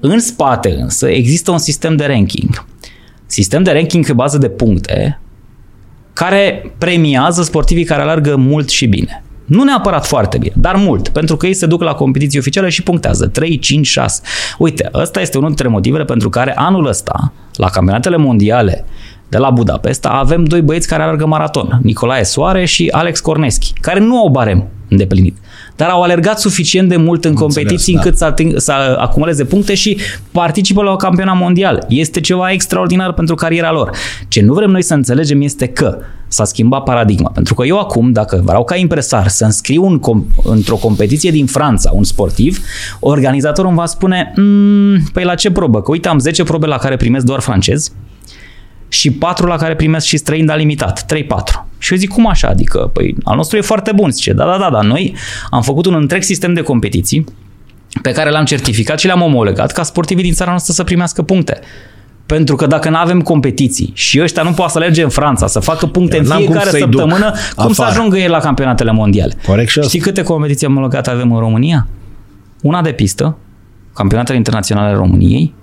În spate însă există un sistem de ranking. Sistem de ranking pe bază de puncte care premiază sportivii care alergă mult și bine. Nu neapărat foarte bine, dar mult, pentru că ei se duc la competiții oficiale și punctează 3, 5, 6. Uite, ăsta este unul dintre motivele pentru care anul ăsta, la campionatele mondiale de la Budapesta, avem doi băieți care alergă maraton, Nicolae Soare și Alex Corneschi, care nu au barem îndeplinit dar au alergat suficient de mult în competiții încât da. să, ating, să acumuleze puncte și participă la o campionat mondial. Este ceva extraordinar pentru cariera lor. Ce nu vrem noi să înțelegem este că s-a schimbat paradigma. Pentru că eu acum, dacă vreau ca impresar să înscriu un, într-o competiție din Franța un sportiv, organizatorul îmi va spune, mmm, păi la ce probă? Că uite, am 10 probe la care primesc doar francezi, și patru la care primesc și străini, dar limitat. 3-4. Și eu zic, cum așa? Adică, păi, al nostru e foarte bun. Zice, da, da, da, da, noi am făcut un întreg sistem de competiții pe care l-am certificat și le-am omologat ca sportivii din țara noastră să primească puncte. Pentru că dacă nu avem competiții și ăștia nu poate să alerge în Franța, să facă puncte Eu în fiecare săptămână, cum afară. să ajungă ei la campionatele mondiale? Corect și Știi câte competiții omologate avem în România? Una de pistă, campionatele internaționale ale României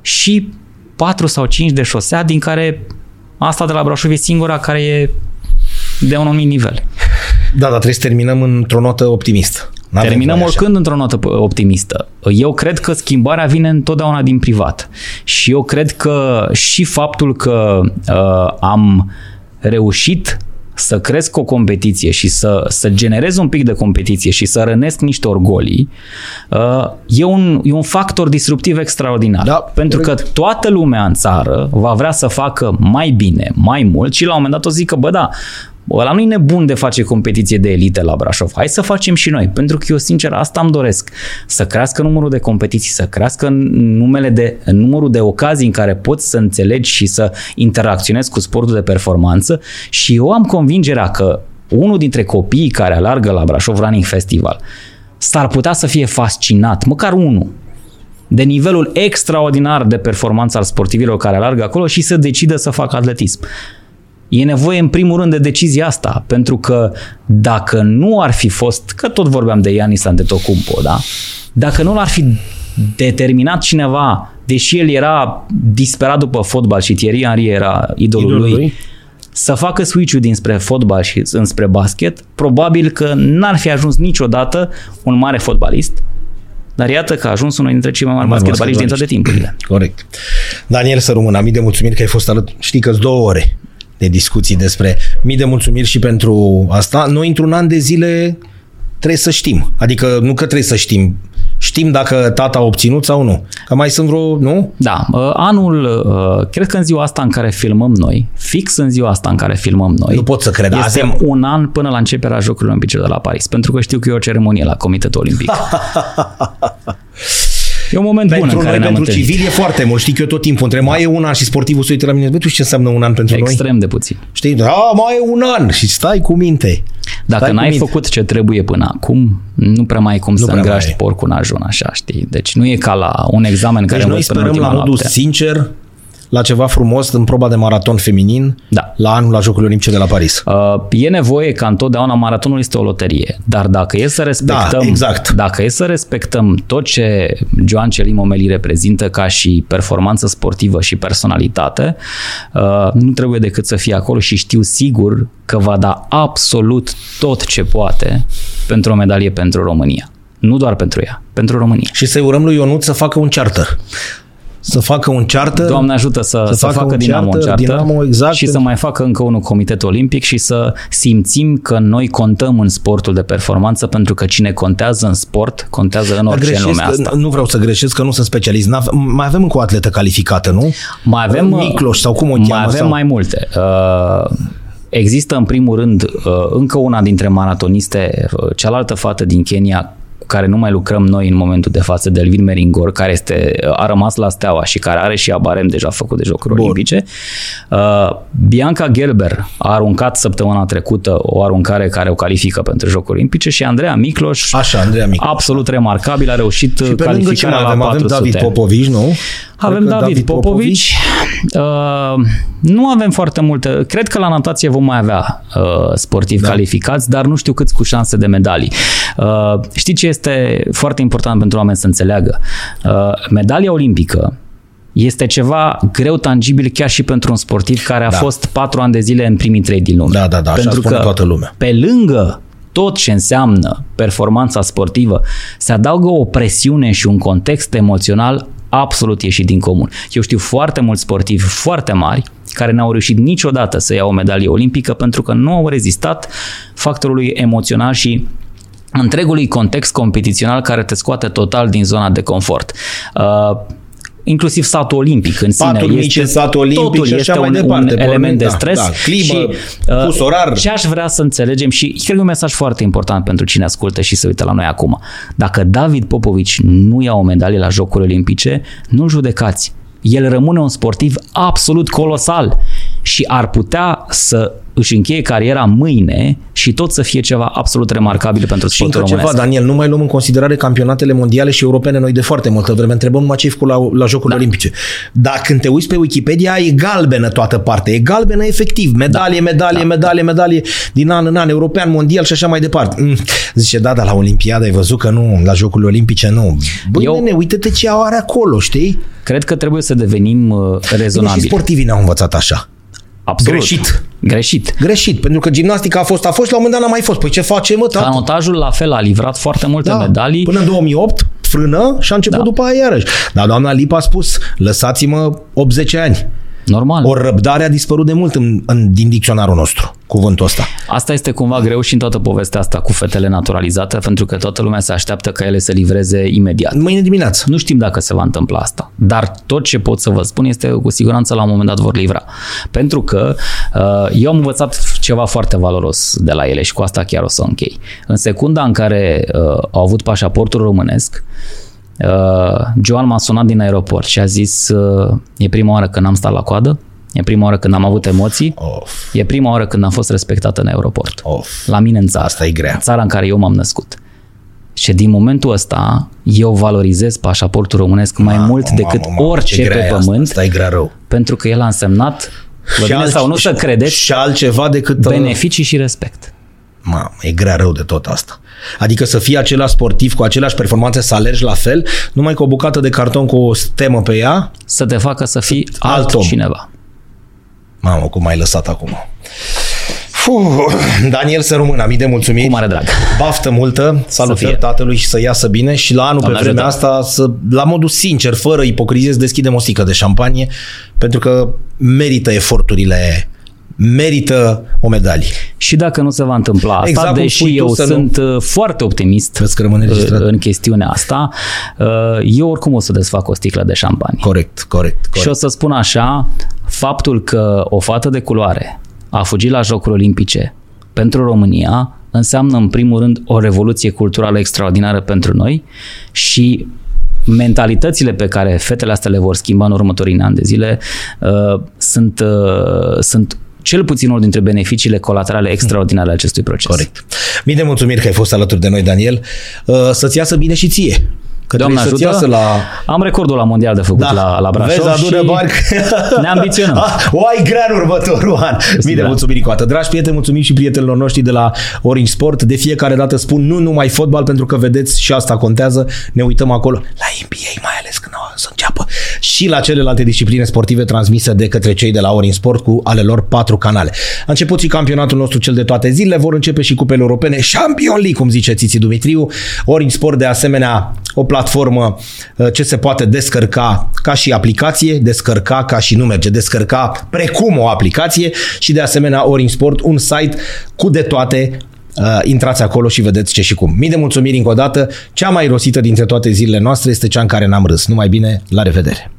și 4 sau 5 de șosea, din care asta de la Brașov e singura care e de un anumit nivel. Da, dar trebuie să terminăm într-o notă optimistă. N-avem Terminăm oricând într-o notă optimistă. Eu cred că schimbarea vine întotdeauna din privat. Și eu cred că și faptul că uh, am reușit să cresc o competiție și să, să generez un pic de competiție și să rănesc niște orgolii, uh, e un, e un factor disruptiv extraordinar. Da, pentru corect. că toată lumea în țară va vrea să facă mai bine, mai mult și la un moment dat o zică, bă da, ăla nu e nebun de face competiție de elite la Brașov. Hai să facem și noi, pentru că eu sincer asta îmi doresc. Să crească numărul de competiții, să crească numele de, numărul de ocazii în care poți să înțelegi și să interacționezi cu sportul de performanță și eu am convingerea că unul dintre copiii care alargă la Brașov Running Festival s-ar putea să fie fascinat, măcar unul, de nivelul extraordinar de performanță al sportivilor care alargă acolo și să decidă să facă atletism. E nevoie în primul rând de decizia asta, pentru că dacă nu ar fi fost, că tot vorbeam de Ianis Antetokounmpo, da? Dacă nu l-ar fi determinat cineva, deși el era disperat după fotbal și Thierry Henry era idolul, idolul lui, lui, să facă switch-ul dinspre fotbal și înspre basket, probabil că n-ar fi ajuns niciodată un mare fotbalist, dar iată că a ajuns unul dintre cei mai mari basketbaliști din toate timpurile. Corect. Daniel Sărumân, mii de mulțumiri că ai fost alături. Știi că două ore de discuții despre mii de mulțumiri și pentru asta. Noi într-un an de zile trebuie să știm. Adică nu că trebuie să știm, știm dacă tata a obținut sau nu. Că mai sunt vreo, nu? Da. Uh, anul, uh, cred că în ziua asta în care filmăm noi, fix în ziua asta în care filmăm noi, nu pot să cred. Este Azi un an până la începerea Jocurilor Olimpice de la Paris. Pentru că știu că e o ceremonie la Comitetul Olimpic. [laughs] E un moment pentru bun în care noi, pentru civil e foarte mult. Știi că eu tot timpul între mai e un an și sportivul se uită la mine. Bă, tu ce înseamnă un an pentru Extrem noi? Extrem de puțin. Știi? Da, mai e un an și stai cu minte. Dacă stai n-ai făcut ce trebuie până acum, nu prea mai ai cum nu să îngraști porcul în ajun, așa, știi? Deci nu e ca la un examen deci care noi sperăm la modul lapte. sincer la ceva frumos în proba de maraton feminin da. la anul la Jocurile Olimpice de la Paris. Uh, e nevoie ca întotdeauna maratonul este o loterie, dar dacă e să respectăm, da, exact. dacă e să respectăm tot ce Joan Celim Omeli reprezintă ca și performanță sportivă și personalitate, uh, nu trebuie decât să fie acolo și știu sigur că va da absolut tot ce poate pentru o medalie pentru România. Nu doar pentru ea, pentru România. Și să-i urăm lui Ionut să facă un charter să facă un charter. Doamne ajută să, să, să facă, facă un Dinamo charter, un charter Dinamo, exact. și să mai facă încă unul comitet olimpic și să simțim că noi contăm în sportul de performanță pentru că cine contează în sport, contează în orice greșesc, în lumea asta. Nu vreau să greșesc că nu sunt specialist. Mai avem încă o atletă calificată, nu? Mai avem... Micloș sau cum o cheamă? Mai avem sau? mai multe. Uh, Există în primul rând uh, încă una dintre maratoniste, uh, cealaltă fată din Kenya, care nu mai lucrăm noi în momentul de față, Delvin Meringor, care este, a rămas la Steaua și care are și abarem deja făcut de Jocuri Bun. Olimpice. Uh, Bianca Gelber a aruncat săptămâna trecută o aruncare care o califică pentru Jocuri Olimpice și Andreea Micloș, Așa, Andreea Micloș. absolut remarcabil, a reușit și pe calificarea la avem, 400. Avem David Popovici, nu? Avem David, David Popovici. Uh, nu avem foarte multe. Cred că la natație vom mai avea uh, sportivi da. calificați, dar nu știu câți cu șanse de medalii. Uh, știi ce este foarte important pentru oameni să înțeleagă? Uh, medalia olimpică este ceva greu tangibil chiar și pentru un sportiv care a da. fost patru ani de zile în primii trei din lume. Da, da, da, pentru așa că toată lumea. Pe lângă tot ce înseamnă performanța sportivă, se adaugă o presiune și un context emoțional absolut ieșit din comun. Eu știu foarte mulți sportivi foarte mari care n-au reușit niciodată să iau o medalie olimpică pentru că nu au rezistat factorului emoțional și întregului context competițional care te scoate total din zona de confort. Uh, inclusiv satul olimpic în sine. Patul este, satul olimpic totul și este un, departe, un element da, de stres. Da, climă, și, uh, orar. Ce aș vrea să înțelegem și cred că e un mesaj foarte important pentru cine ascultă și se uită la noi acum. Dacă David Popovici nu ia o medalie la Jocuri Olimpice, nu judecați. El rămâne un sportiv absolut colosal și ar putea să își încheie cariera mâine și tot să fie ceva absolut remarcabil pentru sportul și românesc. ceva, Daniel, nu mai luăm în considerare campionatele mondiale și europene noi de foarte multă vreme. Întrebăm numai ce la, la Jocurile da. Olimpice. Dar când te uiți pe Wikipedia, e galbenă toată partea. E galbenă efectiv. Medalie, da. medalie, da. medalie, medalie din an în an, european, mondial și așa mai departe. Mm. Zice, da, dar la Olimpiada ai văzut că nu, la Jocurile Olimpice nu. Băi, Eu... nene, uite-te ce are acolo, știi? Cred că trebuie să devenim uh, rezonabili. Și sportivii ne-au învățat așa. Absolut. Greșit. Greșit. Greșit, pentru că gimnastica a fost, a fost, la un moment dat n-a mai fost. Păi ce face, mă, tată? Canotajul la fel a livrat foarte multe da, medalii. Până în 2008, frână și a început da. după aia iarăși. Dar doamna Lipa a spus, lăsați-mă 80 ani. Normal. O răbdare a dispărut de mult în, în, din dicționarul nostru, cuvântul ăsta. Asta este cumva greu și în toată povestea asta cu fetele naturalizate, pentru că toată lumea se așteaptă ca ele să livreze imediat. Mâine dimineață. Nu știm dacă se va întâmpla asta, dar tot ce pot să vă spun este că cu siguranță la un moment dat vor livra. Pentru că uh, eu am învățat ceva foarte valoros de la ele și cu asta chiar o să închei. În secunda în care uh, au avut pașaportul românesc, Uh, Joan m-a sunat din aeroport și a zis uh, e prima oară când am stat la coadă, e prima oară când am avut emoții, of. e prima oară când am fost respectată în aeroport. Of. La mine în țară. Asta e grea. Țara în care eu m-am născut. Și din momentul ăsta eu valorizez pașaportul românesc mai mult mamă, decât mamă, orice pe pământ. Asta, asta e grea rău. Pentru că el a însemnat, și alt, sau nu să credeți, și altceva decât uh, beneficii și respect. Mamă, e grea rău de tot asta. Adică să fii același sportiv cu aceleași performanțe, să alergi la fel, numai cu o bucată de carton cu o stemă pe ea. Să te facă să fii alt cineva. Mamă, cum ai lăsat acum. Fuh, Daniel să rămână, mii de mulțumiri. Cu mare drag. Baftă multă, salutări tatălui și să iasă bine și la anul Doamne pe vremea ajută. asta, să, la modul sincer, fără ipocrizie, să deschidem o sticlă de șampanie, pentru că merită eforturile merită o medalie. Și dacă nu se va întâmpla asta, exact deși eu sunt nu... Uh, foarte optimist uh, în chestiunea asta, uh, eu oricum o să desfac o sticlă de șampanie. Corect, corect, corect. Și o să spun așa, faptul că o fată de culoare a fugit la Jocuri Olimpice pentru România înseamnă în primul rând o revoluție culturală extraordinară pentru noi și mentalitățile pe care fetele astea le vor schimba în următorii ani de zile uh, sunt, uh, sunt cel puțin unul dintre beneficiile colaterale extraordinare acestui proces. Corect. Mii de mulțumiri că ai fost alături de noi, Daniel. Uh, să-ți iasă bine și ție. Că Doamne ajută, să la... Am recordul la mondial de făcut da. la, la Brașov Vezi, adună și bani. ne ambiționăm. [laughs] Ah, o ai grea în următorul an. Mii de mulțumiri cu atât. Dragi prieteni, mulțumim și prietenilor noștri de la Orange Sport. De fiecare dată spun nu numai fotbal, pentru că vedeți și asta contează. Ne uităm acolo la NBA mai ales când o să înceapă și la celelalte discipline sportive transmise de către cei de la Orange Sport cu ale lor patru canale. A început și campionatul nostru cel de toate zilele, vor începe și cupele europene, Champion League, cum zice Țiți Dumitriu. Orange Sport de asemenea o platformă uh, ce se poate descărca ca și aplicație, descărca ca și nu merge, descărca precum o aplicație și de asemenea Orange Sport, un site cu de toate Uh, intrați acolo și vedeți ce și cum. Mii de mulțumiri încă o dată. Cea mai rosită dintre toate zilele noastre este cea în care n-am râs. Numai bine, la revedere!